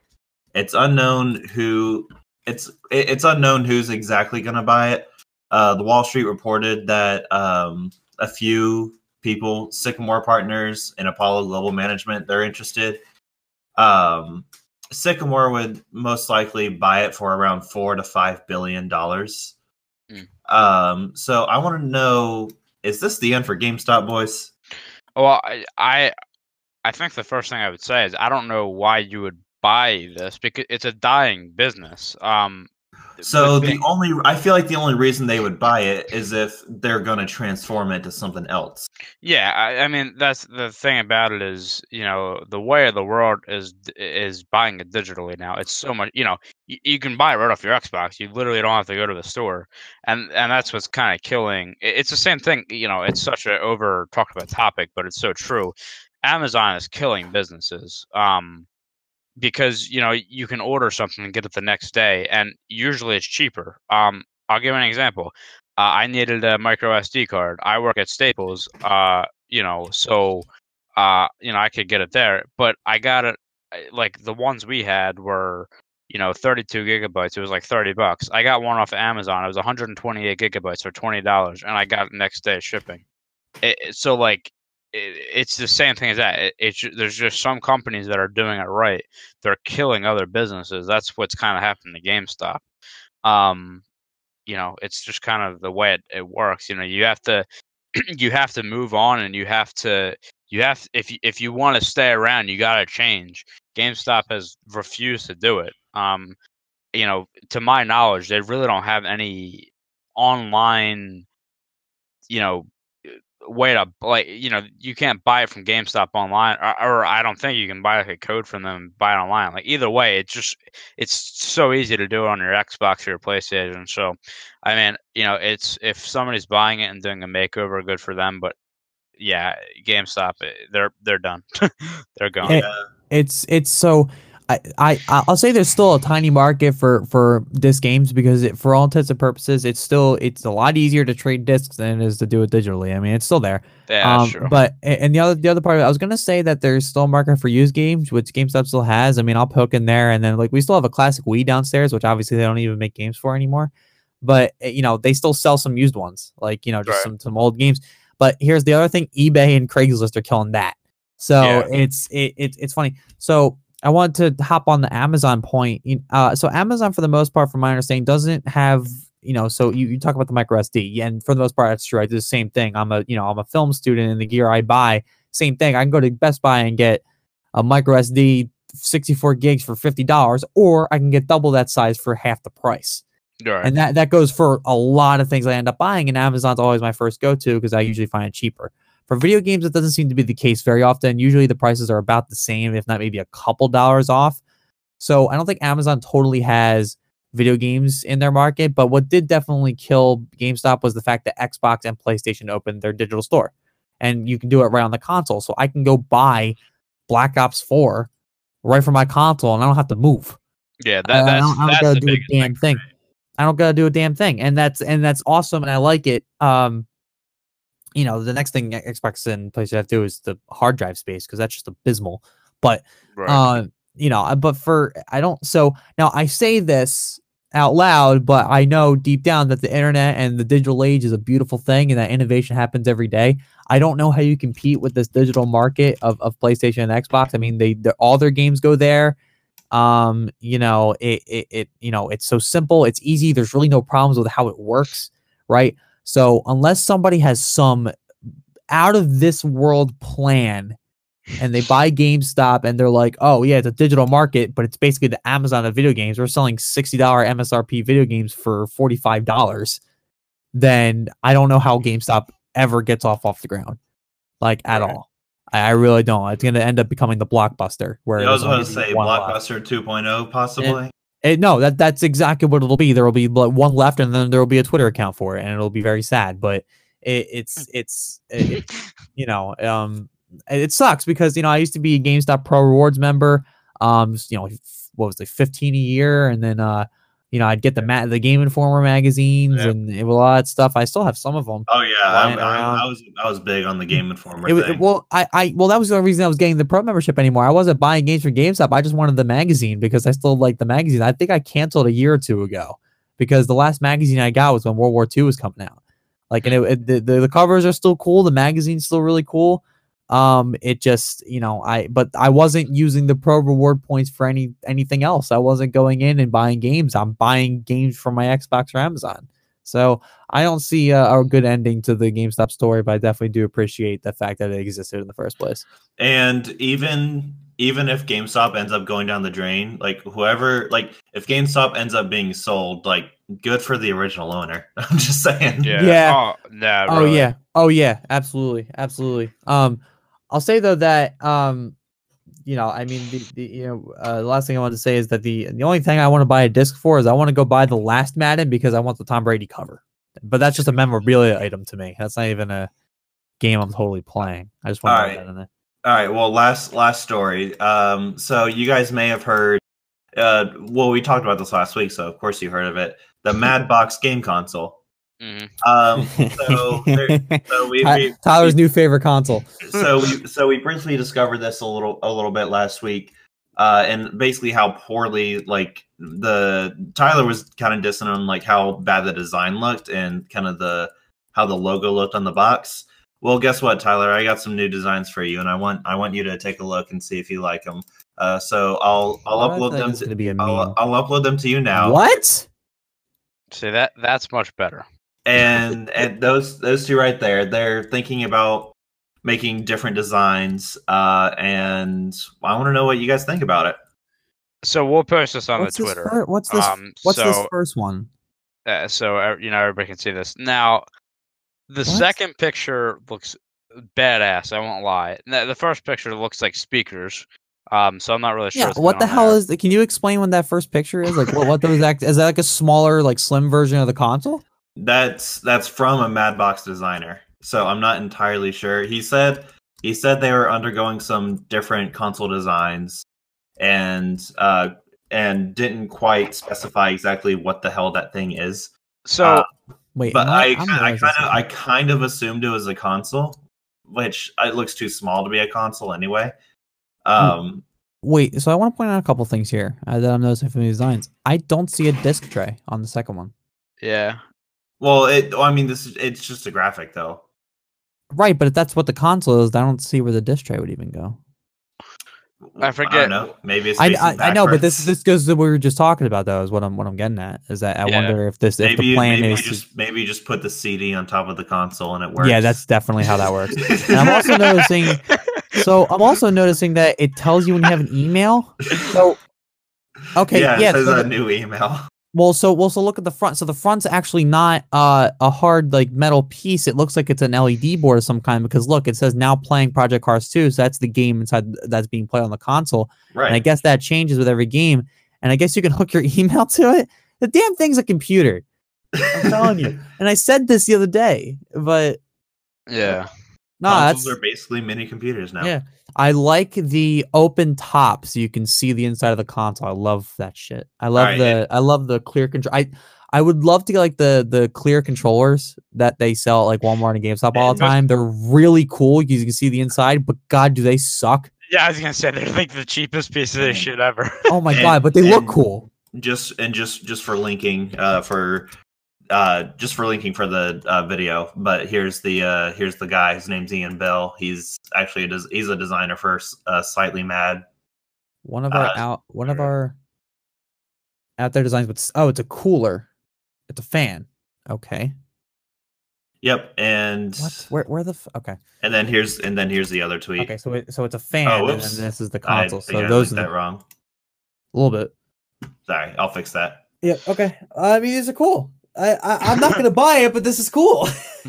S2: It's unknown who it's it's unknown who's exactly going to buy it. Uh, the Wall Street reported that um, a few people, Sycamore Partners and Apollo Global Management, they're interested. Um, Sycamore would most likely buy it for around four to five billion dollars.
S1: Mm.
S2: Um, so I want to know: Is this the end for GameStop, boys?
S1: Well, I, I I think the first thing I would say is I don't know why you would buy this because it's a dying business. Um,
S2: So the
S1: being-
S2: only I feel like the only reason they would buy it is if they're going to transform it to something else.
S1: yeah, I, I mean that's the thing about it is you know the way of the world is is buying it digitally now. It's so much you know you, you can buy it right off your Xbox. You literally don't have to go to the store, and and that's what's kind of killing. It's the same thing. You know, it's such a over talked about topic, but it's so true. Amazon is killing businesses. Um, because you know you can order something and get it the next day, and usually it's cheaper. Um, I'll give an example. Uh, I needed a micro SD card. I work at Staples. Uh, you know, so uh, you know I could get it there, but I got it like the ones we had were you know 32 gigabytes. It was like 30 bucks. I got one off of Amazon. It was 128 gigabytes for twenty dollars, and I got it next day shipping. It- so like it, it's the same thing as that. It, it's there's just some companies that are doing it right. They're killing other businesses. That's what's kind of happened to GameStop. Um, you know, it's just kind of the way it, it works. You know, you have to [CLEARS THROAT] you have to move on, and you have to you have if you, if you want to stay around, you got to change. GameStop has refused to do it. Um, you know, to my knowledge, they really don't have any online, you know, way to like you know you can't buy it from GameStop online, or, or I don't think you can buy like a code from them and buy it online. Like either way, it's just it's so easy to do it on your Xbox or your PlayStation. So, I mean, you know, it's if somebody's buying it and doing a makeover, good for them. But yeah, GameStop, eh, they're they're done. [LAUGHS] they're gone.
S3: Eh, it's it's so I, I I'll say there's still a tiny market for for disc games because it, for all intents and purposes it's still it's a lot easier to trade discs than it is to do it digitally. I mean it's still there.
S1: yeah,
S3: um,
S1: true.
S3: But and the other the other part of it, I was gonna say that there's still a market for used games, which GameStop still has. I mean I'll poke in there and then like we still have a classic Wii downstairs, which obviously they don't even make games for anymore. But eh, you know they still sell some used ones, like you know just
S1: Right.
S3: some some old games. But here's the other thing: eBay and Craigslist are killing that. So
S1: Yeah.
S3: it's it, it it's funny. So I want to hop on the Amazon point. Uh, so Amazon, for the most part, from my understanding, doesn't have you know. So you, you talk about the micro SD, and for the most part, that's true. I do the same thing. I'm a you know I'm a film student, and the gear I buy, same thing. I can go to Best Buy and get a micro SD 64 gigs for fifty dollars, or I can get double that size for half the price.
S1: right.
S3: And that that goes for a lot of things I end up buying, and Amazon's always my first go to because I usually find it cheaper. For video games, it doesn't seem to be the case very often. Usually the prices are about the same, if not maybe a couple dollars off. So I don't think Amazon totally has video games in their market, but what did definitely kill GameStop was the fact that Xbox and PlayStation opened their digital store. and you can do it right on the console. So I can go buy Black Ops 4 right from my console, and I don't have to move.
S1: Yeah,
S3: I-
S1: that,
S3: I
S1: that's,
S3: don't, I don't
S1: that's
S3: gotta
S1: the
S3: do a damn thing. I don't gotta do a damn thing, and that's and that's awesome, and I like it. Um, you know, the next thing Xbox and PlayStation have to do is the hard drive space because that's just abysmal. But
S1: Right.
S3: uh, you know, uh, but for I don't. So now I say this out loud, but I know deep down that the internet and the digital age is a beautiful thing, and that innovation happens every day. I don't know how you compete with this digital market of, of PlayStation and Xbox. I mean, they all their games go there. Um, you know, it, it it you know it's so simple, it's easy. There's really no problems with how it works, right? So unless somebody has some out of this world plan and they buy GameStop and they're like, oh yeah, it's a digital market, but it's basically the Amazon of video games. We're selling sixty dollar MSRP video games for forty five dollars. Then I don't know how GameStop ever gets off off the ground, like at all. I, I really don't. It's going to end up becoming the blockbuster. Where
S2: I was to say. Blockbuster 2.0 eh, possibly.
S3: Eh, no, that that's exactly what it'll be. There will be one left, and then there will be a Twitter account for it, and it'll be very sad. But it, it's it's [LAUGHS] it, you know um it sucks because you know I used to be a GameStop Pro Rewards member. Um, you know what was it, fifteen a year, and then uh you know I'd get the ma- the Game Informer magazines
S2: Yep.
S3: and a lot of stuff. I still have some of them.
S2: Oh yeah, I, I. I was I was big on the Game Informer
S3: It,
S2: thing.
S3: well, I, I, well, that was the only reason I was getting the pro membership anymore. I wasn't buying games for GameStop. I just wanted the magazine because I still like the magazine. I think I canceled a year or two ago because the last magazine I got was when World War II was coming out. Like, and it, it, the, the the covers are still cool. The magazine's still really cool. Um, it just, you know, I, but I wasn't using the pro reward points for any anything else. I wasn't going in and buying games. I'm buying games from my Xbox or Amazon. So I don't see a, a good ending to the GameStop story, but I definitely do appreciate the fact that it existed in the first place.
S2: And even even if GameStop ends up going down the drain, like whoever, like if GameStop ends up being sold, like good for the original owner. [LAUGHS] I'm just saying.
S1: Yeah.
S3: Yeah.
S1: Oh, nah,
S3: Oh
S1: really.
S3: yeah. Oh yeah. Absolutely. Absolutely. Um, I'll say though that um, you know, I mean, the, the you know, uh, the last thing I want to say is that the the only thing I want to buy a disc for is I want to go buy the last Madden because I want the Tom Brady cover. But that's just a memorabilia item to me. That's not even a game I'm totally playing. I just want to
S2: Alright.
S3: that in there.
S2: All right. Well, last last story. Um, so you guys may have heard. Uh, well, we talked about this last week, so of course you heard of it. The Madbox game console.
S1: Mhm.
S2: Um, so [LAUGHS] there, so we, we
S3: Tyler's new favorite console.
S2: so we so we briefly discovered this a little a little bit last week uh and basically how poorly like the tyler was kind of dissing on like how bad the design looked and kind of the how the logo looked on the box well guess what tyler i got some new designs for you and i want i want you to take a look and see if you like them uh so i'll i'll
S3: Why do I
S2: upload them
S3: this
S2: to,
S3: gonna be a
S2: I'll,
S3: meme.
S2: I'll upload them to you now
S3: What?
S1: See that that's much better.
S2: And and those those two right there they're thinking about making different designs uh and i want to know what you guys think about it
S1: So we'll post this on
S3: What's
S1: the
S3: this?
S1: Twitter.
S3: fir- what's this?
S1: Um,
S3: what's this first one?
S1: uh, so uh, you know everybody can see this now. The second picture looks badass. I won't lie. The the first picture looks like speakers. Um, so I'm not really sure.
S3: Yeah, what the
S1: going on
S3: hell
S1: there.
S3: is? Can you explain what that first picture is? Like, what what those [LAUGHS] act? Is that like a smaller, like slim version of the console?
S2: That's that's from a Madbox designer. So I'm not entirely sure. He said he said they were undergoing some different console designs and uh and didn't quite specify exactly what the hell that thing is.
S1: So
S2: uh,
S3: Wait,
S2: But I
S3: I'm
S2: kind I kind of I kind of assumed it was a console, which it looks too small to be a console anyway. Um
S3: wait. So I want to point out a couple things here uh, that I'm noticing from the designs. I don't see a disc tray on the second one.
S1: yeah,
S2: well it I mean this is it's just a graphic though.
S3: Right, but if that's what the console is, I don't see where the disc tray would even go.
S1: I
S2: I
S1: forget-
S2: don't know. Maybe it's
S3: I, I, I know, but this
S2: backwards.
S3: this goes to what we were just talking about, though. Is what I'm what I'm getting at is that I
S1: Yeah.
S3: wonder if this if the plan
S2: maybe
S3: is to-
S2: just maybe you just put the CD on top of the console and it works.
S3: yeah, that's definitely how that works. And I'm also [LAUGHS] noticing. So I'm also noticing that it tells you when you have an email. [LAUGHS] So okay,
S2: yeah,
S3: yeah.
S2: it says
S3: so
S2: a
S3: the-
S2: new email.
S3: Well, so well, so look at the front. So the front's actually not uh, a hard like metal piece. It looks like it's an LED board of some kind because look, it says now playing Project Cars 2. So that's the game inside that's being played on the console. Right. And I guess that changes with every game. And I guess you can [LAUGHS] hook your email to it. The damn thing's a computer. I'm telling you. [LAUGHS] And I said this the other day, but
S1: yeah.
S3: No,
S2: Consoles
S3: that's
S2: are basically mini computers now.
S3: Yeah. I like the open top so you can see the inside of the console. I love that shit. I love
S2: Alright,
S3: the I love the clear control. I I would love to get like the the clear controllers that they sell at like Walmart and GameStop all the time. They're really cool because you can see the inside, but god, do they suck.
S1: Yeah, I was gonna say they're like the cheapest piece of this shit ever.
S3: Oh my
S2: And- [LAUGHS]
S3: god, but they look cool.
S2: Just and just just for linking uh for uh just for linking for the uh, video but here's the uh here's the guy his name's ian bell he's actually a des- he's a designer for uh, slightly mad
S3: One of our
S2: uh,
S3: out one of our out there designs, but oh, it's a cooler. It's a fan. Okay.
S2: yep and
S3: What? Where where the f- okay.
S2: and then here's and then here's the other tweet
S3: Okay, so it, so it's a fan
S2: Oh,
S3: and then this is the console.
S2: again,
S3: so those
S2: linked
S3: are
S2: that
S3: the,
S2: wrong
S3: a little bit.
S2: sorry i'll fix that
S3: Yeah. Okay. I mean, these are cool. I, I I'm not gonna buy it, but this is cool. [LAUGHS]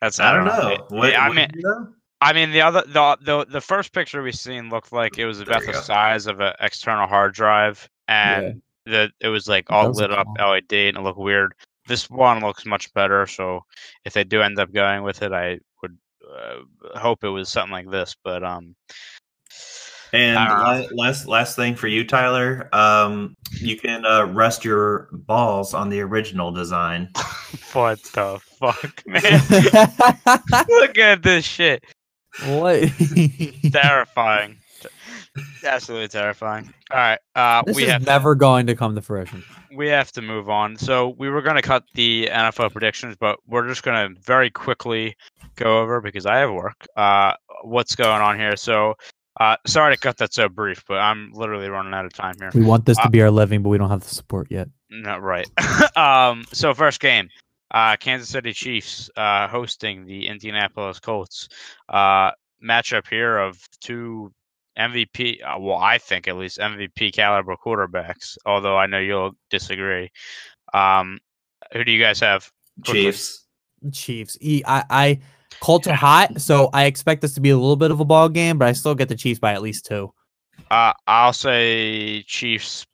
S1: That's
S2: i don't know what,
S1: Yeah, I mean,
S2: you know?
S1: I mean, the other the the the first picture we seen looked like it was about the
S2: go.
S1: size of an external hard drive, and the it was like all
S3: does look
S1: lit up
S3: small.
S1: LED and it looked weird. This one looks much better. So if they do end up going with it, I would uh, hope it was something like this. But um,
S2: And
S1: I
S2: last last thing for you, Tyler. Um, you can uh, rest your balls on the original design. [LAUGHS]
S1: what the fuck, [LAUGHS] man? Look at this shit.
S3: what?
S1: Terrifying. Absolutely terrifying. All right, uh,
S3: this
S1: we
S3: is
S1: have
S3: never going to come to fruition.
S1: we have to move on. So we were going to cut the NFL predictions, but we're just going to very quickly go over because I have work. Uh, what's going on here? So, uh, sorry to cut that so brief, but I'm literally running out of time here.
S3: We want this
S1: Uh,
S3: to be our living, but we don't have the support yet.
S1: Not right. [LAUGHS] um, so first game, uh, Kansas City Chiefs uh, hosting the Indianapolis Colts. Uh, matchup here of two MVP. Uh, well, I think at least MVP caliber quarterbacks. Although I know you'll disagree. Um, who do you guys have? Quickly.
S2: Chiefs.
S3: Chiefs. E- I, I Colts are hot, so I expect this to be a little bit of a ball game, but I still get the Chiefs by at least two.
S1: Uh, I'll say Chiefs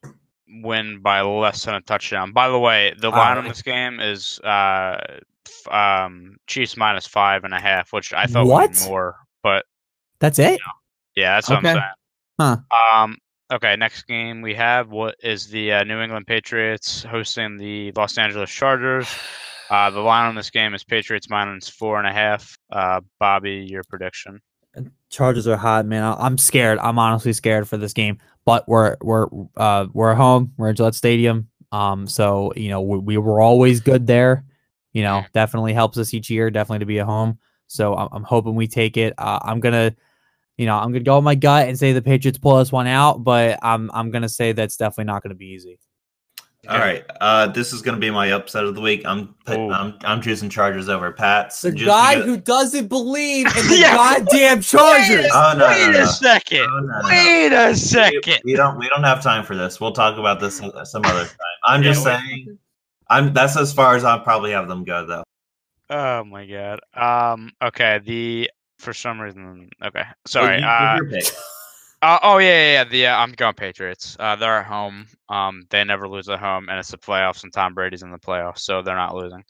S1: win by less than a touchdown. By the way, the line on this game is uh, f- um, Chiefs minus five and a half, which I thought
S3: What?
S1: be more. But
S3: That's it.
S1: yeah, that's what
S3: Okay.
S1: I'm saying.
S3: Huh.
S1: Um. Okay. Next game we have what is the uh, New England Patriots hosting the Los Angeles Chargers. [SIGHS] [SIGHS] [SIGHS] Uh, the line on this game is Patriots minus four and a half. Uh, Bobby, your prediction?
S3: Chargers are hot, man. I'm scared. I'm honestly scared for this game, but we're we're uh we're at home. We're at Gillette Stadium. Um, so you know we, we were always good there. You know, definitely helps us each year. Definitely to be at home. So I'm, I'm hoping we take it. Uh, I'm gonna, you know, I'm gonna go with my gut and say the Patriots pull this one out, but I'm I'm gonna say that's definitely not gonna be easy.
S2: All right. Uh, this is going to be my upset of the week. I'm put, I'm I'm choosing Chargers over Pats.
S3: The
S2: just
S3: guy
S2: because-
S3: who doesn't believe in [LAUGHS] the
S1: Yeah.
S3: goddamn Chargers.
S2: Oh, no,
S1: Wait
S2: no, no.
S1: a second.
S2: Oh, no, no, no.
S1: Wait a second.
S2: we don't we don't have time for this. We'll talk about this some some other time. I'm
S1: Yeah,
S2: just
S1: wait.
S2: saying. I'm that's as far as I'll probably have them go though.
S1: Oh my god. Um. Okay. The for some reason. Okay. Sorry.
S2: Well, you-
S1: Uh.
S2: Your pick.
S1: Uh, oh yeah, yeah, yeah. The uh, I'm going Patriots. Uh, they're at home. Um, they never lose at home, and it's the playoffs, and Tom Brady's in the playoffs, so they're not losing.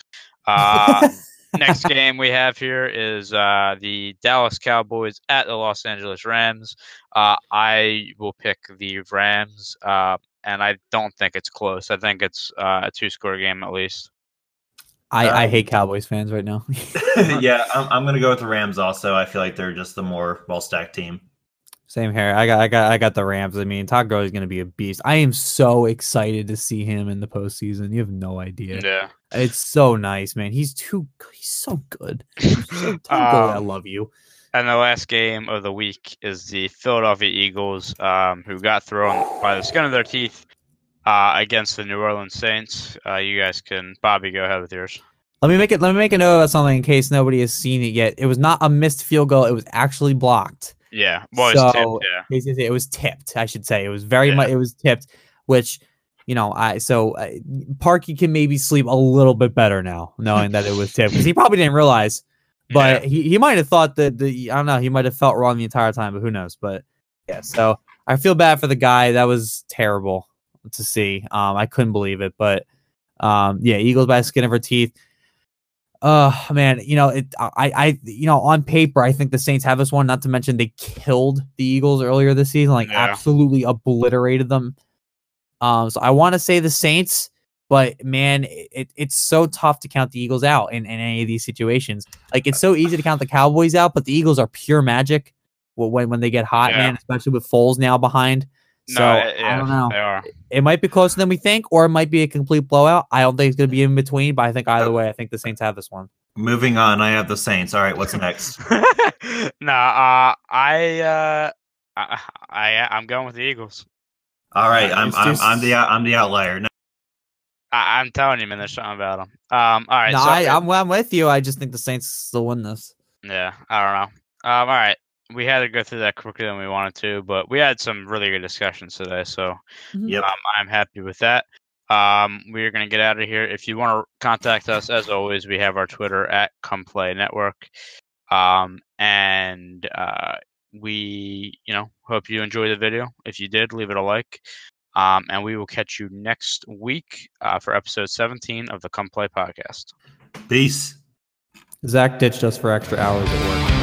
S1: Uh, next [LAUGHS] game we have here is uh, the Dallas Cowboys at the Los Angeles Rams. Uh, I will pick the Rams, uh, and I don't think it's close. I think it's uh, a two-score game at least.
S3: I, I hate Cowboys fans right now. [LAUGHS]
S2: yeah, I'm, I'm gonna go with the Rams. Also, I feel like they're just the more well stacked team.
S3: Same here. I got I got I got the Rams. I mean, Todd Gurley's gonna be a beast. I am so excited to see him in the postseason. You have no idea.
S1: Yeah.
S3: It's so nice, man. He's too he's so good. So, [LAUGHS] Todd Gurley, I
S1: Um,
S3: love you.
S1: And the last game of the week is the Philadelphia Eagles, um, who got thrown by the skin of their teeth uh, against the New Orleans Saints. Uh, you guys can, Bobby, go ahead with yours.
S3: Let me make it let me make a note about something in case nobody has seen it yet. It was not a missed field goal, it was actually blocked.
S1: Yeah, well,
S3: So-
S1: tipped, yeah.
S3: It was tipped, I should say. It was very
S1: Yeah.
S3: much it was tipped, which you know, I so uh, Parkey can maybe sleep a little bit better now, knowing that it was tipped because he probably didn't realize. [LAUGHS] But he, he might have thought that the I don't know he might have felt wrong the entire time, but who knows? But yeah, so I feel bad for the guy. That was terrible to see. Um, I couldn't believe it, but um, yeah, Eagles by the skin of her teeth. Uh man, you know, it I I you know, on paper I think the Saints have this one, not to mention they killed the Eagles earlier this season, like
S1: Yeah.
S3: absolutely obliterated them. Um so I want to say the Saints, but man, it, it's so tough to count the Eagles out in, in any of these situations. Like it's so easy to count the Cowboys out, but the Eagles are pure magic when when they get hot,
S1: Yeah.
S3: man, especially with Foles now behind. So
S1: no,
S3: I don't know.
S1: They are.
S3: It might be closer than we think, or it might be a complete blowout. I don't think it's going to be in between, but I think either way, I think the Saints have this one.
S2: Moving on, I have the Saints. All right, what's [LAUGHS] next? [LAUGHS]
S1: nah, uh, I, uh, I, I, I'm going with the Eagles.
S2: All right, I'm I'm,
S3: just-
S2: I'm the I'm the outlier. No,
S1: I, I'm telling you, man, there's something about them. Um, all right,
S3: no,
S1: so,
S3: I, I'm, I'm with you. I just think the Saints still win this.
S1: yeah, I don't know. Um, all right, we had to go through that quicker than we wanted to, but we had some really good discussions today, so
S2: Yep.
S1: um, I'm happy with that. Um, we're gonna get out of here. If you want to contact us, as always, we have our Twitter at Come Play Network. Um, and uh, we, you know, hope you enjoyed the video. If you did, leave it a like. Um, and we will catch you next week uh, for episode 17 of the Come Play podcast.
S2: Peace.
S3: Zach ditched us for extra hours at work.